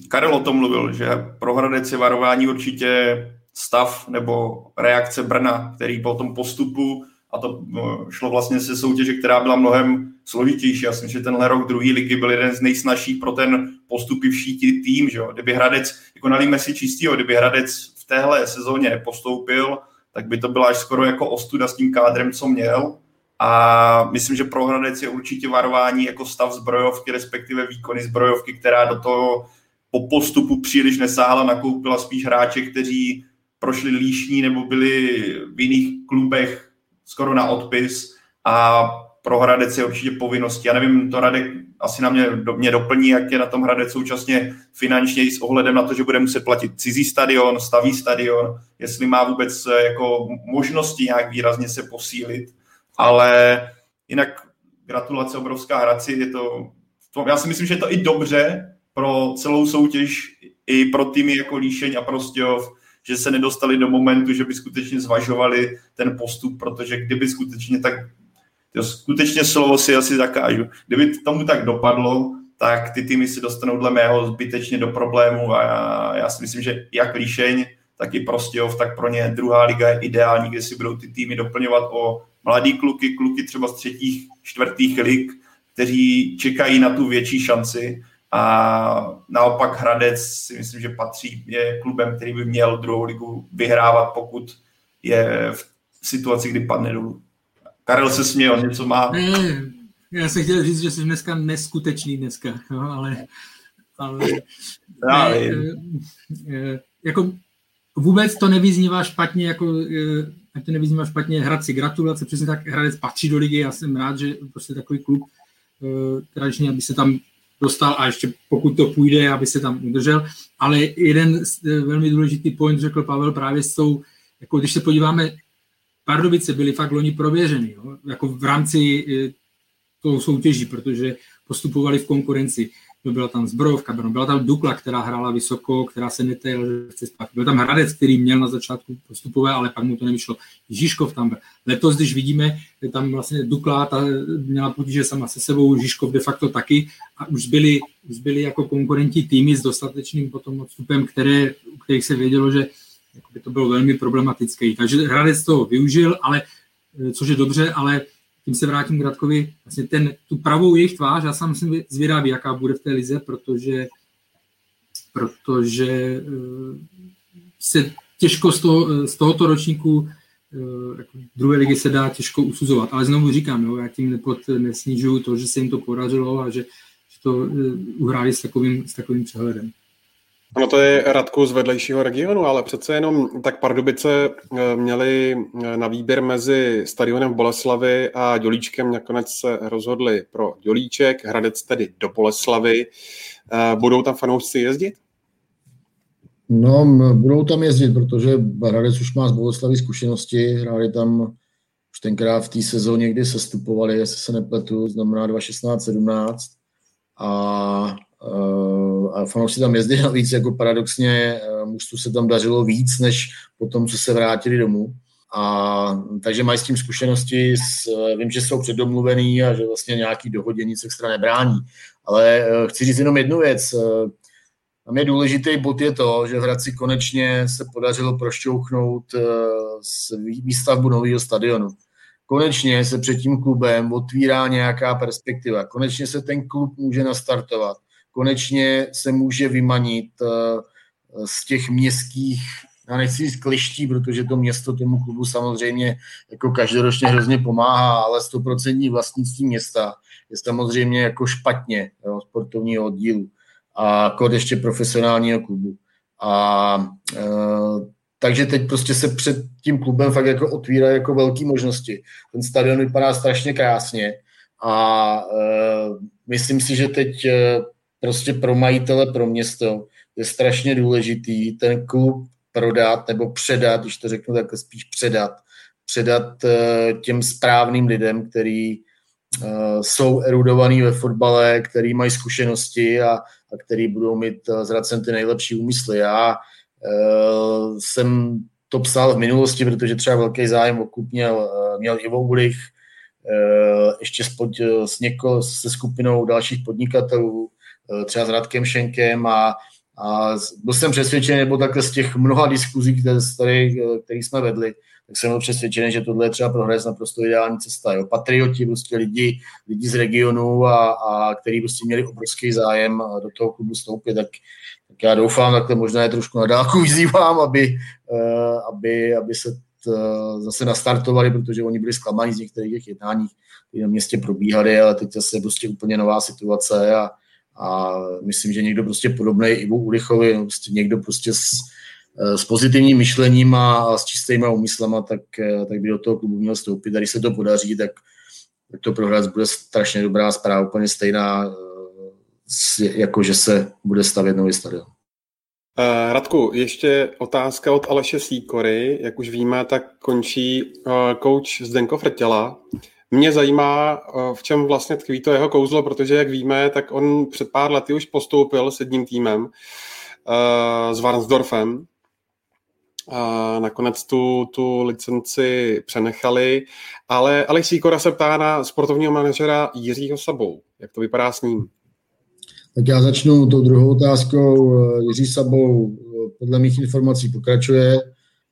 Karel o tom mluvil, že pro Hradec je varování určitě stav nebo reakce Brna, který po tom postupu a to šlo vlastně se soutěže, která byla mnohem složitější. Já si myslím, že tenhle rok druhý ligy byl jeden z nejsnažších pro ten postupivší tým. Že jo? Kdyby Hradec, jako nalíme si čistýho, kdyby Hradec v téhle sezóně nepostoupil, tak by to byla až skoro jako ostuda s tím kádrem, co měl. A myslím, že pro Hradec je určitě varování jako stav zbrojovky, respektive výkony zbrojovky, která do toho po postupu příliš nesáhla, nakoupila spíš hráče, kteří prošli líšní nebo byli v jiných klubech skoro na odpis a pro Hradec je určitě povinnosti. Já nevím, to Radek asi na mě, do, mě doplní, jak je na tom Hradec současně finančně s ohledem na to, že bude muset platit cizí stadion, staví stadion, jestli má vůbec eh, jako možnosti nějak výrazně se posílit. Ale jinak gratulace obrovská Hradci, je to, to, já si myslím, že je to i dobře pro celou soutěž, i pro týmy jako Líšeň a Prostějov, že se nedostali do momentu, že by skutečně zvažovali ten postup, protože kdyby skutečně tak, to skutečně slovo si asi zakážu, kdyby tomu tak dopadlo, tak ty týmy se dostanou dle mého zbytečně do problému a já, já si myslím, že jak Líšeň, tak i Prostějov, tak pro ně druhá liga je ideální, kde si budou ty týmy doplňovat o mladý kluky, kluky třeba z třetích, čtvrtých lig, kteří čekají na tu větší šanci a naopak Hradec si myslím, že patří, je klubem, který by měl druhou ligu vyhrávat, pokud je v situaci, kdy padne dolů. Karel se směl, něco má. Ne, já jsem chtěl říct, že jsi dneska neskutečný dneska, no, ale, ale já ne, e, e, jako vůbec to nevyznívá špatně, jako e, ať to nevyznívá špatně, Hradci gratulace, přesně tak Hradec patří do ligy, já jsem rád, že prostě takový klub tradičně, aby se tam dostal a ještě pokud to půjde, aby se tam udržel. Ale jeden eh, velmi důležitý point řekl Pavel právě s tou, jako když se podíváme, Pardubice byly fakt loni prověřeny, jo? jako v rámci eh, toho soutěží, protože postupovali v konkurenci byla tam Zbrojovka, byla tam Dukla, která hrála vysoko, která se netajila, že chce spát. Byl tam Hradec, který měl na začátku postupové, ale pak mu to nevyšlo. Žižkov tam byl. Letos, když vidíme, že tam vlastně Dukla ta měla potíže sama se sebou, Žižkov de facto taky a už byli, už byli jako konkurenti týmy s dostatečným potom odstupem, které, u kterých se vědělo, že by to bylo velmi problematické. Takže Hradec to využil, ale což je dobře, ale tím se vrátím k Radkovi, vlastně ten, tu pravou jejich tvář, já sám musím zvědavý, jaká bude v té lize, protože, protože eh, se těžko z, toho, z tohoto ročníku eh, jako druhé ligy se dá těžko usuzovat. Ale znovu říkám, jo, já tím nepod, nesnižuju to, že se jim to podařilo a že, že to eh, uhráli s takovým, s takovým přehledem. Ono to je Radku z vedlejšího regionu, ale přece jenom tak Pardubice eh, měli eh, na výběr mezi stadionem v Boleslavi a Dělíčkem. Nakonec se rozhodli pro Dělíček, Hradec tedy do Boleslavy. Eh, budou tam fanoušci jezdit? No, budou tam jezdit, protože Hradec už má z Boleslavy zkušenosti. Hráli tam už tenkrát v té sezóně, kdy se stupovali, jestli se nepletu, znamená 2016-17. A a fanoušci tam jezdili navíc, jako paradoxně eh, mužstvu se tam dařilo víc, než po tom, co se vrátili domů. A takže mají s tím zkušenosti, s, eh, vím, že jsou předdomluvený a že vlastně nějaký dohodě nic extra nebrání. Ale eh, chci říct jenom jednu věc. Tam je důležitý bod je to, že v Hradci konečně se podařilo prošťouchnout s výstavbu nového stadionu. Konečně se před tím klubem otvírá nějaká perspektiva. Konečně se ten klub může nastartovat konečně se může vymanit eh, z těch městských, já nechci říct kliští, protože to město tomu klubu samozřejmě jako každoročně hrozně pomáhá, ale 100% vlastnictví města je samozřejmě jako špatně jo, sportovního oddílu a kod ještě profesionálního klubu. A e, takže teď prostě se před tím klubem fakt jako otvírají jako velké možnosti. Ten stadion vypadá strašně krásně a e, myslím si, že teď prostě pro majitele, pro město je strašně důležitý ten klub prodat nebo předat, když to řeknu tak spíš předat, předat eh, těm správným lidem, který eh, jsou erudovaní ve fotbale, který mají zkušenosti a, a který budou mít z eh, ty nejlepší úmysly. Já jsem to psal v minulosti, protože třeba velký zájem o klub měl, měl Ivo Ulich, ještě spod, s něko, se skupinou dalších podnikatelů, třeba s Radkem Šenkem a, a byl jsem přesvědčený, nebo takhle z těch mnoha diskuzí, které, které jsme vedli, tak jsem byl přesvědčený, že tohle je třeba pro Hradec naprosto ideální cesta. Jo. Patrioti, prostě lidi, lidi z regionu a, a který prostě měli obrovský zájem do toho klubu stoupit, tak, tak já doufám, takhle možná je trošku na dálku vyzývám, aby, aby, aby se t, zase nastartovali, protože oni byli zklamaní z některých těch jednání, které na městě probíhaly, ale teď zase je prostě úplně nová situace a, a myslím, že někdo prostě podobný Ivu Ulichovi, prostě někdo prostě s, Eh, s pozitivním myšlením a s čistýma úmyslama, tak, eh, tak by do toho klubu měl stoupit. A když se to podaří, tak, to pro Hradec bude strašně dobrá zpráva, úplně stejná, eh, jako že se bude stavět nový stadion. Radku, ještě otázka od Aleše Sýkory. Jak už víme, tak končí coach Zdenko Frtěla. Mě zajímá, uh, v čem vlastně tkví to jeho kouzlo, protože jak víme, tak on před pár lety už postoupil s jedním týmem, uh, s Varnsdorfem, a nakonec tu, tu licenci přenechali, ale Alex Sikora se ptá na sportovního manažera Jiřího Sabou. Jak to vypadá s ním? Tak já začnu tou druhou otázkou. Jiří Sabou podle mých informací pokračuje,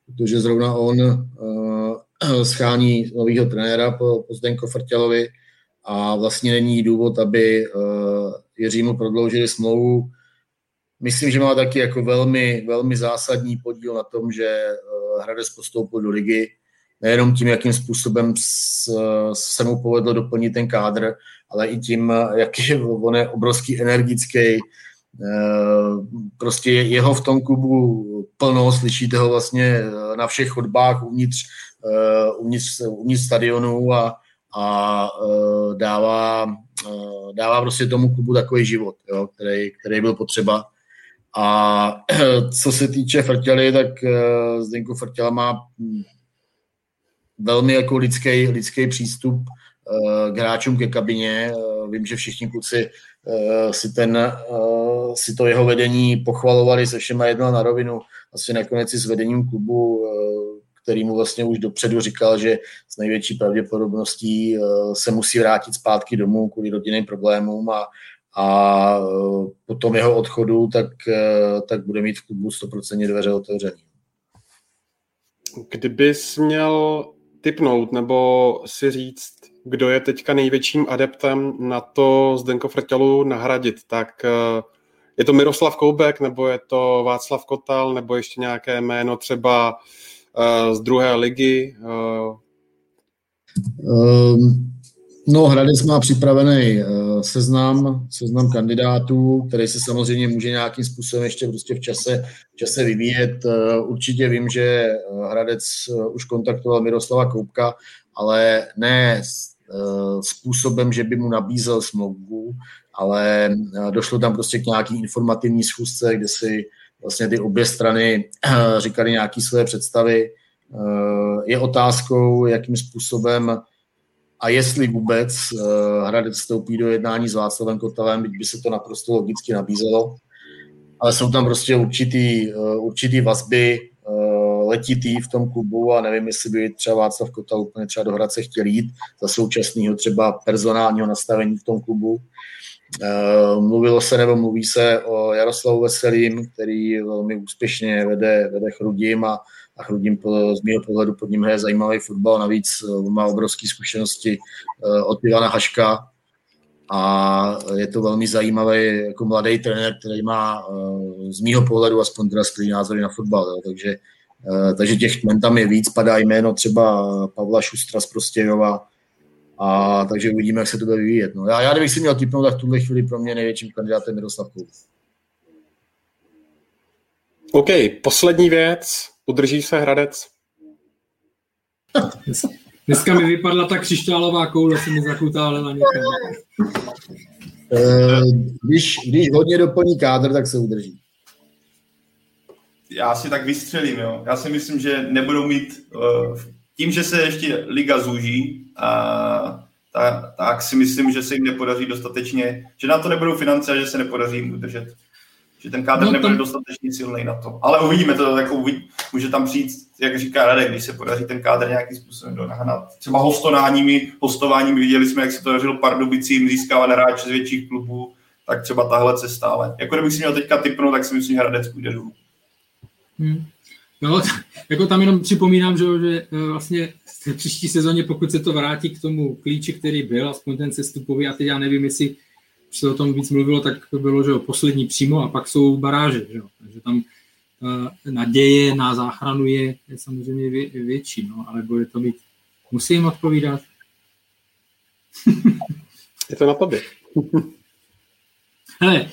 protože zrovna on schání nového trenéra po, po Zdenko Frtělovi a vlastně není důvod, aby uh, Jiřímu prodloužili smlouvu. Myslím, že má taky jako velmi, velmi zásadní podíl na tom, že eh, Hradec postoupil do ligy, nejenom tím, jakým způsobem se mu povedlo doplnit ten kádr, ale i tím, jak je on je obrovský energický, eh, prostě jeho v tom klubu plno, slyšíte ho vlastně eh, na všech chodbách uvnitř, uvnitř, uvnitř stadionu a, a dává, dává prostě tomu klubu takový život, jo, který, který byl potřeba a co se týče Frtěly, tak eh, Zdenko Frtěla má hm, velmi jako lidský, lidský přístup eh, k hráčům ke kabině. Eh, vím, že všichni kluci si, ten, si to jeho vedení pochvalovali se všema jedno na rovinu. Asi nakonec i s vedením klubu, který mu vlastně už dopředu říkal, že s největší pravděpodobností se musí vrátit zpátky domů kvůli rodinným problémům a, a e, po tom jeho odchodu, tak, e, tak bude mít v klubu 100% dveře otevřený. Kdybys měl typnout nebo si říct, kdo je teďka největším adeptem na to Zdenko Frtělu nahradit, tak je to Miroslav Koubek, nebo je to Václav Kotal, nebo ještě nějaké jméno třeba z druhé ligy? Um, No, Hradec má připravený uh, seznam, seznam kandidátů, který se samozřejmě může nějakým způsobem ještě prostě v čase, v čase vyvíjet. Uh, určitě vím, že eh, Hradec už kontaktoval Miroslava Koupka, ale ne způsobem, že by mu nabízel smlouvu, ale došlo tam prostě k nějaký informativní schůzce, kde si vlastně ty obě strany uh, říkali nějaké své představy. Uh, je otázkou, jakým způsobem a jestli vůbec uh, Hradec vstoupí do jednání s Václavem Kotalem, byť by se to naprosto logicky nabízelo. Ale jsou tam prostě určitý, určitý vazby letitý v tom klubu a nevím, jestli by třeba Václav Kotal úplně třeba do Hradce chtěl jít za současného třeba personálního nastavení v tom klubu. Uh, mluvilo se nebo mluví se o Jaroslavu Veselým, který velmi úspěšně vede, vede Chrudim a a Chrudím z mého pohledu pod ním hraje zajímavý fotbal, navíc eh, má obrovské zkušenosti eh, od Ivana Haška a je to velmi zajímavý jako mladý trenér, který má eh, z mého pohledu aspoň teda názory na fotbal, jo. takže takže těch men tam je víc, padá jméno třeba Pavla Šustra z Prostějova, a takže uvidíme, jak se to bude vyvíjet. No. Já, já kdybych si měl typnout, tak v tuhle chvíli pro mě největším kandidátem Miroslav Koul. OK, poslední věc. Udrží se Hradec? Dneska mi vypadla ta křišťálová koule, se mi zakutálela někam. Eh, když, když hodně doplní kádr, tak se udrží. Já si tak vystřelím, jo. Já si myslím, že nebudou mít, uh, tím, že se ještě liga zúží, a tak, tak si myslím, že se jim nepodaří dostatečně, že na to nebudou finance a že se nepodaří jim udržet že ten kádr no, nebude dostatečně silný na to. Ale uvidíme to, jako uvidí, může tam přijít, jak říká Radek, když se podaří ten kádr nějakým způsobem donahnat. Třeba hostonáními, hostováními, viděli jsme, jak se to dařilo Pardubicím, získávat hráče z větších klubů, tak třeba tahle cesta, ale jako kdybych si měl teďka typnout, tak si myslím, že Hradec půjde dolů. Hmm. No, jako tam jenom připomínám, že, že eh, vlastně v příští sezóně, pokud se to vrátí k tomu klíči, který byl, aspoň ten sestupový, a teď já nevím, jestli se o tom víc mluvilo, tak to bylo, že jo, poslední přímo a pak jsou baráže, že jo. Takže tam uh, naděje na záchranu je, je samozřejmě vě, větší, no, ale bude to být, musím odpovídat. je to na tobě. Hele,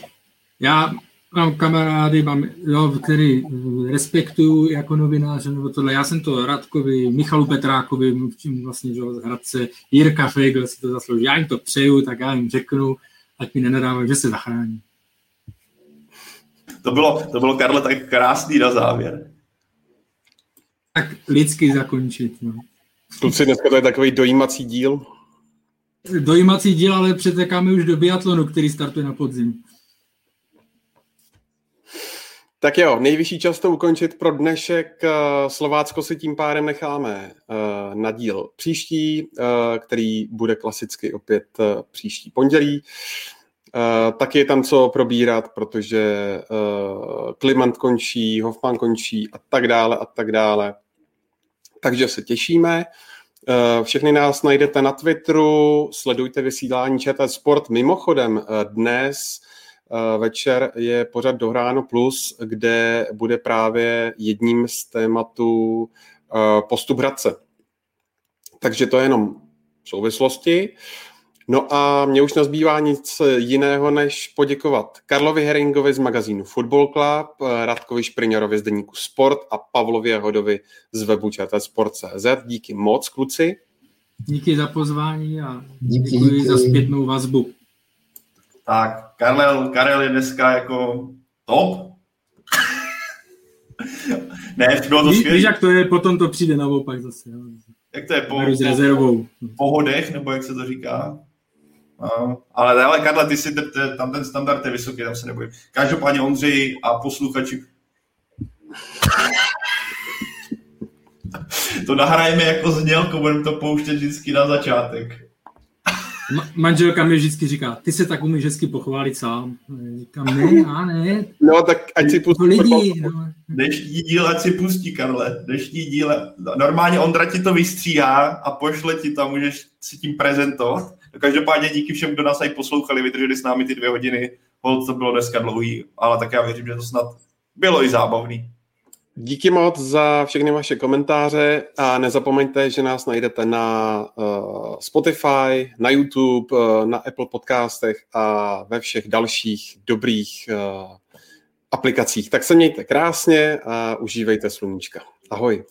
já mám kamarády, mám, jo, který respektuju jako novináře, nebo tohle. Já jsem to Radkovi, Michalu Petrákovi, mluvčím vlastně že, z Hradce, Jirka Feigl si to zaslouží. Já jim to přeju, tak já jim řeknu, ať mi nenadávají, že se zachrání. To bylo, to bylo Karle, tak krásný na závěr. Tak lidsky zakončit. No. Kluci, dneska to je takový dojímací díl. Dojímací díl, ale přetekáme už do biatlonu, který startuje na podzim. Tak jo, nejvyšší čas to ukončit pro dnešek. Eh, Slovácko si tím pádem necháme eh, na díl příští, eh, který bude klasicky opět příští pondělí. Tak je tam co probírat, protože Klimant končí, Hoffman končí a tak dále a tak dále. Takže se těšíme. Všechny nás najdete na Twitteru, sledujte vysílání ČT Sport. Mimochodem dnes večer je pořad Dohráno Plus, kde bude právě jedním z tématů eh, postup Hradce. Takže to je jenom v souvislosti. No a mě už nezbývá nic jiného, než poděkovat Karlovi Heringovi z magazínu Football Club, Radkovi Špriňarovi z deníku Sport a Pavlovi Jahodovi z webu Sport.cz. Díky moc, kluci. Díky za pozvání a díky, díky. za zpětnou vazbu. Tak, Karel, Karel je dneska jako top. ne, bylo to skvělé. Víš, jak to je, potom to přijde naopak zase. Jo. Jak to je, po, po, rezervou. po hodech, nebo jak se to říká? No, ale, ale Karle, ty si te, tam ten standard je vysoký, tam se nebojím. Každopádně Ondřej a posluchači. to nahrajeme jako znělko, budeme to pouštět vždycky na začátek. Ma- manželka mi vždycky říká, ty se tak umíš hezky pochválit sám. Říkám, ne, já ne. No tak ať si pustí. Lidi, no. Dnešní díl, ať si pustí, Karle. Dnešní díl, normálně Ondra ti to vystříhá a pošle ti tam, můžeš si tím prezentovat. Každopádně díky všem, kdo nás tady poslouchali, vydrželi s námi ty dvě hodiny. Hold, to bylo dneska dlouhý, ale tak já věřím, že to snad bylo i zábavný. Díky moc za všechny vaše komentáře a nezapomeňte, že nás najdete na uh, Spotify, na YouTube, uh, na Apple podcastech a ve všech dalších dobrých uh, aplikacích. Tak se mějte krásně a užívejte sluníčka. Ahoj.